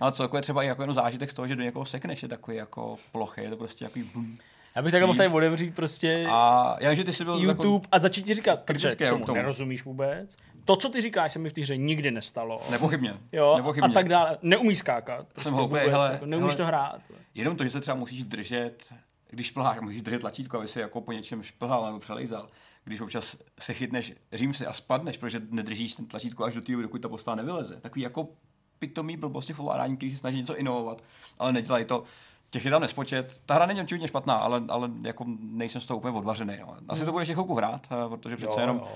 ale celkově třeba i jako jenom zážitek z toho, že do někoho sekneš, je takový jako plochy, je to prostě takový bum. Já bych takhle mohl tady otevřít prostě A já, že ty jsi byl YouTube a začít ti říkat, protože kritický tomu, k tomu. nerozumíš vůbec. To, co ty říkáš, se mi v té hře nikdy nestalo. Nepochybně, Jo, nepochybně. a tak dále. Neumíš skákat. Prostě hloupej, vůbec, hele, jako, neumíš hele. to hrát. Jenom to, že se třeba musíš držet, když šplháš, musíš držet tlačítko, aby si jako po něčem šplhal nebo přelejzal. Když občas se chytneš římsy a spadneš, protože nedržíš ten tlačítko až do té dokud ta postava nevyleze. Takový jako pitomý blbosti v ovládání, který se snaží něco inovovat, ale nedělají to. Těch je tam nespočet. Ta hra není očividně špatná, ale, ale jako nejsem z toho úplně odvařený. No. Asi to bude ještě chvilku hrát, eh, protože přece Jo, jenom jo.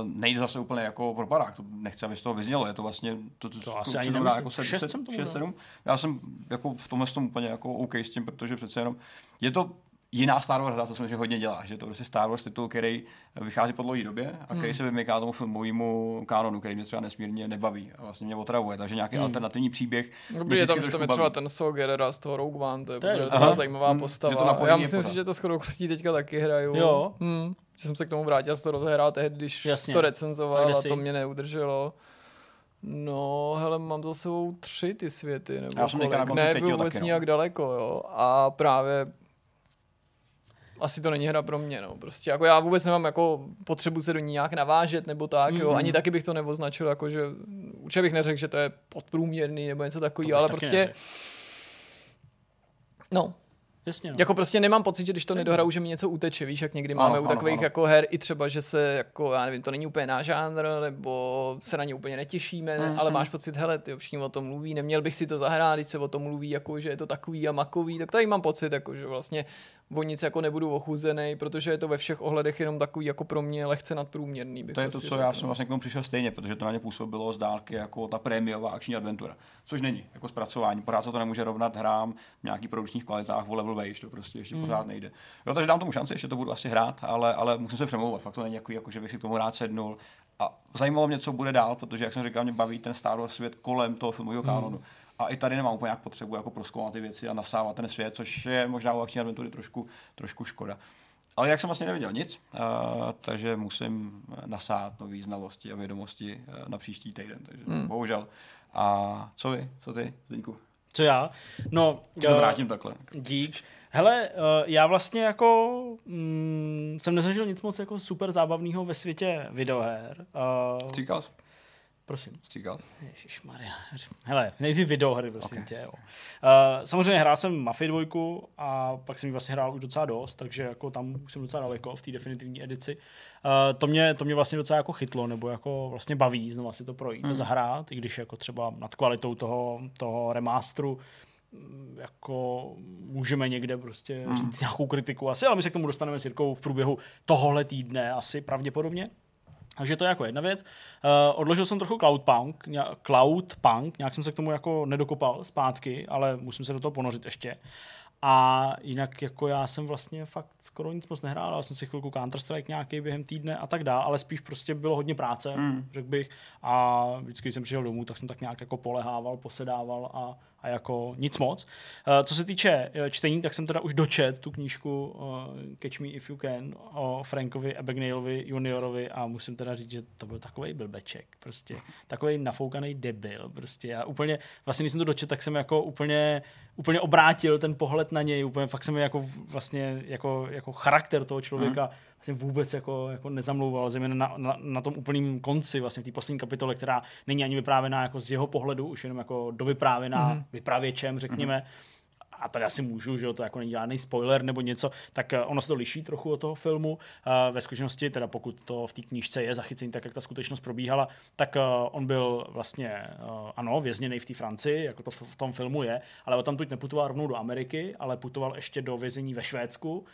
uh, nejde zase úplně jako pro barák. To nechci, aby z toho vyznělo. Je to vlastně... To, to, To asi ani to nemyslím. Jako set, Šest set, jsem tomu šest, dal. sedm. Já jsem jako v tomhle tom úplně jako OK s tím, protože přece jenom je to jiná Star Wars hra to samozřejmě hodně dělá, že to prostě Star Wars titul, který vychází po dlouhé době a který hmm. se vymyká tomu filmovému kanonu, který mě třeba nesmírně nebaví a vlastně mě otravuje. Takže nějaký hmm. alternativní příběh. Dobrý, je tam, že tam je třeba ten Saw Gerrera z toho Rogue One, to je, to je docela aha. zajímavá hmm. postava. Já myslím si, že to shodou teďka taky hraju. Jo. Hmm. Že jsem se k tomu vrátil, jsem to rozehrál tehdy, když Jasně. to recenzoval a to mě neudrželo. No, hele, mám za sebou tři ty světy, nebo Já jsem kolik. Ne, byl vůbec taky, no. daleko, jo. A právě asi to není hra pro mě, no. Prostě jako já vůbec nemám jako potřebu se do ní nějak navážet nebo tak, mm-hmm. jo. Ani taky bych to neoznačil jako, že určitě bych neřekl, že to je podprůměrný nebo něco takového, ale prostě neřekl. No, Jasně, no. Jako prostě nemám pocit, že když to nedohraju, že mi něco uteče, víš, jak někdy máme ano, u takových ano. jako her i třeba, že se jako, já nevím, to není úplně náš žánr, nebo se na ně úplně netěšíme, mm, ale mm. máš pocit, hele, ty všichni o tom mluví, neměl bych si to zahrát, když se o tom mluví, jako, že je to takový a makový, tak tady mám pocit, jako, že vlastně o nic jako nebudu ochuzený, protože je to ve všech ohledech jenom takový jako pro mě lehce nadprůměrný. to je to, co řekl. já jsem vlastně k tomu přišel stejně, protože to na ně působilo z dálky jako ta prémiová akční adventura, což není jako zpracování. Pořád se to nemůže rovnat hrám v nějakých produkčních kvalitách o level vejš, to prostě ještě mm. pořád nejde. Jo, takže dám tomu šanci, ještě to budu asi hrát, ale, ale musím se přemlouvat. Fakt to není jako, jako že bych si k tomu rád sednul. A zajímalo mě, co bude dál, protože, jak jsem říkal, mě baví ten Star Wars svět kolem toho filmového mm. A i tady nemám úplně jak potřebu jako proskoumat ty věci a nasávat ten svět, což je možná u akční adventury trošku, trošku škoda. Ale jak jsem vlastně neviděl nic, uh, takže musím nasát nové znalosti a vědomosti uh, na příští týden. Takže hmm. bohužel. A co vy? Co ty, Zdeňku? Co já? No, to vrátím takhle. Dík. Hele, uh, já vlastně jako mm, jsem nezažil nic moc jako super zábavného ve světě videoher. Uh, Říkal jsi? Prosím. Střígal. Maria. Hele, nejdřív videohry, prosím okay. tě. Jo. Uh, samozřejmě hrál jsem Mafia 2 a pak jsem ji vlastně hrál už docela dost, takže jako tam už jsem docela daleko v té definitivní edici. Uh, to, mě, to mě vlastně docela jako chytlo, nebo jako vlastně baví znovu si to projít hmm. a zahrát, i když jako třeba nad kvalitou toho, toho remasteru mm, jako můžeme někde prostě hmm. říct nějakou kritiku asi, ale my se k tomu dostaneme s Jirkou v průběhu tohohle týdne asi pravděpodobně. Takže to je jako jedna věc. Uh, odložil jsem trochu Cloudpunk, Cloudpunk, nějak jsem se k tomu jako nedokopal zpátky, ale musím se do toho ponořit ještě. A jinak jako já jsem vlastně fakt skoro nic moc nehrál, já jsem si chvilku Counter-Strike nějaký během týdne a tak dále, ale spíš prostě bylo hodně práce, mm. řekl bych. A vždycky, když jsem přišel domů, tak jsem tak nějak jako polehával, posedával a a jako nic moc. Uh, co se týče uh, čtení, tak jsem teda už dočet tu knížku uh, Catch Me If You Can o Frankovi Abagnaleovi juniorovi a musím teda říct, že to byl takový blbeček, prostě takový nafoukaný debil, prostě já úplně, vlastně když jsem to dočet, tak jsem jako úplně, úplně obrátil ten pohled na něj, úplně fakt jsem jako vlastně jako, jako charakter toho člověka mm vlastně vůbec jako, jako nezamlouval, zejména na, na, na tom úplném konci, vlastně v té poslední kapitole, která není ani vyprávěná jako z jeho pohledu, už jenom jako dovyprávěná mm-hmm. Vypravěčem, řekněme. Mm-hmm a tady asi můžu, že to jako není žádný spoiler nebo něco, tak eh, ono se to liší trochu od toho filmu. Eh, ve skutečnosti, teda pokud to v té knížce je zachycení tak, jak ta skutečnost probíhala, tak eh, on byl vlastně, ano, vězněný v té Francii, jako to v tom filmu je, ale on tam tuď neputoval rovnou do Ameriky, ale putoval ještě do vězení ve Švédsku,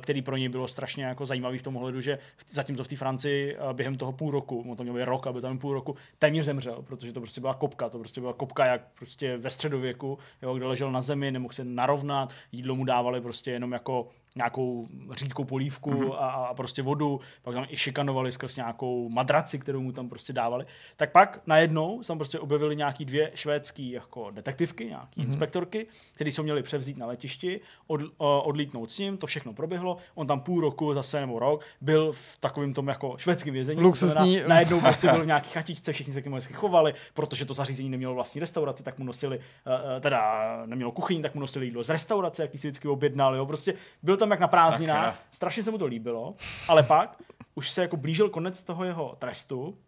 který pro něj bylo strašně jako zajímavý v tom ohledu, že zatímco v té Francii během toho půl roku, on to měl rok, aby tam půl roku, téměř zemřel, protože to prostě byla kopka, to prostě byla kopka jak prostě ve středověku, jo, kde ležel na zemi, nemohl se narovnat, jídlo mu dávali prostě jenom jako nějakou řídkou polívku mm-hmm. a, a prostě vodu, pak tam i šikanovali skrz nějakou madraci, kterou mu tam prostě dávali. Tak pak najednou tam prostě objevili nějaký dvě švédský jako detektivky, nějaký mm-hmm. inspektorky, které jsou měli převzít na letišti, od, odlítnout s ním, to všechno proběhlo. On tam půl roku zase nebo rok byl v takovém tom jako švédském vězení. Luxusní. Na, najednou prostě byl v nějaký chatičce, všichni se k němu chovali, protože to zařízení nemělo vlastní restauraci, tak mu nosili, uh, teda nemělo kuchyň, tak mu nosili jídlo z restaurace, jaký si vždycky objednal. Jo. Prostě byl tam jak na prázdninách, strašně se mu to líbilo, ale pak už se jako blížil konec toho jeho trestu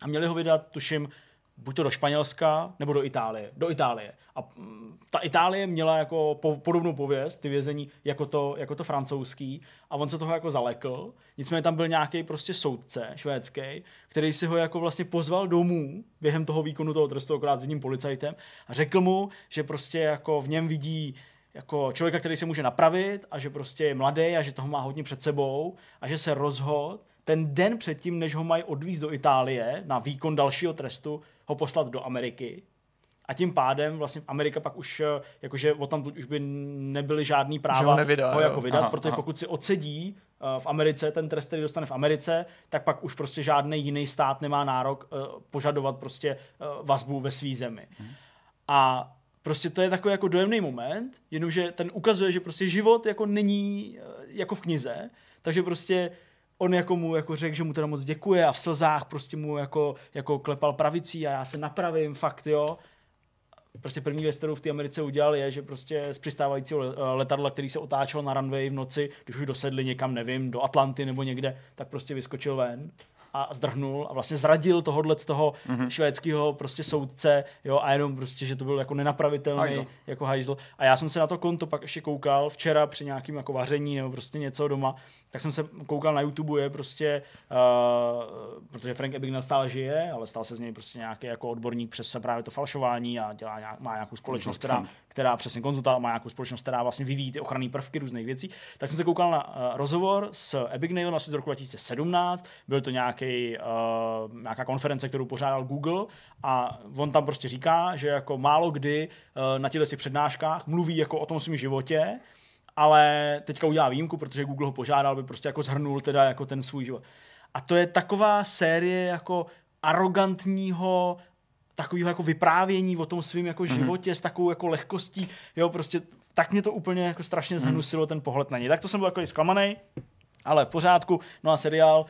a měli ho vydat, tuším, buď to do Španělska, nebo do Itálie. Do Itálie. A mm, ta Itálie měla jako po, podobnou pověst, ty vězení, jako to, jako to francouzský, a on se toho jako zalekl. Nicméně tam byl nějaký prostě soudce švédský, který si ho jako vlastně pozval domů během toho výkonu toho trestu, akorát s jedním policajtem, a řekl mu, že prostě jako v něm vidí jako člověka, který se může napravit a že prostě je mladý a že toho má hodně před sebou a že se rozhod ten den předtím, než ho mají odvízt do Itálie na výkon dalšího trestu, ho poslat do Ameriky. A tím pádem vlastně Amerika pak už, eh, jakože o tam už by nebyly žádný práva ho nevydá, ho jo. jako vydat, Aha, protože aha. pokud si odsedí eh, v Americe, ten trest, který dostane v Americe, tak pak už prostě žádný jiný stát nemá nárok eh, požadovat prostě vazbu ve svý zemi. A prostě to je takový jako dojemný moment, jenomže ten ukazuje, že prostě život jako není eh, jako v knize, takže prostě on jako mu jako řekl, že mu teda moc děkuje a v slzách prostě mu jako, jako klepal pravicí a já se napravím, fakt jo. Prostě první věc, kterou v té Americe udělal, je, že prostě z přistávajícího eh, letadla, který se otáčel na runway v noci, když už dosedli někam, nevím, do Atlanty nebo někde, tak prostě vyskočil ven a zdrhnul a vlastně zradil tohohle z toho mm-hmm. švédského prostě soudce, jo, a jenom prostě, že to byl jako nenapravitelný, Hajzl. jako hajzl. A já jsem se na to konto pak ještě koukal včera při nějakým jako vaření nebo prostě něco doma, tak jsem se koukal na YouTube, je prostě, uh, protože Frank Abagnale stále žije, ale stal se z něj prostě nějaký jako odborník přes právě to falšování a dělá nějak, má nějakou společnost, která, která přesně konzultanta, má nějakou společnost, která vlastně vyvíjí ty ochranné prvky různých věcí. Tak jsem se koukal na uh, rozhovor s Abagnalem asi z roku 2017, byl to nějaký, uh, nějaká konference, kterou pořádal Google a on tam prostě říká, že jako málo kdy uh, na těchto těch přednáškách mluví jako o tom svém životě, ale teďka udělá výjimku, protože Google ho požádal, aby prostě jako zhrnul teda jako ten svůj život. A to je taková série jako arrogantního takového jako vyprávění o tom svém jako životě s takovou jako lehkostí, jo, prostě tak mě to úplně jako strašně zhnusilo ten pohled na něj. Tak to jsem byl jako zklamaný, ale v pořádku. No a seriál,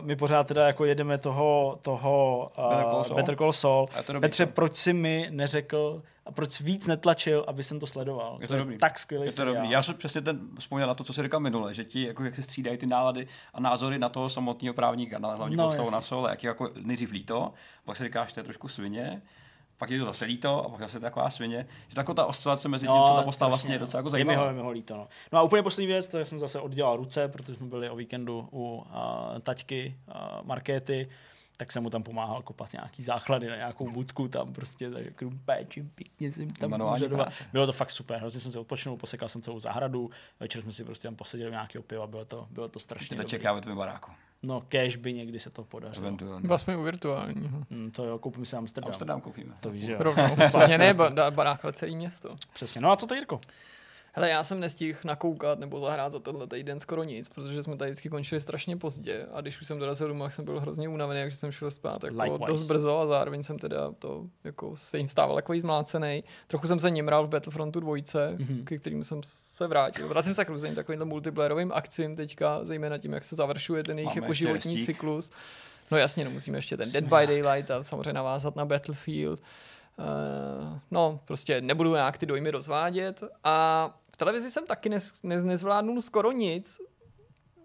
uh, my pořád teda jako jedeme toho, toho uh, Better Call Saul. Better Call Saul. Je to Petře, proč si mi neřekl a proč víc netlačil, aby jsem to sledoval? Je to dobrý. tak skvělý Je to seriál. dobrý. Já jsem přesně ten vzpomněl na to, co jsi říkal minule, že ti jako jak se střídají ty nálady a názory na toho samotného právníka, na hlavní No, postavu na sol, jak je jako nejdřív líto, pak si říkáš, že to je trošku svině, pak je to zase líto a pak zase taková svině. Že taková ta oscilace mezi tím, co ta postava vlastně je docela jako je mi ho, zajímavá. je mi ho líto, no. no a úplně poslední věc, to jsem zase oddělal ruce, protože jsme byli o víkendu u uh, taťky uh, Markéty, tak jsem mu tam pomáhal kopat nějaký základy na nějakou budku, tam prostě tak krumpéčím, pěkně jsem tam úřadoval. Bylo to fakt super, hrozně jsem se odpočinul, posekal jsem celou zahradu, večer jsme si prostě tam poseděli nějakého piva, bylo to, bylo to strašně Tě to dobrý. čeká ve tvém baráku. No, cash by někdy se to podařilo. Eventuálně. Vlastně u virtuálního. Hmm, to jo, koupím si Amsterdam. Amsterdam koupíme. To víš, že jo. Rovnou. Vlastně ne, ba- barák, ale celý město. Přesně. No a co ty, Jirko? Hele, já jsem nestihl nakoukat nebo zahrát za tenhle týden skoro nic, protože jsme tady vždycky končili strašně pozdě a když už jsem dorazil domů, tak jsem byl hrozně unavený, takže jsem šel spát jako Likewise. dost brzo a zároveň jsem teda to jako se jim stával takový zmlácený. Trochu jsem se nimral v Battlefrontu dvojce, Mhm. mm-hmm. ke kterým jsem se vrátil. Vracím se k různým takovým multiplayerovým akcím teďka, zejména tím, jak se završuje ten jejich Máme jako životní restík. cyklus. No jasně, no musíme ještě ten Dead by Daylight a samozřejmě navázat na Battlefield. Uh, no, prostě nebudu nějak ty dojmy rozvádět. A televizi jsem taky nez, nez, nezvládnul skoro nic,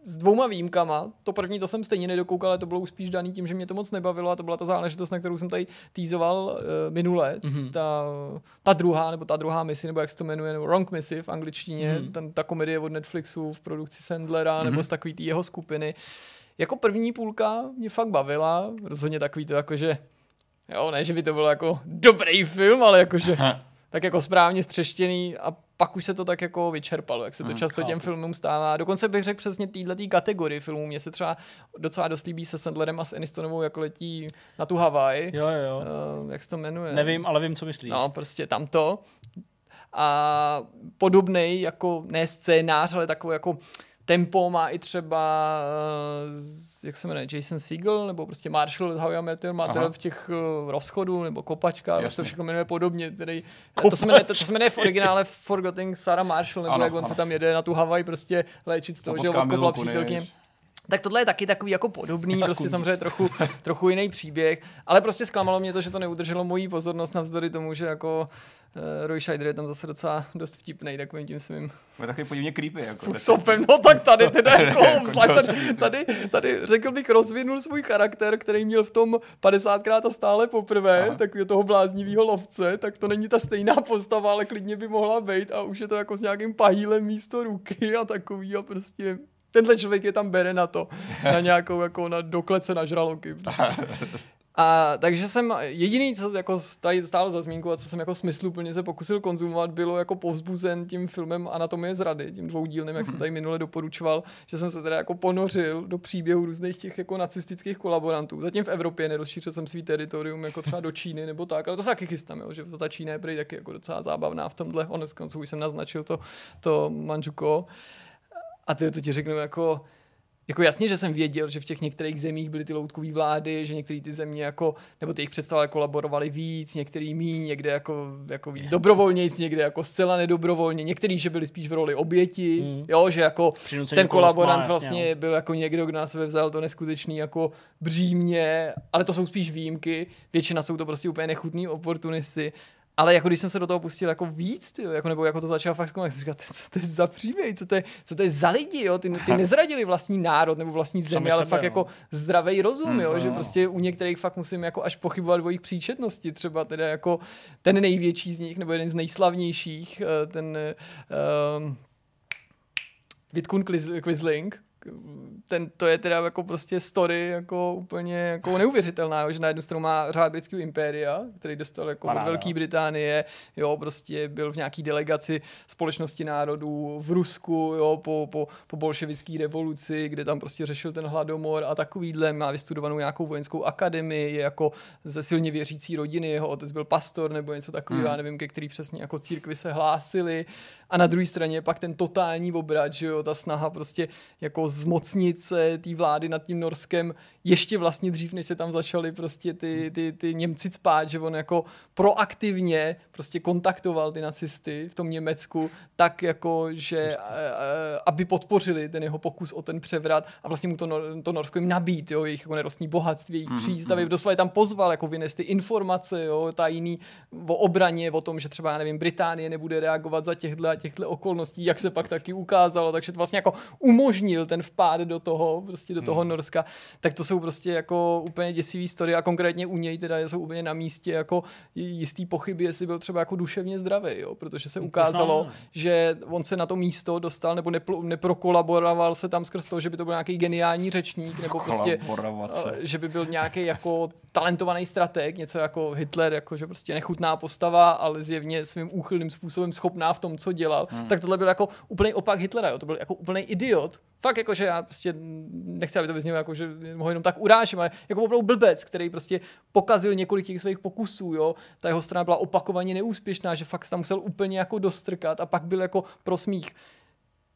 s dvouma výjimkama. To první, to jsem stejně nedokoukal, ale to bylo spíš daný tím, že mě to moc nebavilo a to byla ta záležitost, na kterou jsem tady týzoval uh, minule. Mm-hmm. Ta, ta druhá, nebo ta druhá misi, nebo jak se to jmenuje, nebo Wrong Missy v angličtině, mm-hmm. ten, ta komedie od Netflixu v produkci Sandlera, mm-hmm. nebo z takový jeho skupiny. Jako první půlka mě fakt bavila, rozhodně takový to jako, že jo, ne, že by to bylo jako dobrý film, ale jakože tak jako správně střeštěný a pak už se to tak jako vyčerpalo, jak se to často těm chápu. filmům stává. Dokonce bych řekl přesně této kategorii filmů. Mně se třeba docela dost líbí se Sandlerem a s Anistonovou, jak letí na tu Havaj. Jo, jo, jo. Uh, jak se to jmenuje? Nevím, ale vím, co myslíš. No, prostě tamto. A podobný jako ne scénář, ale takový jako tempo má i třeba, z- jak se jmenuje, Jason Segel, nebo prostě Marshall How I Met Your Mother v těch uh, rozchodů, nebo Kopačka, jak se všechno jmenuje podobně. Tedy, to, se jmenuje, to, to se jmenuje v originále Forgetting Sarah Marshall, nebo Ano, jak on ano. se tam jede na tu Havaj prostě léčit z toho, že odkopla přítelkyně. Tak tohle je taky takový jako podobný, Jako prostě nic. samozřejmě trochu, trochu jiný příběh, ale prostě zklamalo mě to, že to neudrželo moji pozornost navzdory tomu, že jako uh, Roy Scheider je tam zase docela dost vtipný takovým tím svým Je takový podivně creepy. Jako, způsobem. No tak tady teda jako, Jako obzvlášť dost tady, tady, tady, řekl bych, rozvinul svůj charakter, který měl v tom 50krát a stále poprvé, Aha. takového toho bláznivého lovce, tak to není ta stejná postava, ale klidně by mohla být a už je to jako s nějakým pahýlem místo ruky a takový a prostě tenhle člověk je tam bere na to, na nějakou jako na doklece na žraloky. Prostě. A takže jsem jediný, co jako tady stálo za zmínku a co jsem jako smysluplně se pokusil konzumovat, bylo jako povzbuzen tím filmem Anatomie zrady, tím dvoudílným, jak jsem mhm. tady minule doporučoval, že jsem se teda jako ponořil do příběhu různých těch jako nacistických kolaborantů. Zatím v Evropě nerozšířil jsem svý teritorium jako třeba do Číny nebo tak, ale to se taky chystám, jo, že to ta Čína je prý taky jako docela zábavná v tomhle. Honest konců jsem naznačil to, to Manžuko. A ty to ti řeknu jako, jako jasně, že jsem věděl, že v těch některých zemích byly ty loutkové vlády, že některé ty země jako, nebo ty jejich představitelé kolaborovaly víc, některý míň, někde jako, jako víc dobrovolnějc, někde jako zcela nedobrovolně, některý, že byli spíš v roli oběti, mm. jo, že jako Přinucení ten kolaborant má, vlastně jasně, byl jako někdo, kdo nás vzal to neskutečný jako břímě, ale to jsou spíš výjimky, většina jsou to prostě úplně nechutní oportunisty ale jako když jsem se do toho pustil jako víc, tyjo, jako, nebo jako to začal fakt zkoumat, jsem říkal, co to je za příběh, co to je, co to je za lidi, jo? Ty, ty nezradili vlastní národ nebo vlastní zemi, ale sebe, fakt no. jako zdravý rozum, hmm, jo? No, že prostě u některých fakt musím jako až pochybovat o jejich příčetnosti, třeba teda jako ten největší z nich, nebo jeden z nejslavnějších, eh, ten uh, Vidkun Quisling, ten, to je teda jako prostě story jako úplně jako neuvěřitelná, jo, že na jednu stranu má řád britského impéria, který dostal jako Paráda. od Velké Británie, jo, prostě byl v nějaký delegaci společnosti národů v Rusku, jo, po, po, po bolševické revoluci, kde tam prostě řešil ten hladomor a takovýhle, má vystudovanou nějakou vojenskou akademii, je jako ze silně věřící rodiny, jeho otec byl pastor nebo něco takového, hmm. já nevím, ke který přesně jako církvi se hlásili a na druhé straně pak ten totální obrat, že jo, ta snaha prostě jako zmocnit se té vlády nad tím Norskem ještě vlastně dřív, než se tam začali prostě ty, ty, ty Němci spát, že on jako proaktivně prostě kontaktoval ty nacisty v tom Německu, tak jako, že prostě. aby podpořili ten jeho pokus o ten převrat a vlastně mu to, to Norsko jim nabít, jo, jejich jako nerostní bohatství, jejich mm-hmm. přístavy, mm-hmm. doslova je tam pozval, jako vynést ty informace, jo, tajný o obraně, o tom, že třeba, já nevím, Británie nebude reagovat za těchto těchto okolností, jak se pak taky ukázalo, takže to vlastně jako umožnil ten vpád do toho, prostě do toho mm. Norska, tak to jsou prostě jako úplně děsivý story a konkrétně u něj teda jsou úplně na místě jako jistý pochyby, jestli byl třeba jako duševně zdravý, jo, protože se ukázalo, že on se na to místo dostal nebo nepl- neprokolaboroval se tam skrz to, že by to byl nějaký geniální řečník nebo prostě, že by byl nějaký jako talentovaný strateg, něco jako Hitler, jako že prostě nechutná postava, ale zjevně svým úchylným způsobem schopná v tom, co dělal, hmm. tak tohle byl jako úplný opak Hitlera, jo. to byl jako úplný idiot. Fakt jako, že já prostě nechci, aby to vyznělo jako, že ho jenom tak urážím, ale jako opravdu blbec, který prostě pokazil několik těch svých pokusů, jo. Ta jeho strana byla opakovaně neúspěšná, že fakt tam musel úplně jako dostrkat a pak byl jako pro smích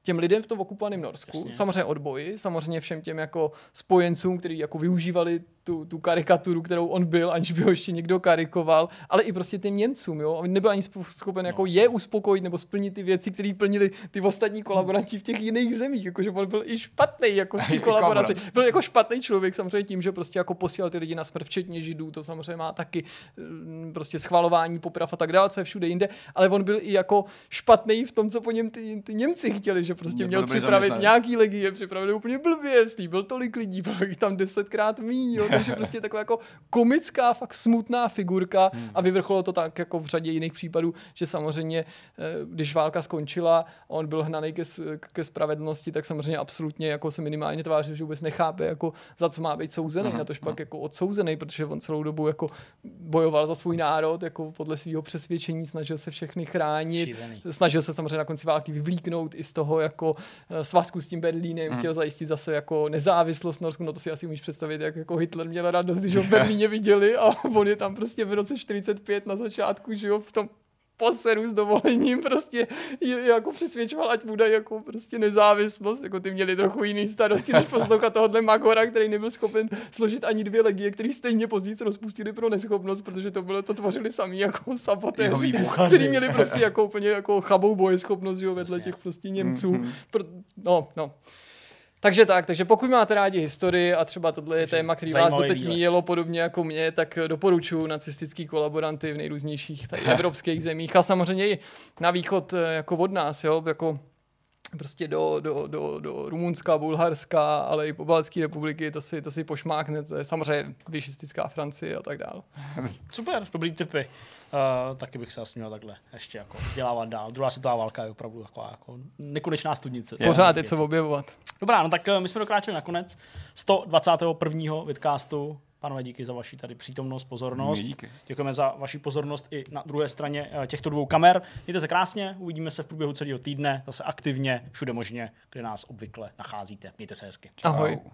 těm lidem v tom okupovaném Norsku, Jasně. samozřejmě odboji, samozřejmě všem těm jako spojencům, kteří jako využívali tu, tu karikaturu, kterou on byl, aniž by ho ještě někdo karikoval, ale i prostě těm Němcům, jo. On nebyl ani schopen jako no, je uspokojit nebo splnit ty věci, které plnili ty ostatní kolaboranti v těch jiných zemích, jakože on byl i špatný jako v té kolaboraci. Byl jako špatný člověk samozřejmě tím, že prostě jako posílal ty lidi na smrt, včetně Židů, to samozřejmě má taky mm, prostě schvalování poprav a tak dále, co je všude jinde, ale on byl i jako špatný v tom, co po něm ty, ty Němci chtěli, že prostě měl připravit nějaký legie, připravili úplně blbě, byl tolik lidí, bylo jich tam desetkrát míň, jo, takže prostě taková jako komická, fakt smutná figurka hmm. a vyvrcholilo to tak jako v řadě jiných případů, že samozřejmě, eh, když válka skončila a on byl hnaný ke, ke spravedlnosti, tak samozřejmě absolutně jako se minimálně tvářil, že vůbec nechápe, jako za co má být souzený, uh-huh. na tož pak jako odsouzený, protože on celou dobu jako bojoval za svůj národ, jako podle svého přesvědčení, snažil se všechny chránit, Šílený. snažil se samozřejmě na konci války vyvlíknout i z toho jako eh, svazku s tím Berlínem, uh-huh. chtěl zajistit zase jako nezávislost Norsku, no to si asi umíš představit, jak jako Hitler měl radost, když ho v Berlíně viděli a on je tam prostě v roce 45 na začátku, že jo, v tom poseru s dovolením prostě je, jako přesvědčoval, ať mu dají jako prostě nezávislost, jako ty měli trochu jiný starosti, než poslouchat tohohle Magora, který nebyl schopen složit ani dvě legie, který stejně později rozpustili pro neschopnost, protože to bylo, to tvořili sami jako sabotéři, kteří měli prostě jako úplně jako chabou bojeschopnost, jo, vedle těch prostě Němců. Mm-hmm. no, no. Takže tak, takže pokud máte rádi historii a třeba tohle je téma, který vás doteď míjelo podobně jako mě, tak doporučuji nacistický kolaboranty v nejrůznějších tady evropských zemích a samozřejmě i na východ eh, jako od nás, jo, jako prostě do, do, do, do Rumunska, Bulharska, ale i po Balské republiky, to si, to si pošmákne, to je samozřejmě vyšistická Francie a tak dále. Super, dobrý typy. Uh, taky bych se asi měl takhle ještě jako vzdělávat dál. Druhá světová válka je opravdu taková jako nekonečná studnice. Pořád je co objevovat. Dobrá, no tak uh, my jsme dokráčeli nakonec 121. vidcastu Pánové, díky za vaši tady přítomnost, pozornost. Díky. Děkujeme za vaši pozornost i na druhé straně eh, těchto dvou kamer. Mějte se krásně, uvidíme se v průběhu celého týdne, zase aktivně, všude možně, kde nás obvykle nacházíte. Mějte se hezky. Ahoj. Au.